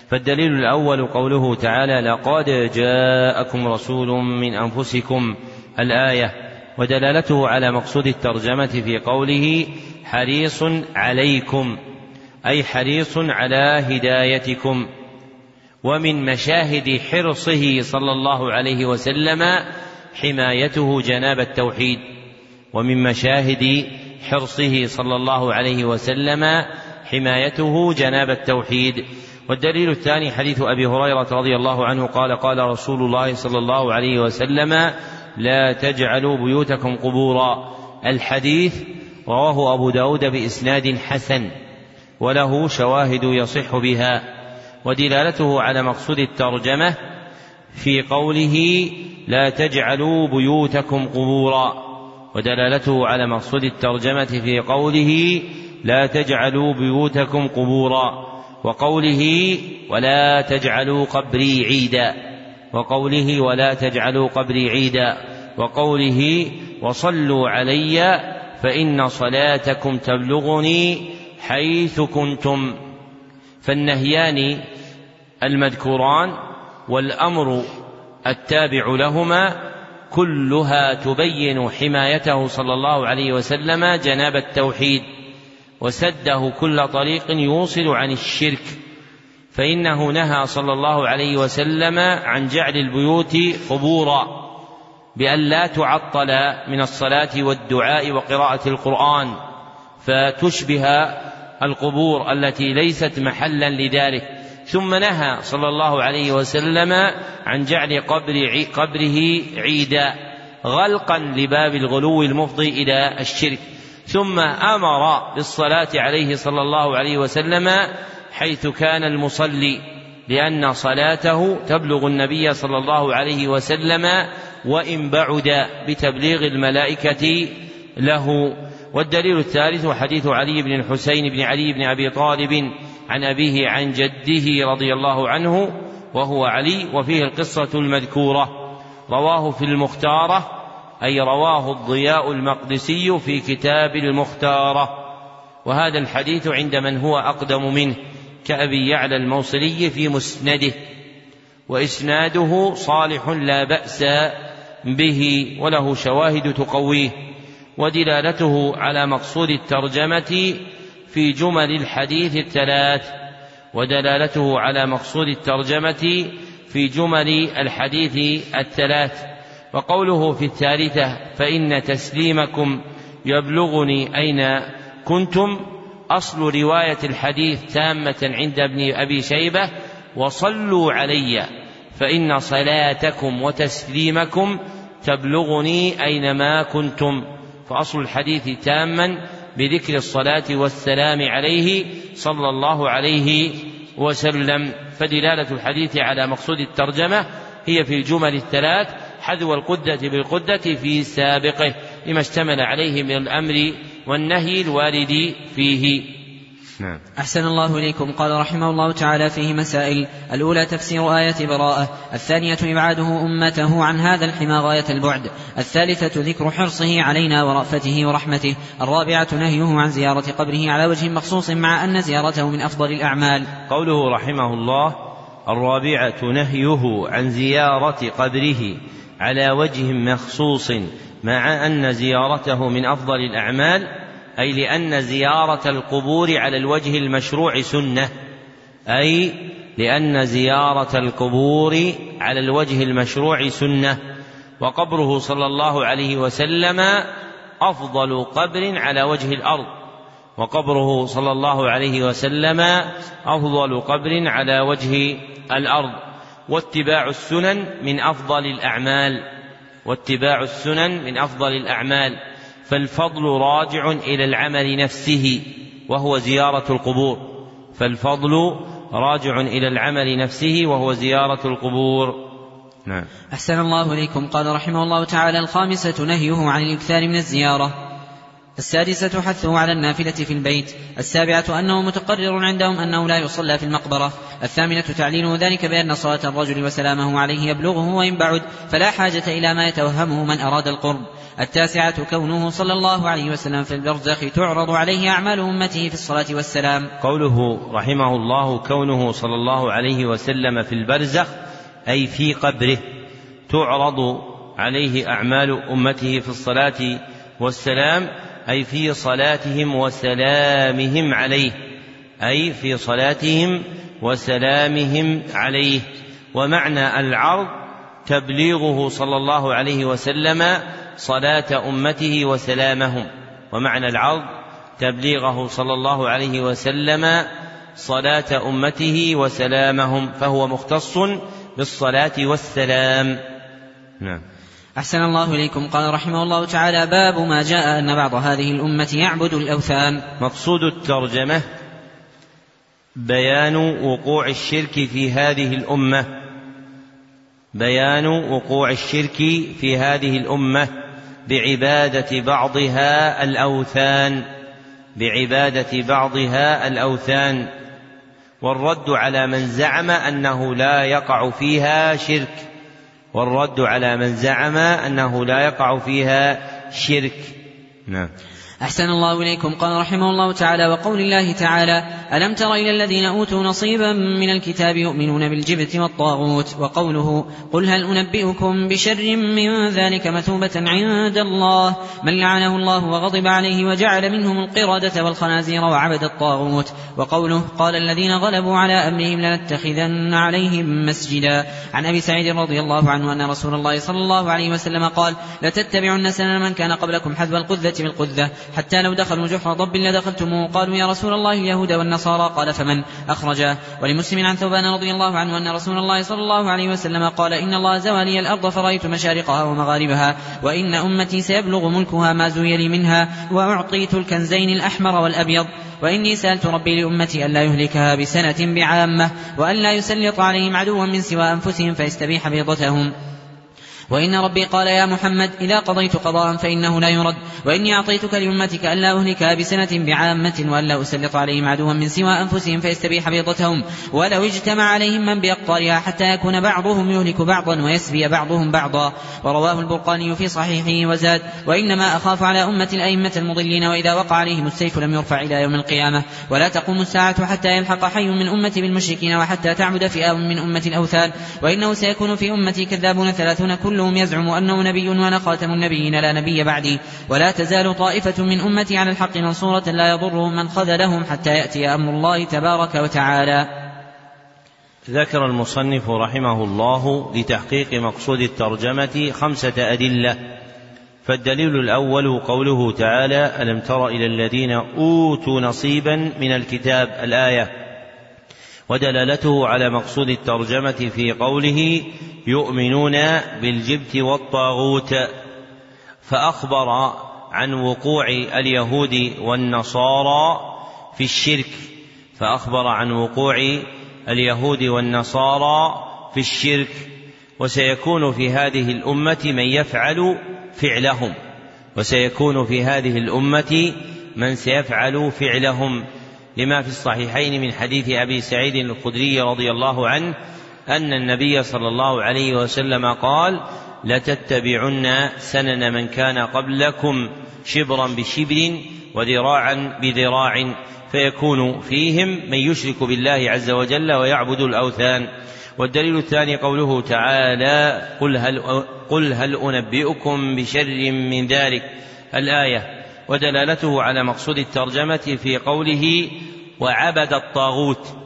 فالدليل الأول قوله تعالى لقد جاءكم رسول من أنفسكم. الآية. ودلالته على مقصود الترجمة في قوله حريص عليكم. أي حريص على هدايتكم ومن مشاهد حرصه صلى الله عليه وسلم حمايته جناب التوحيد ومن مشاهد حرصه صلى الله عليه وسلم حمايته جناب التوحيد. والدليل الثاني حديث أبي هريرة رضي الله عنه قال قال رسول الله صلى الله عليه وسلم لا تجعلوا بيوتكم قبورا. الحديث رواه أبو داود بإسناد حسن. وله شواهد يصح بها ودلالته على مقصود الترجمة في قوله لا تجعلوا بيوتكم قبورا ودلالته على مقصود الترجمة في قوله لا تجعلوا بيوتكم قبورا وقوله ولا تجعلوا قبري عيدا وقوله ولا تجعلوا قبري عيدا وقوله وصلوا علي فإن صلاتكم تبلغني حيث كنتم. فالنهيان المذكوران والأمر التابع لهما كلها تبين حمايته صلى الله عليه وسلم جناب التوحيد وسده كل طريق يوصل عن الشرك. فإنه نهى صلى الله عليه وسلم عن جعل البيوت قبورا بأن لا تعطل من الصلاة والدعاء وقراءة القرآن فتشبه القبور التي ليست محلا لذلك. ثم نهى صلى الله عليه وسلم عن جعل قبر قبره عيدا غلقا لباب الغلو المفضي إلى الشرك. ثم أمر بالصلاة عليه صلى الله عليه وسلم حيث كان المصلي لأن صلاته تبلغ النبي صلى الله عليه وسلم وإن بعد بتبليغ الملائكة له. والدليل الثالث حديث علي بن الحسين بن علي بن أبي طالب عن أبيه عن جده رضي الله عنه وهو علي وفيه القصة المذكورة. رواه في المختارة أي رواه الضياء المقدسي في كتاب المختارة. وهذا الحديث عند من هو أقدم منه كأبي يعلى الموصلي في مسنده. وإسناده صالح لا بأس به وله شواهد تقويه. ودلالته على مقصود الترجمة في جمل الحديث الثلاث ودلالته على مقصود الترجمة في جمل الحديث الثلاث. وقوله في الثالثة فإن تسليمكم يبلغني أين كنتم؟ أصل رواية الحديث تامة عند ابن أبي شيبة وصلوا علي فإن صلاتكم وتسليمكم تبلغني أينما كنتم. فأصل الحديث تاما بذكر الصلاة والسلام عليه صلى الله عليه وسلم. فدلالة الحديث على مقصود الترجمة هي في الجمل الثلاث حذو القدة بالقدة في سابقه لما اشتمل عليه من الأمر والنهي الوارد فيه. نعم. أحسن الله إليكم. قال رحمه الله تعالى فيه مسائل. الأولى تفسير آية براءة. الثانية إبعاده أمته عن هذا الحمى غاية البعد. الثالثة ذكر حرصه علينا ورأفته ورحمته. الرابعة نهيه عن زيارة قبره على وجه مخصوص مع أن زيارته من أفضل الأعمال. قوله رحمه الله الرابعة نهيه عن زيارة قبره على وجه مخصوص مع أن زيارته من أفضل الأعمال. أي لأن زيارة القبور على الوجه المشروع سنة. أي لأن زيارة القبور على الوجه المشروع سنة. وقبره صلى الله عليه وسلم أفضل قبر على وجه الأرض. وقبره صلى الله عليه وسلم أفضل قبر على وجه الأرض. واتباع السنن من أفضل الأعمال. واتباع السنن من أفضل الأعمال. فالفضل راجع إلى العمل نفسه وهو زيارة القبور. فالفضل راجع إلى العمل نفسه وهو زيارة القبور. نعم. أحسن الله إليكم. قال رحمه الله تعالى الخامسة نهيه عن الإكثار من الزيارة. السادسة حثه على النافلة في البيت السابعة أنه متقرر عندهم أنه لا يصلى في المقبرة الثامنة تعليله ذلك بأن صلاة الرجل وسلامه عليه يبلغه وإن بعد فلا حاجة إلى ما يتوهمه من أراد القرب التاسعة كونه صلى الله عليه وسلم في البرزخ تعرض عليه أعمال أمته في الصلاة والسلام. قوله رحمه الله كونه صلى الله عليه وسلم في البرزخ أي في قبره تعرض عليه أعمال أمته في الصلاة والسلام أي في صلاتهم وسلامهم عليه. أي في صلاتهم وسلامهم عليه. ومعنى العرض تبليغه صلى الله عليه وسلم صلاة أمته وسلامهم. ومعنى العرض تبليغه صلى الله عليه وسلم صلاة أمته وسلامهم. فهو مختص بالصلاة والسلام. نعم. أحسن الله إليكم. قال رحمه الله تعالى باب ما جاء أن بعض هذه الأمة يعبد الأوثان. مقصود الترجمة بيان وقوع الشرك في هذه الأمة. بيان وقوع الشرك في هذه الأمة بعبادة بعضها الأوثان. بعبادة بعضها الأوثان. والرد على من زعم أنه لا يقع فيها شرك. والرد على من زعم أنه لا يقع فيها شرك. نعم. أحسن الله إليكم. قال رحمه الله تعالى وقول الله تعالى ألم تر إلى الذين أوتوا نصيبا من الكتاب يؤمنون بالجبت والطاغوت؟ وقوله قل هل أنبئكم بشر من ذلك مثوبة عند الله؟ من لعنه الله وغضب عليه وجعل منهم القردة والخنازير وعبد الطاغوت. وقوله قال الذين غلبوا على أمرهم لنتخذن عليهم مسجدا. عن أبي سعيد رضي الله عنه أن رسول الله صلى الله عليه وسلم قال لتتبعن سنن من كان قبلكم حذو القذة بالقذة. حتى لو دخلوا جحر ضب لدخلتموه. قالوا يا رسول الله اليهود والنصارى. قال فمن؟ أخرجاه ولمسلم عن ثوبان رضي الله عنه أن رسول الله صلى الله عليه وسلم قال إن الله زوى لي الأرض فرأيت مشارقها ومغاربها وإن أمتي سيبلغ ملكها ما زوي لي منها وأعطيت الكنزين الأحمر والأبيض وإني سألت ربي لأمتي ألا يهلكها بسنة بعامة وألا يسلط عليهم عدوا من سوى أنفسهم فيستبيح بيضتهم. وإن ربي قال يا محمد إذا قضيت قضاء فإنه لا يرد وإني أعطيتك لأمتك ألا أهلكها بسنة بعامة وألا أسلط عليهم عدوا من سوى أنفسهم فيستبيح بيضتهم ولو اجتمع عليهم من بأقطارها حتى يكون بعضهم يهلك بعضا ويسبي بعضهم بعضا. ورواه البرقاني في صحيحه وزاد وإنما أخاف على أمة الأئمة المضلين وإذا وقع عليهم السيف لم يرفع إلى يوم القيامة. ولا تقوم الساعة حتى يلحق حي من أمتي بالمشركين وحتى تعبد فئام من أمة الأوثان وإنه سيكون في أمتي كذابون ثلاثون كلهم يزعم أنه نبي وأنا خاتم النبيين لا نبي بعدي. ولا تزال طائفة من أمتي على الحق منصورة لا يضرهم من خذلهم حتى يأتي أمر الله تبارك وتعالى. ذكر المصنف رحمه الله لتحقيق مقصود الترجمة خمسة أدلة. فالدليل الأول قوله تعالى ألم تر إلى الذين أوتوا نصيبا من الكتاب الآية؟ ودلالته على مقصود الترجمة في قوله يؤمنون بالجبت والطاغوت فأخبر عن وقوع اليهود والنصارى في الشرك فأخبر عن وقوع اليهود والنصارى في الشرك وسيكون في هذه الأمة من يفعل فعلهم وسيكون في هذه الأمة من سيفعل فعلهم. لما في الصحيحين من حديث أبي سعيد الخدري رضي الله عنه أن النبي صلى الله عليه وسلم قال لتتبعن سنن من كان قبلكم شبرا بشبر وذراعا بذراع فيكون فيهم من يشرك بالله عز وجل ويعبد الأوثان والدليل الثاني قوله تعالى قل هل, قل هل أنبئكم بشر من ذلك؟ الآية ودلالته على مقصود الترجمة في قوله وعبد الطاغوت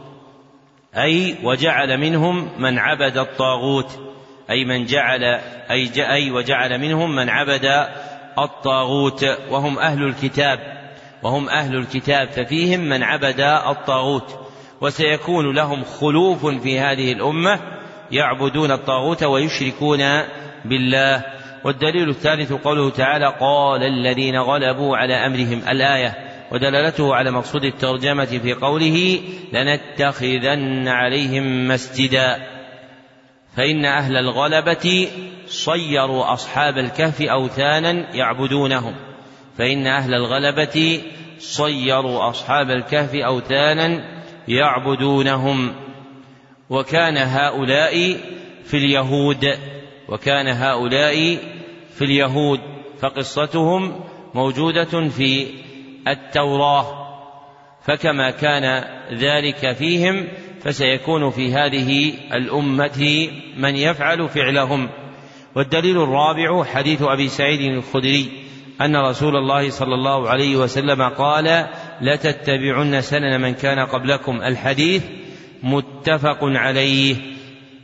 أي وجعل منهم من عبد الطاغوت أي من جعل أي, أي وجعل منهم من عبد الطاغوت وهم أهل الكتاب وهم أهل الكتاب ففيهم من عبد الطاغوت وسيكون لهم خلوف في هذه الأمة يعبدون الطاغوت ويشركون بالله. والدليل الثالث قوله تعالى قال الذين غلبوا على أمرهم الآية ودلالته على مقصود الترجمة في قوله لنتخذن عليهم مسجدا. فإن أهل الغلبة صيروا أصحاب الكهف أوثانا يعبدونهم. فإن أهل الغلبة صيروا أصحاب الكهف أوثانا يعبدونهم. وكان هؤلاء في اليهود وكان هؤلاء في اليهود فقصتهم موجودة في التوراة. فكما كان ذلك فيهم فسيكون في هذه الأمة من يفعل فعلهم. والدليل الرابع حديث أبي سعيد الخدري أن رسول الله صلى الله عليه وسلم قال لتتبعن سنن من كان قبلكم. الحديث متفق عليه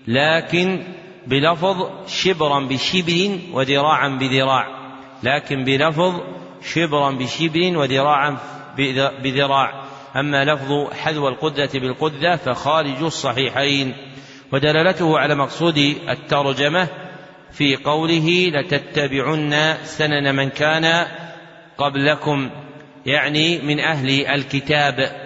لكن بلفظ شبرا بشبر وذراعا بذراع لكن بلفظ شبرا بشبر وذراعا بذراع. أما لفظ حذو القدة بالقدة فخارج الصحيحين. ودلالته على مقصود الترجمة في قوله لتتبعن سنن من كان قبلكم يعني من أهل الكتاب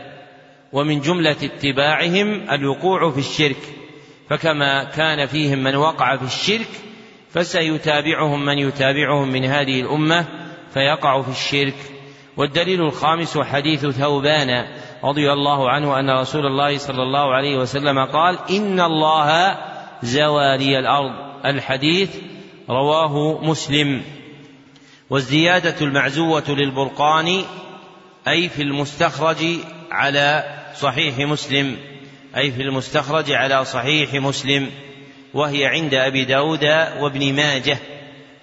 ومن جملة اتباعهم الوقوع في الشرك. فكما كان فيهم من وقع في الشرك فسيتابعهم من يتابعهم من هذه الأمة فيقع في الشرك. والدليل الخامس حديث ثوبان رضي الله عنه أن رسول الله صلى الله عليه وسلم قال إن الله زوالي الأرض. الحديث رواه مسلم. والزيادة المعزوة للبرقان أي في المستخرج على صحيح مسلم. أي في المستخرج على صحيح مسلم وهي عند أبي داود وابن ماجه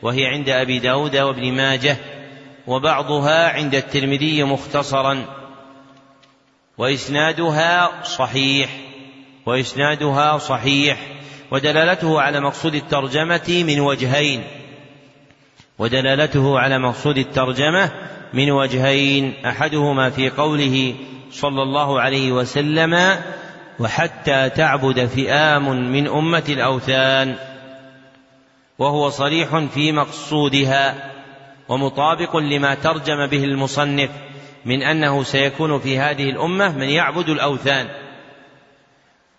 وهي عند أبي داود وابن ماجه وبعضها عند الترمذي مختصرا وإسنادها صحيح وإسنادها صحيح ودلالته على مقصود الترجمة من وجهين ودلالته على مقصود الترجمة من وجهين أحدهما في قوله صلى الله عليه وسلم وحتى تعبد فئام من أمة الأوثان وهو صريح في مقصودها ومطابق لما ترجم به المصنف من أنه سيكون في هذه الأمة من يعبد الأوثان.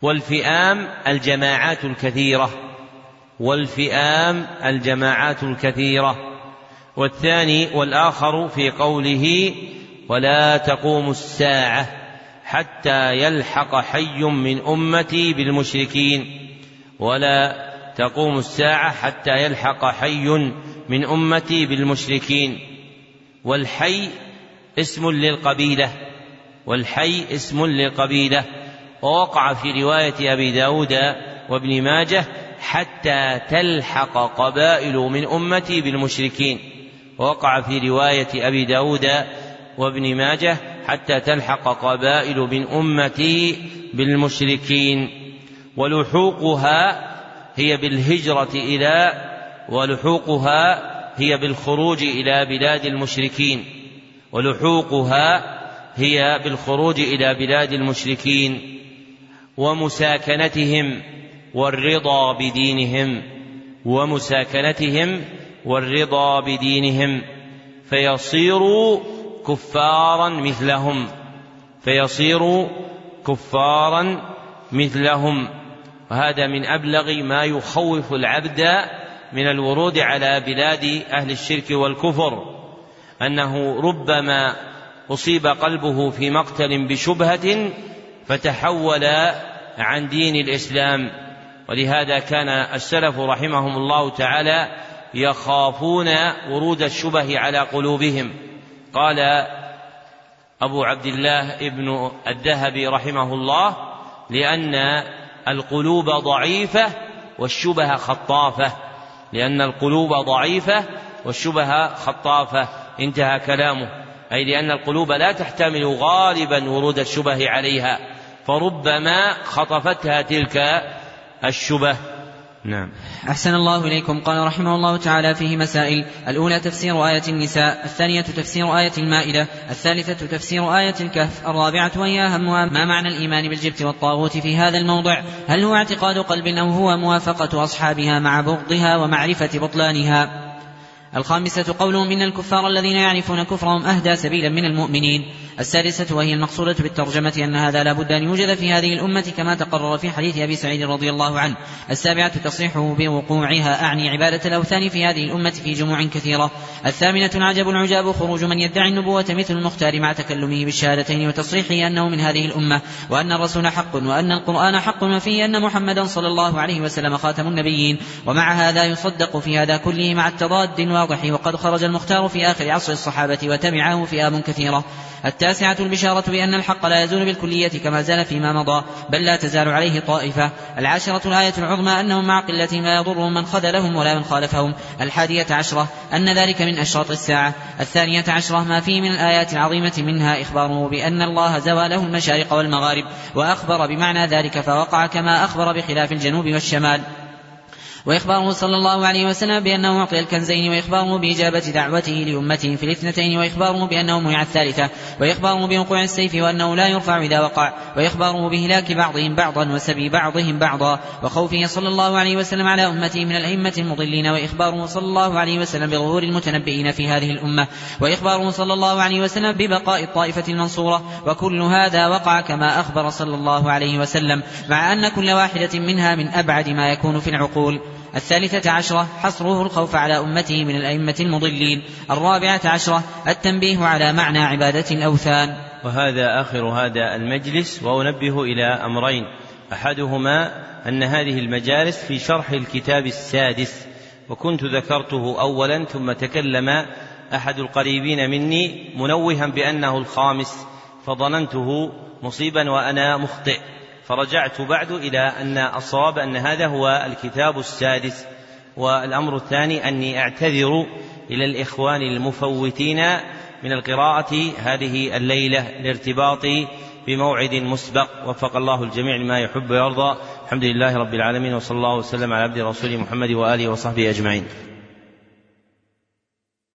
والفئام الجماعات الكثيرة والفئام الجماعات الكثيرة. والثاني والآخر في قوله ولا تقوم الساعة. حتى يلحق حي من أمتي بالمشركين. ولا تقوم الساعة حتى يلحق حي من أمتي بالمشركين. والحي اسم للقبيلة. والحي اسم للقبيلة. ووقع في رواية أبي داود وابن ماجه حتى تلحق قبائل من أمتي بالمشركين. ووقع في رواية أبي داود وابن ماجه حتى تلحق قبائل من أمتي بالمشركين. ولحوقها هي بالهجرة إلى ولحوقها هي بالخروج إلى بلاد المشركين. ولحوقها هي بالخروج إلى بلاد المشركين. ومساكنتهم والرضا بدينهم ومساكنتهم والرضا بدينهم. فيصيروا كفارا مثلهم فيصيروا كفارا مثلهم. وهذا من أبلغ ما يخوف العبد من الورود على بلاد أهل الشرك والكفر أنه ربما أصيب قلبه في مقتل بشبهة فتحول عن دين الإسلام. ولهذا كان السلف رحمهم الله تعالى يخافون ورود الشبه على قلوبهم. قال أبو عبد الله ابن الذهبي رحمه الله لأن القلوب ضعيفة والشبه خطافة لأن القلوب ضعيفة والشبه خطافة انتهى كلامه. أي لأن القلوب لا تحتمل غالبا ورود الشبه عليها فربما خطفتها تلك الشبه. نعم. أحسن الله إليكم. قال رحمه الله تعالى فيه مسائل. الأولى تفسير آية النساء الثانية تفسير آية المائدة الثالثة تفسير آية الكهف الرابعة وهي أهمها ما معنى الإيمان بالجبت والطاغوت في هذا الموضع؟ هل هو اعتقاد قلب أو هو موافقة أصحابها مع بغضها ومعرفة بطلانها؟ الخامسة قولهم إن الكفار الذين يعرفون كفرهم أهدى سبيلا من المؤمنين. السادسة وهي المقصودة بالترجمة أن هذا لا بد أن يوجد في هذه الأمة كما تقرر في حديث أبي سعيد رضي الله عنه. السابعة تصريحه بوقوعها أعني عبادة الأوثان في هذه الأمة في جموع كثيرة. الثامنة العجب العجاب خروج من يدعي النبوة مثل المختار مع تكلمه بالشهادتين وتصريحه أنه من هذه الأمة. وأن الرسول حق وأن القرآن حق وفيه أن محمدا صلى الله عليه وسلم خاتم النبيين. ومع هذا يصدق في هذا كله مع التضاد الواضح وقد خرج المختار في آخر عصر الصحابة وتبعه فئام كثيرة. التاسعة البشارة بأن الحق لا يزول بالكلية كما زال فيما مضى بل لا تزال عليه طائفة. العاشرة الآية العظمى أنهم مع قلة ما يضرهم من خذلهم ولا من خالفهم. الحادية عشرة أن ذلك من أشراط الساعة. الثانية عشرة ما فيه من الآيات العظيمة منها إخباره بأن الله زوى له المشارق والمغارب وأخبر بمعنى ذلك فوقع كما أخبر بخلاف الجنوب والشمال. وإخباره صلى الله عليه وسلم بأنه أعطي الكنزين وإخباره بإجابة دعوته لأمته في الاثنتين وإخباره بأنه منع الثالثة وإخباره بوقوع السيف وأنه لا يرفع إذا وقع وإخباره بهلاك بعضهم بعضا وسبي بعضهم بعضا وخوفه صلى الله عليه وسلم على أمته من الأئمة المضلين وإخباره صلى الله عليه وسلم بظهور المتنبئين في هذه الأمة وإخباره صلى الله عليه وسلم ببقاء الطائفة المنصورة وكل هذا وقع كما أخبر صلى الله عليه وسلم مع أن كل واحدة منها من أبعد ما يكون في العقول الثالثة عشرة حصره الخوف على أمته من الأئمة المضلين. الرابعة عشرة التنبيه على معنى عبادة الأوثان. وهذا آخر هذا المجلس وأنبه إلى أمرين. أحدهما أن هذه المجالس في شرح الكتاب السادس. وكنت ذكرته أولا ثم تكلم أحد القريبين مني منوها بأنه الخامس. فظننته مصيبا وأنا مخطئ. فرجعت بعد إلى أن الصواب أن هذا هو الكتاب السادس والأمر الثاني أني أعتذر إلى الإخوان المفوتين من القراءة هذه الليلة لارتباط بموعد مسبق. وفق الله الجميع لما يحب ويرضى. الحمد لله رب العالمين وصلى الله وسلم على عبد رسول محمد وآله وصحبه أجمعين.